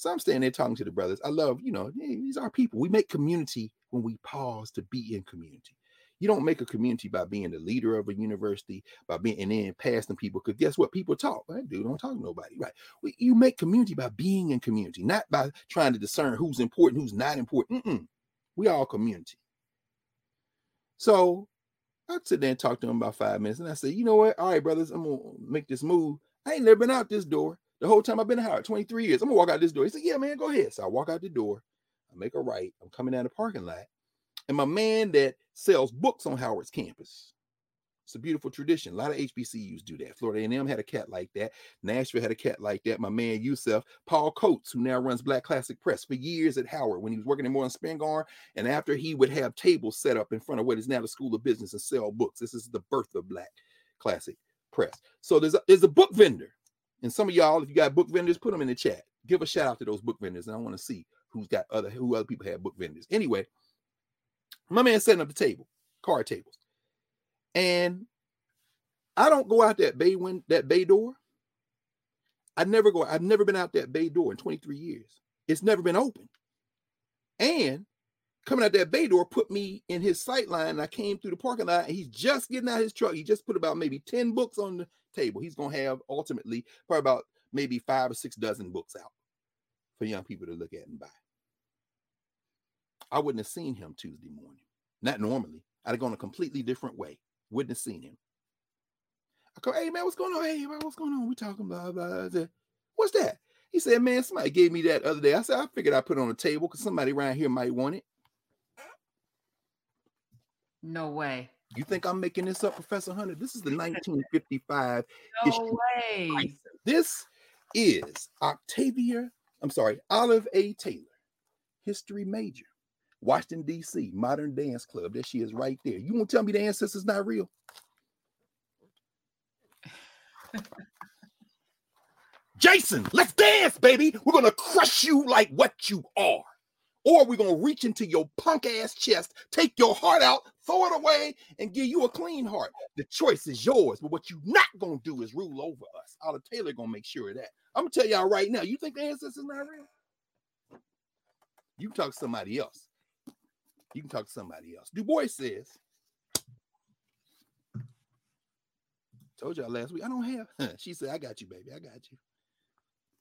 So I'm standing there talking to the brothers. I love, you know, these are people. We make community when we pause to be in community. You don't make a community by being the leader of a university, by being and then passing people. Because guess what? People talk. That dude don't talk to nobody, right? You make community by being in community, not by trying to discern who's important, who's not important. Mm-mm. We all community. So I sit there and talk to him about five minutes, and I say, you know what? All right, brothers, I'm gonna make this move. I ain't never been out this door. The whole time I've been Howard, 23 years. I'm gonna walk out this door. He said, Yeah, man, go ahead. So I walk out the door, I make a right, I'm coming down the parking lot, and my man that sells books on Howard's campus. It's a beautiful tradition. A lot of HBCUs do that. Florida A&M had a cat like that. Nashville had a cat like that. My man Yusef, Paul Coates, who now runs Black Classic Press for years at Howard when he was working in Moorland-Spingarn. And after he would have tables set up in front of what is now the School of Business and sell books. This is the birth of Black Classic Press. So there's a, there's a book vendor and some of y'all, if you got book vendors, put them in the chat. Give a shout out to those book vendors. And I want to see who's got other who other people have book vendors. Anyway, my man setting up the table, card tables. And I don't go out that bay when that bay door. I never go, I've never been out that bay door in 23 years. It's never been open. And coming out that bay door put me in his sight line. I came through the parking lot and he's just getting out his truck. He just put about maybe 10 books on the table. He's going to have ultimately probably about maybe five or six dozen books out for young people to look at and buy. I wouldn't have seen him Tuesday morning. Not normally. I'd have gone a completely different way. Wouldn't have seen him. I go, hey man, what's going on? Hey man, what's going on? We talking blah blah. blah. What's that? He said, man, somebody gave me that other day. I said, I figured I put it on the table because somebody around here might want it. No way. You think I'm making this up, Professor Hunter? This is the 1955 no issue. way. This is Octavia, I'm sorry, Olive A. Taylor, history major, Washington, D.C., Modern Dance Club. There she is right there. You won't tell me the ancestors not real? Jason, let's dance, baby. We're going to crush you like what you are. or we're going to reach into your punk ass chest, take your heart out, throw it away, and give you a clean heart. The choice is yours. But what you're not to do is rule over us. Otter Taylor to make sure of that. I'm to tell y'all right now. You think the ancestors not real? You talk to somebody else. You can talk to somebody else. Du Bois says, told y'all last week, I don't have. she said, I got you, baby. I got you.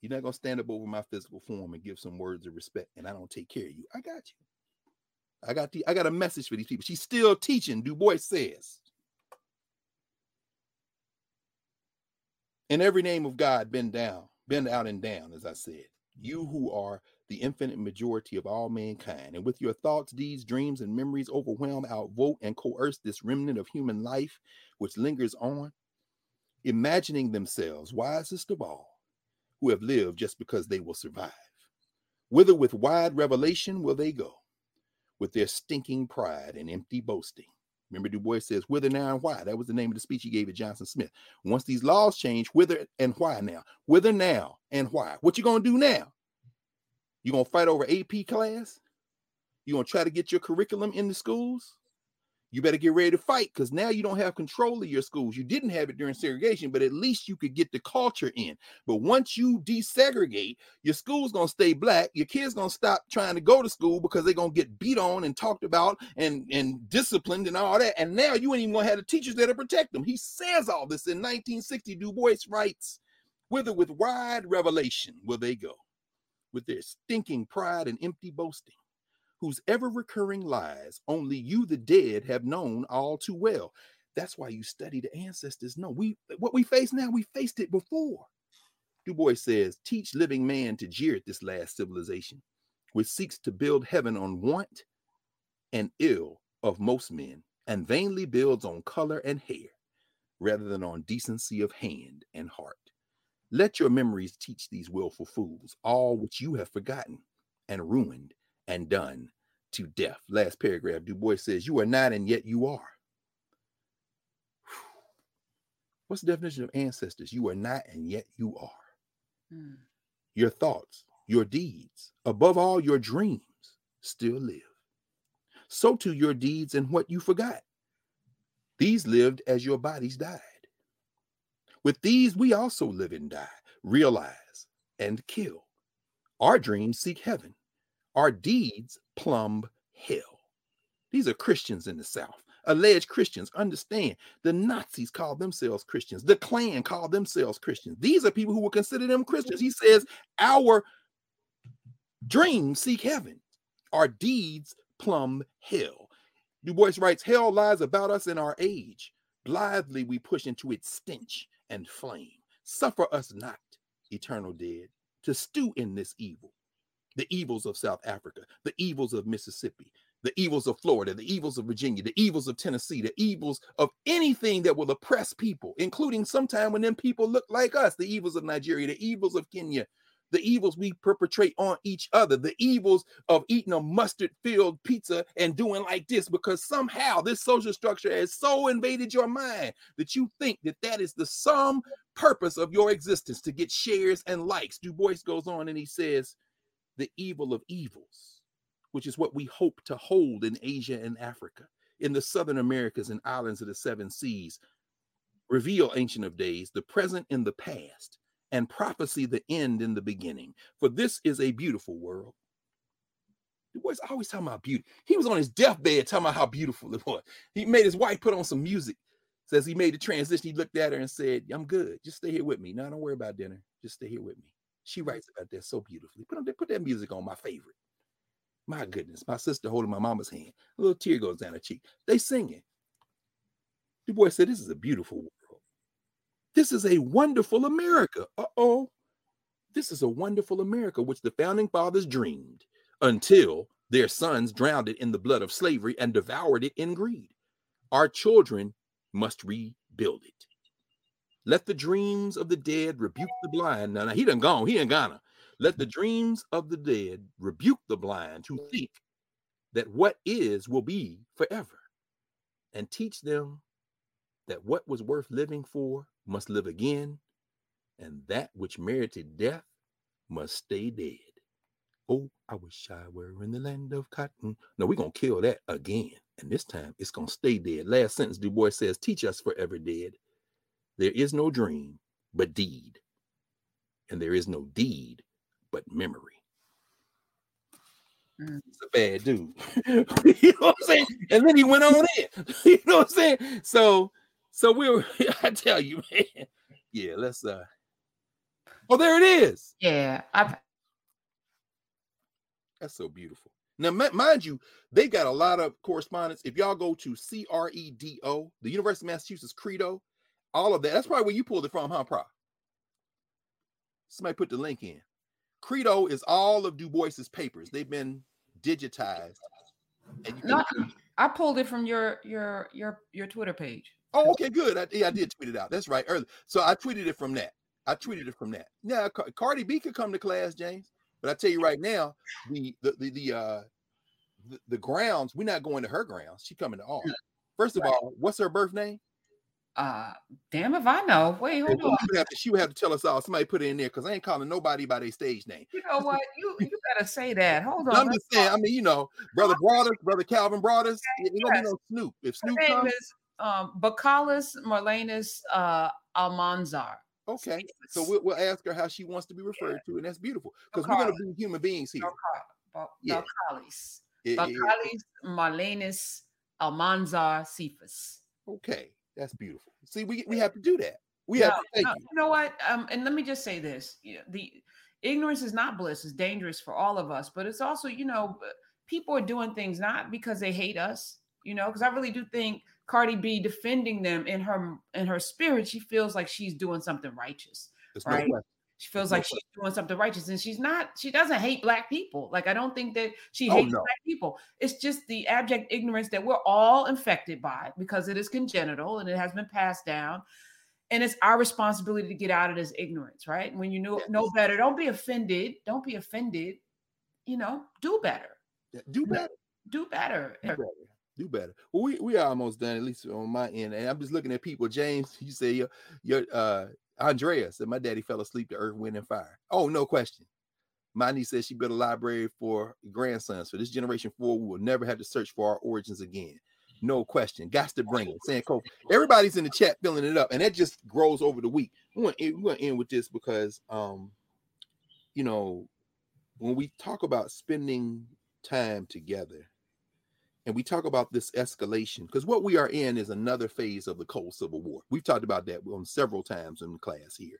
You're not gonna stand up over my physical form and give some words of respect, and I don't take care of you. I got you. I got the I got a message for these people. She's still teaching, Du Bois says. In every name of God, bend down, bend out and down, as I said. You who are the infinite majority of all mankind, and with your thoughts, deeds, dreams, and memories overwhelm, outvote, and coerce this remnant of human life which lingers on, imagining themselves wisest of all who have lived just because they will survive. Whither with wide revelation will they go? With their stinking pride and empty boasting. Remember, Du Bois says, whither now and why? That was the name of the speech he gave at Johnson Smith. Once these laws change, whither and why now? Whither now and why? What you gonna do now? You gonna fight over AP class? You gonna try to get your curriculum in the schools? You better get ready to fight because now you don't have control of your schools. You didn't have it during segregation, but at least you could get the culture in. But once you desegregate, your school's gonna stay black. Your kids gonna stop trying to go to school because they're gonna get beat on and talked about and, and disciplined and all that. And now you ain't even gonna have the teachers there to protect them. He says all this in 1960. Du Bois writes, whither with wide revelation will they go, with their stinking pride and empty boasting whose ever recurring lies only you, the dead, have known all too well. That's why you study the ancestors. No, we what we face now, we faced it before. Du Bois says, teach living man to jeer at this last civilization, which seeks to build heaven on want and ill of most men, and vainly builds on color and hair, rather than on decency of hand and heart. Let your memories teach these willful fools all which you have forgotten and ruined and done to death. Last paragraph, Du Bois says, You are not, and yet you are. What's the definition of ancestors? You are not, and yet you are. Hmm. Your thoughts, your deeds, above all, your dreams still live. So too your deeds and what you forgot. These lived as your bodies died. With these, we also live and die, realize and kill. Our dreams seek heaven our deeds plumb hell. These are Christians in the South, alleged Christians. Understand the Nazis call themselves Christians, the Klan call themselves Christians. These are people who will consider them Christians. He says, Our dreams seek heaven, our deeds plumb hell. Du Bois writes, Hell lies about us in our age. Blithely we push into its stench and flame. Suffer us not, eternal dead, to stew in this evil the evils of South Africa, the evils of Mississippi, the evils of Florida, the evils of Virginia, the evils of Tennessee, the evils of anything that will oppress people, including sometime when them people look like us, the evils of Nigeria, the evils of Kenya, the evils we perpetrate on each other, the evils of eating a mustard filled pizza and doing like this, because somehow this social structure has so invaded your mind that you think that that is the sum purpose of your existence to get shares and likes. Du Bois goes on and he says, the evil of evils, which is what we hope to hold in Asia and Africa, in the Southern Americas and islands of the seven seas. Reveal, Ancient of Days, the present in the past, and prophecy the end in the beginning. For this is a beautiful world. The boy's always talking about beauty. He was on his deathbed talking about how beautiful it was. He made his wife put on some music. Says he made the transition. He looked at her and said, I'm good. Just stay here with me. No, don't worry about dinner. Just stay here with me. She writes about that so beautifully. Put on put that music on my favorite. My goodness, my sister holding my mama's hand. A little tear goes down her cheek. They singing. Du Bois said, This is a beautiful world. This is a wonderful America. Uh-oh. This is a wonderful America, which the founding fathers dreamed until their sons drowned it in the blood of slavery and devoured it in greed. Our children must rebuild it. Let the dreams of the dead rebuke the blind. Now, now he done gone. He in Ghana. Let the dreams of the dead rebuke the blind who think that what is will be forever, and teach them that what was worth living for must live again, and that which merited death must stay dead. Oh, I wish I were in the land of cotton. No, we're gonna kill that again. And this time it's gonna stay dead. Last sentence, Du Bois says, teach us forever dead. There is no dream but deed, and there is no deed but memory. Mm. He's a bad dude. you know what I'm saying? And then he went on in. you know what I'm saying? So, so we were, I tell you, man. Yeah, let's uh oh there it is. Yeah, I've That's so beautiful. Now, mi- mind you, they got a lot of correspondence. If y'all go to C R E D O, the University of Massachusetts Credo, all of that. That's probably where you pulled it from, huh, Pro? Somebody put the link in. Credo is all of Du Bois's papers. They've been digitized. And you can- not. I pulled it from your your your your Twitter page. oh, okay, good. I, yeah, I did tweet it out. That's right. Early. So I tweeted it from that. I tweeted it from that. Yeah, Car- Cardi B could come to class, James. But I tell you right now, the the the, the uh the, the grounds, we're not going to her grounds. She coming to ours. First of Right. all, what's her birth name? Uh, damn if I know. Wait, hold She on. would, have to, she would have to tell us all. Somebody put it in there because I ain't calling nobody by their stage name. You know what? You you gotta say that. Hold on. I'm just saying. I mean, you know, brother Broaders, brother Calvin Broaders. Don't be yes. no Snoop. If Snoop Her name comes, is um Belcalis Marlenis uh Almanzar. okay. So we'll, we'll ask her how she wants to be referred to, and that's beautiful because we're gonna be human beings here. Yeah. Belcalis. It- Belcalis Marlenis Almanzar Cephas. okay, that's beautiful. See, we we have to do that. We No, have to no, you. you know what? Um, and let me just say this: the ignorance is not bliss; it's dangerous for all of us. But it's also, you know, people are doing things not because they hate us, you know. Because I really do think Cardi B defending them in her in her spirit, she feels like she's doing something righteous. There's right. no. She feels like she's doing something righteous, and she's not. She doesn't hate black people. Like I don't think that she Oh, hates no. black people. It's just the abject ignorance that we're all infected by because it is congenital and it has been passed down. And it's our responsibility to get out of this ignorance, right? When you know know better, don't be offended. Don't be offended. You know, do better. Yeah, Do better. Do better. Do better. Do better. Well, we we are almost done, at least on my end. And I'm just looking at people. James, you say your your uh Andrea said my daddy fell asleep to earth, wind, and fire. Oh, no question. My niece says she built a library for grandsons. For this generation four, we will never have to search for our origins again. No question. Got to bring it. Saying Kobe. Everybody's in the chat filling it up, and that just grows over the week. We want we want to end with this because um, you know, when we talk about spending time together and we talk about this escalation because what we are in is another phase of the cold civil war. We've talked about that on several times in class here.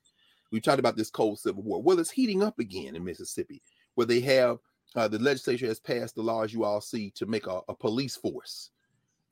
We've talked about this cold civil war. Well it's heating up again in mississippi where they have uh, the legislature has passed the laws you all see to make a, a police force.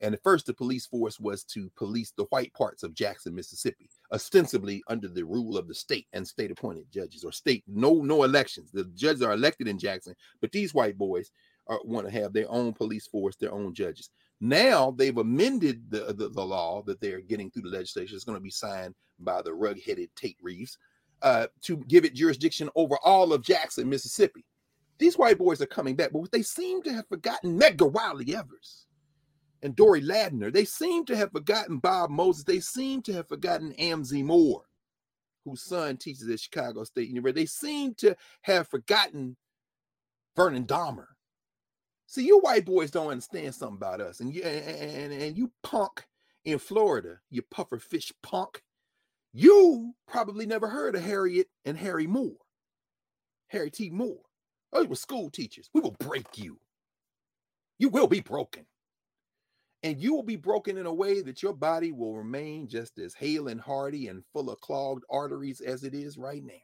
And at first the police force was to police the white parts of jackson mississippi ostensibly under the rule of the state and state appointed judges or state no no elections. The judges are elected in jackson but these white boys are, want to have their own police force, their own judges. Now they've amended the, the, the law that they're getting through the legislation. It's going to be signed by the rug-headed Tate Reeves uh, to give it jurisdiction over all of Jackson, Mississippi. These white boys are coming back, but they seem to have forgotten Medgar Wiley Evers and Dorie Ladner. They seem to have forgotten Bob Moses. They seem to have forgotten Amzie Moore, whose son teaches at Chicago State University. They seem to have forgotten Vernon Dahmer. See, you white boys don't understand something about us, and you and, and, you punk in Florida, you puffer fish punk. You probably never heard of Harriet and Harry Moore, Harry T. Moore. Those were school teachers. We will break you. You will be broken, and you will be broken in a way that your body will remain just as hale and hearty and full of clogged arteries as it is right now.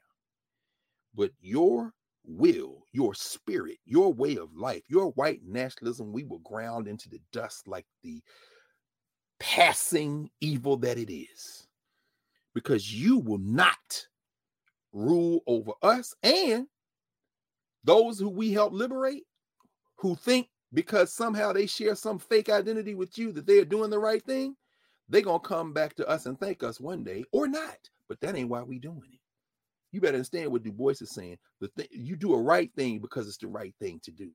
But your will, your spirit, your way of life, your white nationalism, we will ground into the dust like the passing evil that it is. Because you will not rule over us and those who we help liberate, who think because somehow they share some fake identity with you that they are doing the right thing, they're going to come back to us and thank us one day or not. But that ain't why we doing it you better understand what Du Bois is saying. The thing you do a right thing because it's the right thing to do.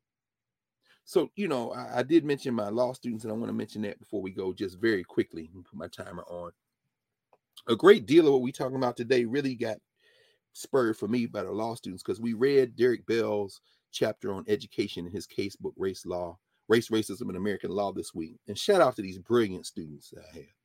So, you know, I, I did mention my law students, and I want to mention that before we go, just very quickly. Put my timer on. A great deal of what we're talking about today really got spurred for me by the law students because we read Derek Bell's chapter on education in his casebook, Race Law, Race, Racism, and American Law this week. And shout out to these brilliant students that I have.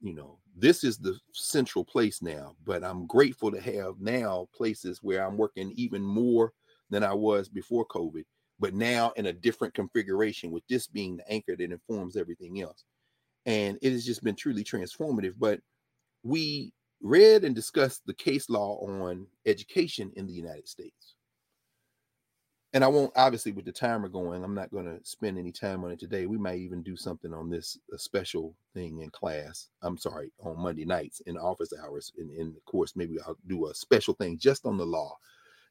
You know, this is the central place now, but I'm grateful to have now places where I'm working even more than I was before COVID, but now in a different configuration, with this being the anchor that informs everything else. And it has just been truly transformative. But we read and discussed the case law on education in the United States. And I won't, obviously, with the timer going, I'm not going to spend any time on it today. We might even do something on this a special thing in class. I'm sorry, on Monday nights in office hours. And in the course, maybe I'll do a special thing just on the law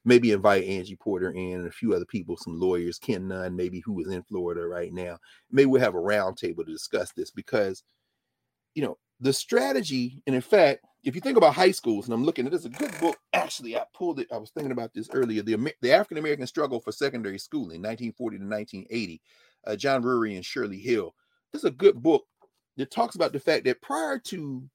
maybe invite Angie Porter in and a few other people, some lawyers, Ken Nunn, maybe who is in Florida right now. Maybe we'll have a roundtable to discuss this because, you know, the strategy, and in fact, if you think about high schools, and I'm looking at this, a good book. Actually, I pulled it. I was thinking about this earlier. The, the African American Struggle for Secondary Schooling, 1940 to 1980. Uh, John Rury and Shirley Hill. This is a good book that talks about the fact that prior to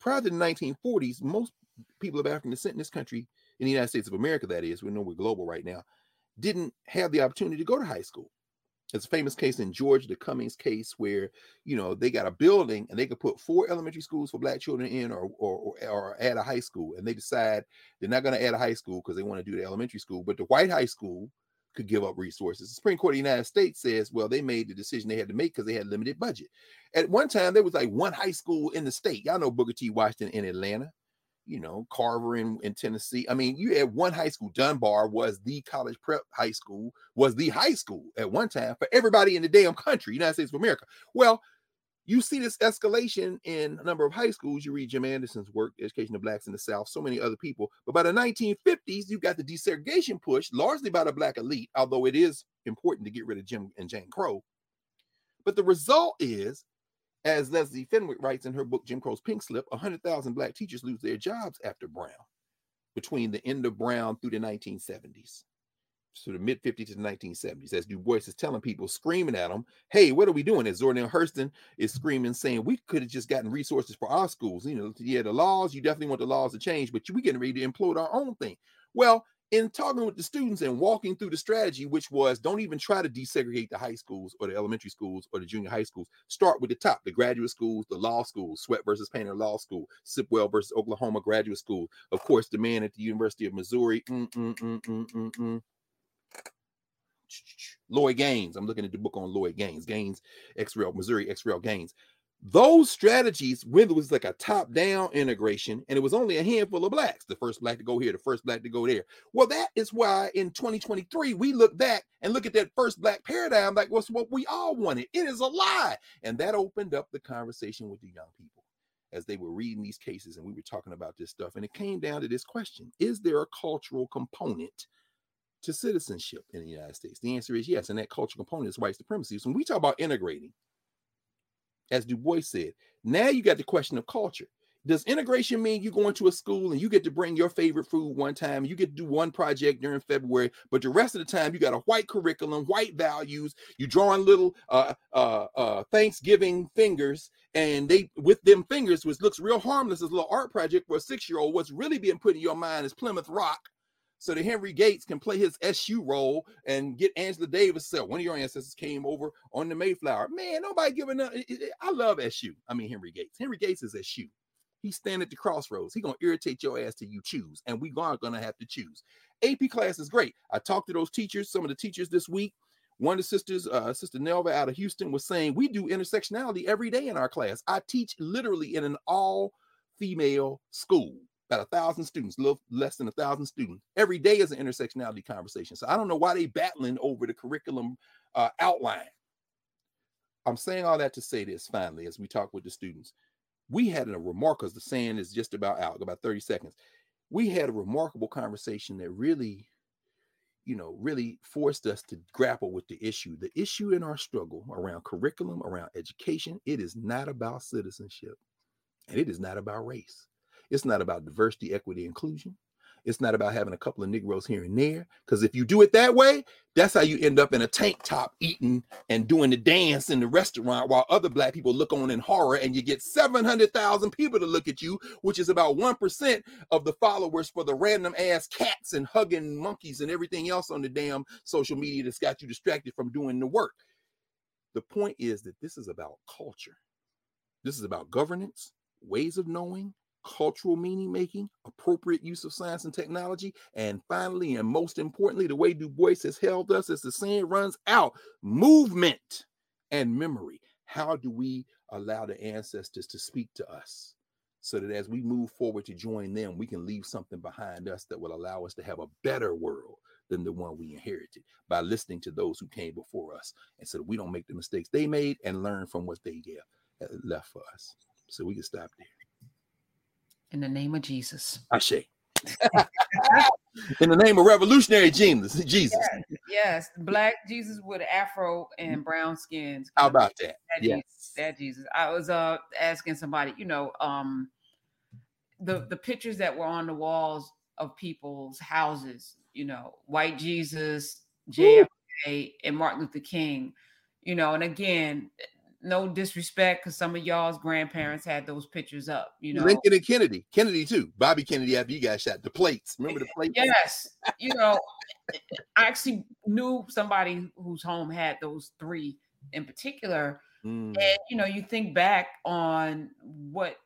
prior to the 1940s, most people of African descent in this country in the United States of America, that is, we know we're global right now, didn't have the opportunity to go to high school. It's a famous case in Georgia, the Cummings case, where you know they got a building and they could put four elementary schools for black children in, or or, or, or add a high school, and they decide they're not going to add a high school because they want to do the elementary school, but the white high school could give up resources. The Supreme Court of the United States says, well, they made the decision they had to make because they had limited budget. At one time, there was like one high school in the state. Y'all know Booker T. Washington in Atlanta you know, Carver in, in Tennessee. I mean, you had one high school, Dunbar was the college prep high school, was the high school at one time for everybody in the damn country, United States of America. Well, you see this escalation in a number of high schools. You read Jim Anderson's work, Education of Blacks in the South, so many other people. But by the 1950s, you got the desegregation push, largely by the black elite, although it is important to get rid of Jim and Jane Crow. But the result is as Leslie Fenwick writes in her book, Jim Crow's Pink Slip, 100,000 Black teachers lose their jobs after Brown between the end of Brown through the 1970s. So the mid 50s to the 1970s, as Du Bois is telling people, screaming at them, hey, what are we doing? As Zora Neale Hurston is screaming, saying, we could have just gotten resources for our schools. You know, yeah, the laws, you definitely want the laws to change, but we getting ready to implode our own thing. Well, in talking with the students and walking through the strategy, which was don't even try to desegregate the high schools or the elementary schools or the junior high schools. Start with the top, the graduate schools, the law schools, Sweatt versus Painter Law School, Sipuel versus Oklahoma Graduate School. Of course, the man at the University of Missouri. Mm, mm, mm. Lloyd Gaines. I'm looking at the book on Lloyd Gaines. Gaines, ex rel, Missouri, ex rel Gaines those strategies, when it was like a top down integration, and it was only a handful of blacks, the first black to go here, the first black to go there. Well, that is why in 2023, we look back and look at that first black paradigm like what's what we all wanted. It is a lie. And that opened up the conversation with the young people as they were reading these cases and we were talking about this stuff. And it came down to this question Is there a cultural component? To citizenship in the United States? The answer is yes. And that cultural component is white supremacy. So when we talk about integrating, as Du Bois said. Now you got the question of culture. Does integration mean you go into a school and you get to bring your favorite food one time? You get to do one project during February, but the rest of the time you got a white curriculum, white values. You drawing little uh, uh, uh, Thanksgiving fingers, and they with them fingers, which looks real harmless as a little art project for a six year old. What's really being put in your mind is Plymouth Rock so that Henry Gates can play his Eshu role and get Angela Davis. So one of your ancestors came over on the Mayflower. Man, nobody giving up. I love Eshu. I mean Henry Gates. Henry Gates is Eshu. He's standing at the crossroads. He's gonna irritate your ass till you choose, and we are gonna have to choose. AP class is great. I talked to those teachers, some of the teachers this week. One of the sisters, uh, Sister Nelva out of Houston, was saying we do intersectionality every day in our class. I teach literally in an all female school about a thousand students, little less than a thousand students. Every day is an intersectionality conversation. So I don't know why they battling over the curriculum uh, outline. I'm saying all that to say this finally, as we talk with the students. We had a remarkable, the saying is just about out, about 30 seconds. We had a remarkable conversation that really, you know, really forced us to grapple with the issue. The issue in our struggle around curriculum, around education, it is not about citizenship and it is not about race. It's not about diversity, equity, inclusion. It's not about having a couple of Negroes here and there. Because if you do it that way, that's how you end up in a tank top eating and doing the dance in the restaurant while other black people look on in horror and you get 700,000 people to look at you, which is about 1% of the followers for the random ass cats and hugging monkeys and everything else on the damn social media that's got you distracted from doing the work. The point is that this is about culture. This is about governance, ways of knowing, cultural meaning making, appropriate use of science and technology, and finally, and most importantly, the way Du Bois has held us as the saying runs out movement and memory. How do we allow the ancestors to speak to us so that as we move forward to join them, we can leave something behind us that will allow us to have a better world than the one we inherited by listening to those who came before us and so that we don't make the mistakes they made and learn from what they gave, uh, left for us. So we can stop there. In the name of Jesus. Ashe. In the name of revolutionary Jesus. Jesus. Yes, yes, black Jesus with afro and brown skins. How about that? That yes. Jesus, that Jesus. I was uh asking somebody, you know, um the the pictures that were on the walls of people's houses, you know, white Jesus, JFK, and Martin Luther King, you know, and again, no disrespect because some of y'all's grandparents had those pictures up, you know. Lincoln and Kennedy, Kennedy too. Bobby Kennedy after you guys shot. The plates. Remember the plates? Yes. you know, I actually knew somebody whose home had those three in particular. Mm. And you know, you think back on what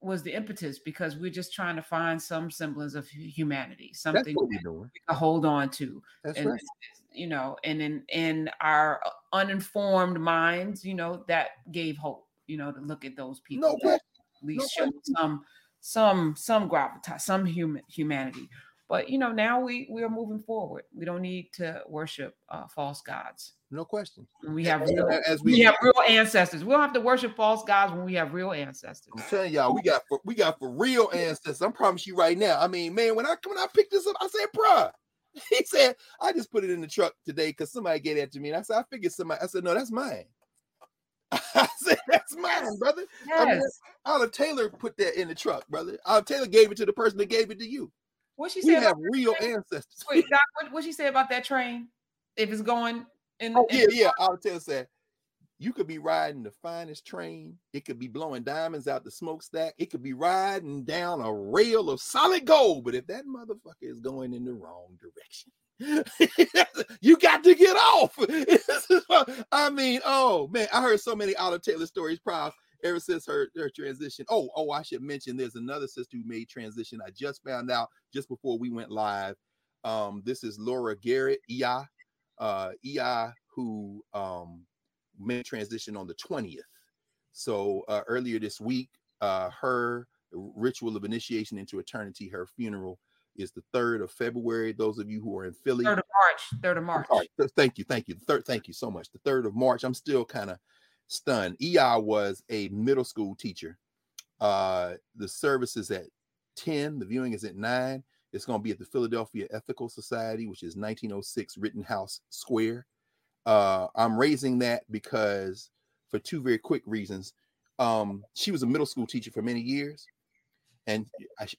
was the impetus because we're just trying to find some semblance of humanity, something we can hold on to. That's and right you know, and in in our uninformed minds, you know, that gave hope, you know, to look at those people. No at least no show some some some gravitas, some human humanity. But you know, now we we are moving forward. We don't need to worship uh, false gods. No question. We have real, as we, we have real ancestors. We don't have to worship false gods when we have real ancestors. I'm telling y'all, we got for, we got for real ancestors. I promise you right now. I mean, man, when I when I picked this up, I said, bruh, He said, I just put it in the truck today because somebody gave that to me. And I said, I figured somebody, I said, no, that's mine. I said, that's mine, brother. Yes. I mean, Olive Taylor put that in the truck, brother. Olive Taylor gave it to the person that gave it to you. What she said? We have real ancestors. Wait, Doc, what, what she say about that train? If it's going in, oh, in yeah, yeah. Olive Taylor said, you could be riding the finest train. It could be blowing diamonds out the smokestack. It could be riding down a rail of solid gold. But if that motherfucker is going in the wrong direction, you got to get off. I mean, oh man, I heard so many Olive Taylor stories, proud ever since her, her transition. Oh, oh, I should mention there's another sister who made transition. I just found out just before we went live. Um, this is Laura Garrett, EI, uh, EI, who um made transition on the 20th. So uh, earlier this week, uh, her ritual of initiation into eternity, her funeral is the 3rd of February. Those of you who are in Philly, 3rd of March, 3rd of March. thank you, thank you. The third, thank you so much. The 3rd of March. I'm still kind of stunned. EI was a middle school teacher. Uh, the service is at 10, the viewing is at 9. It's going to be at the Philadelphia Ethical Society, which is 1906 Rittenhouse Square. Uh, I'm raising that because for two very quick reasons. Um, she was a middle school teacher for many years, and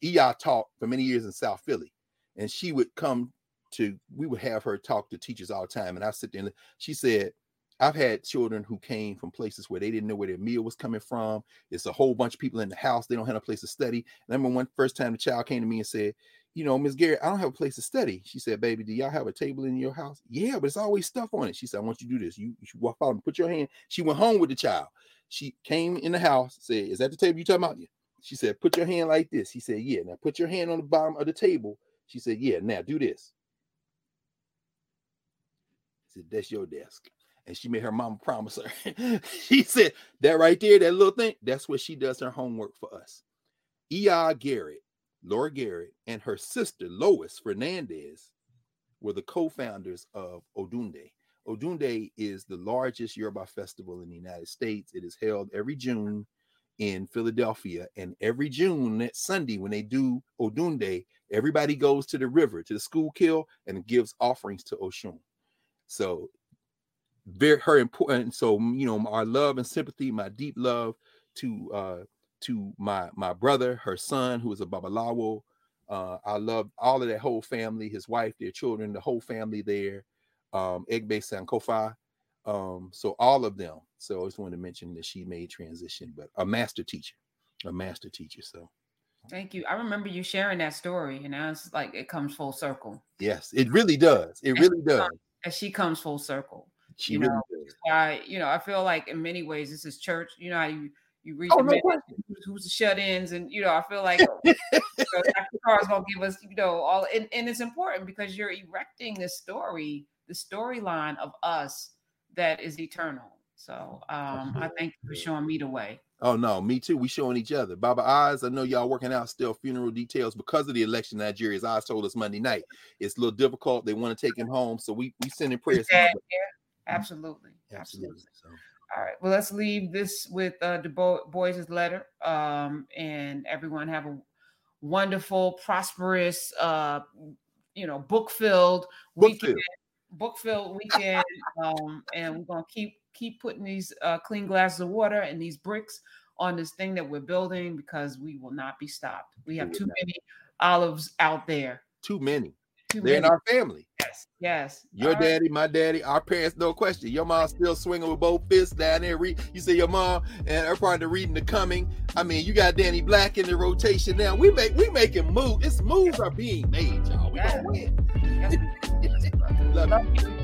EI taught for many years in South Philly. And she would come to, we would have her talk to teachers all the time. And I sit there and she said, I've had children who came from places where they didn't know where their meal was coming from. It's a whole bunch of people in the house. They don't have a place to study. I remember one first time the child came to me and said, you know, Miss Garrett, I don't have a place to study. She said, baby, do y'all have a table in your house? Yeah, but it's always stuff on it. She said, I want you to do this. You, you walk out and put your hand. She went home with the child. She came in the house, said, Is that the table you talking about? Yeah. She said, Put your hand like this. He said, Yeah. Now put your hand on the bottom of the table. She said, Yeah. Now do this. He said, That's your desk. And she made her mama promise her. she said, That right there, that little thing, that's what she does her homework for us. E.R. Garrett Laura Garrett, and her sister Lois Fernandez were the co-founders of Odunde. Odunde is the largest Yoruba festival in the United States. It is held every June in Philadelphia, and every June that Sunday when they do Odunde, everybody goes to the river to the Schuylkill and gives offerings to Oshun. So very her important. So you know, our love and sympathy, my deep love to uh to my my brother, her son, who is a Babalawo, Uh, I love all of that whole family, his wife, their children, the whole family there. Um, Egbe Sankofa. Um, so all of them. So I just wanted to mention that she made transition, but a master teacher, a master teacher. So Thank you. I remember you sharing that story, and I was like it comes full circle. yes, it really does. It really does. And she comes full circle. She you really know, does. I, you know, I feel like in many ways this is church. You know, how you you read Oh, no. Who's, the shut-ins, and you know, I feel like you know, Dr. Carr's gonna give us, you know, all, and, and it's important because you're erecting this story, the storyline of us that is eternal. So um, I thank you for showing me the way. Oh no, me too. We showing each other. Baba Eyes, I know y'all working out still funeral details because of the election in Nigeria. As Oz told us Monday night, it's a little difficult. They want to take him home, so we we sending prayers. to Yeah, him. yeah, absolutely, Absolutely. So, All right. Well, let's leave this with uh, the Bo- boys' letter. Um, and everyone have a wonderful, prosperous, uh, you know, book filled Book weekend. filled. Book filled weekend. um, and we're gonna keep keep putting these uh, clean glasses of water and these bricks on this thing that we're building because we will not be stopped. We have too many olives out there. too many. Too They're in our family. yes, yes. Your All right. daddy, my daddy, our parents, no question. Your mom still swinging with both fists down there. Read, you say your mom and her partner reading the coming. I mean, you got Danny Black in the rotation now. We make we making moves. It's moves are being made, y'all. We Yeah. gonna win. Yes, we. Love you. Love you.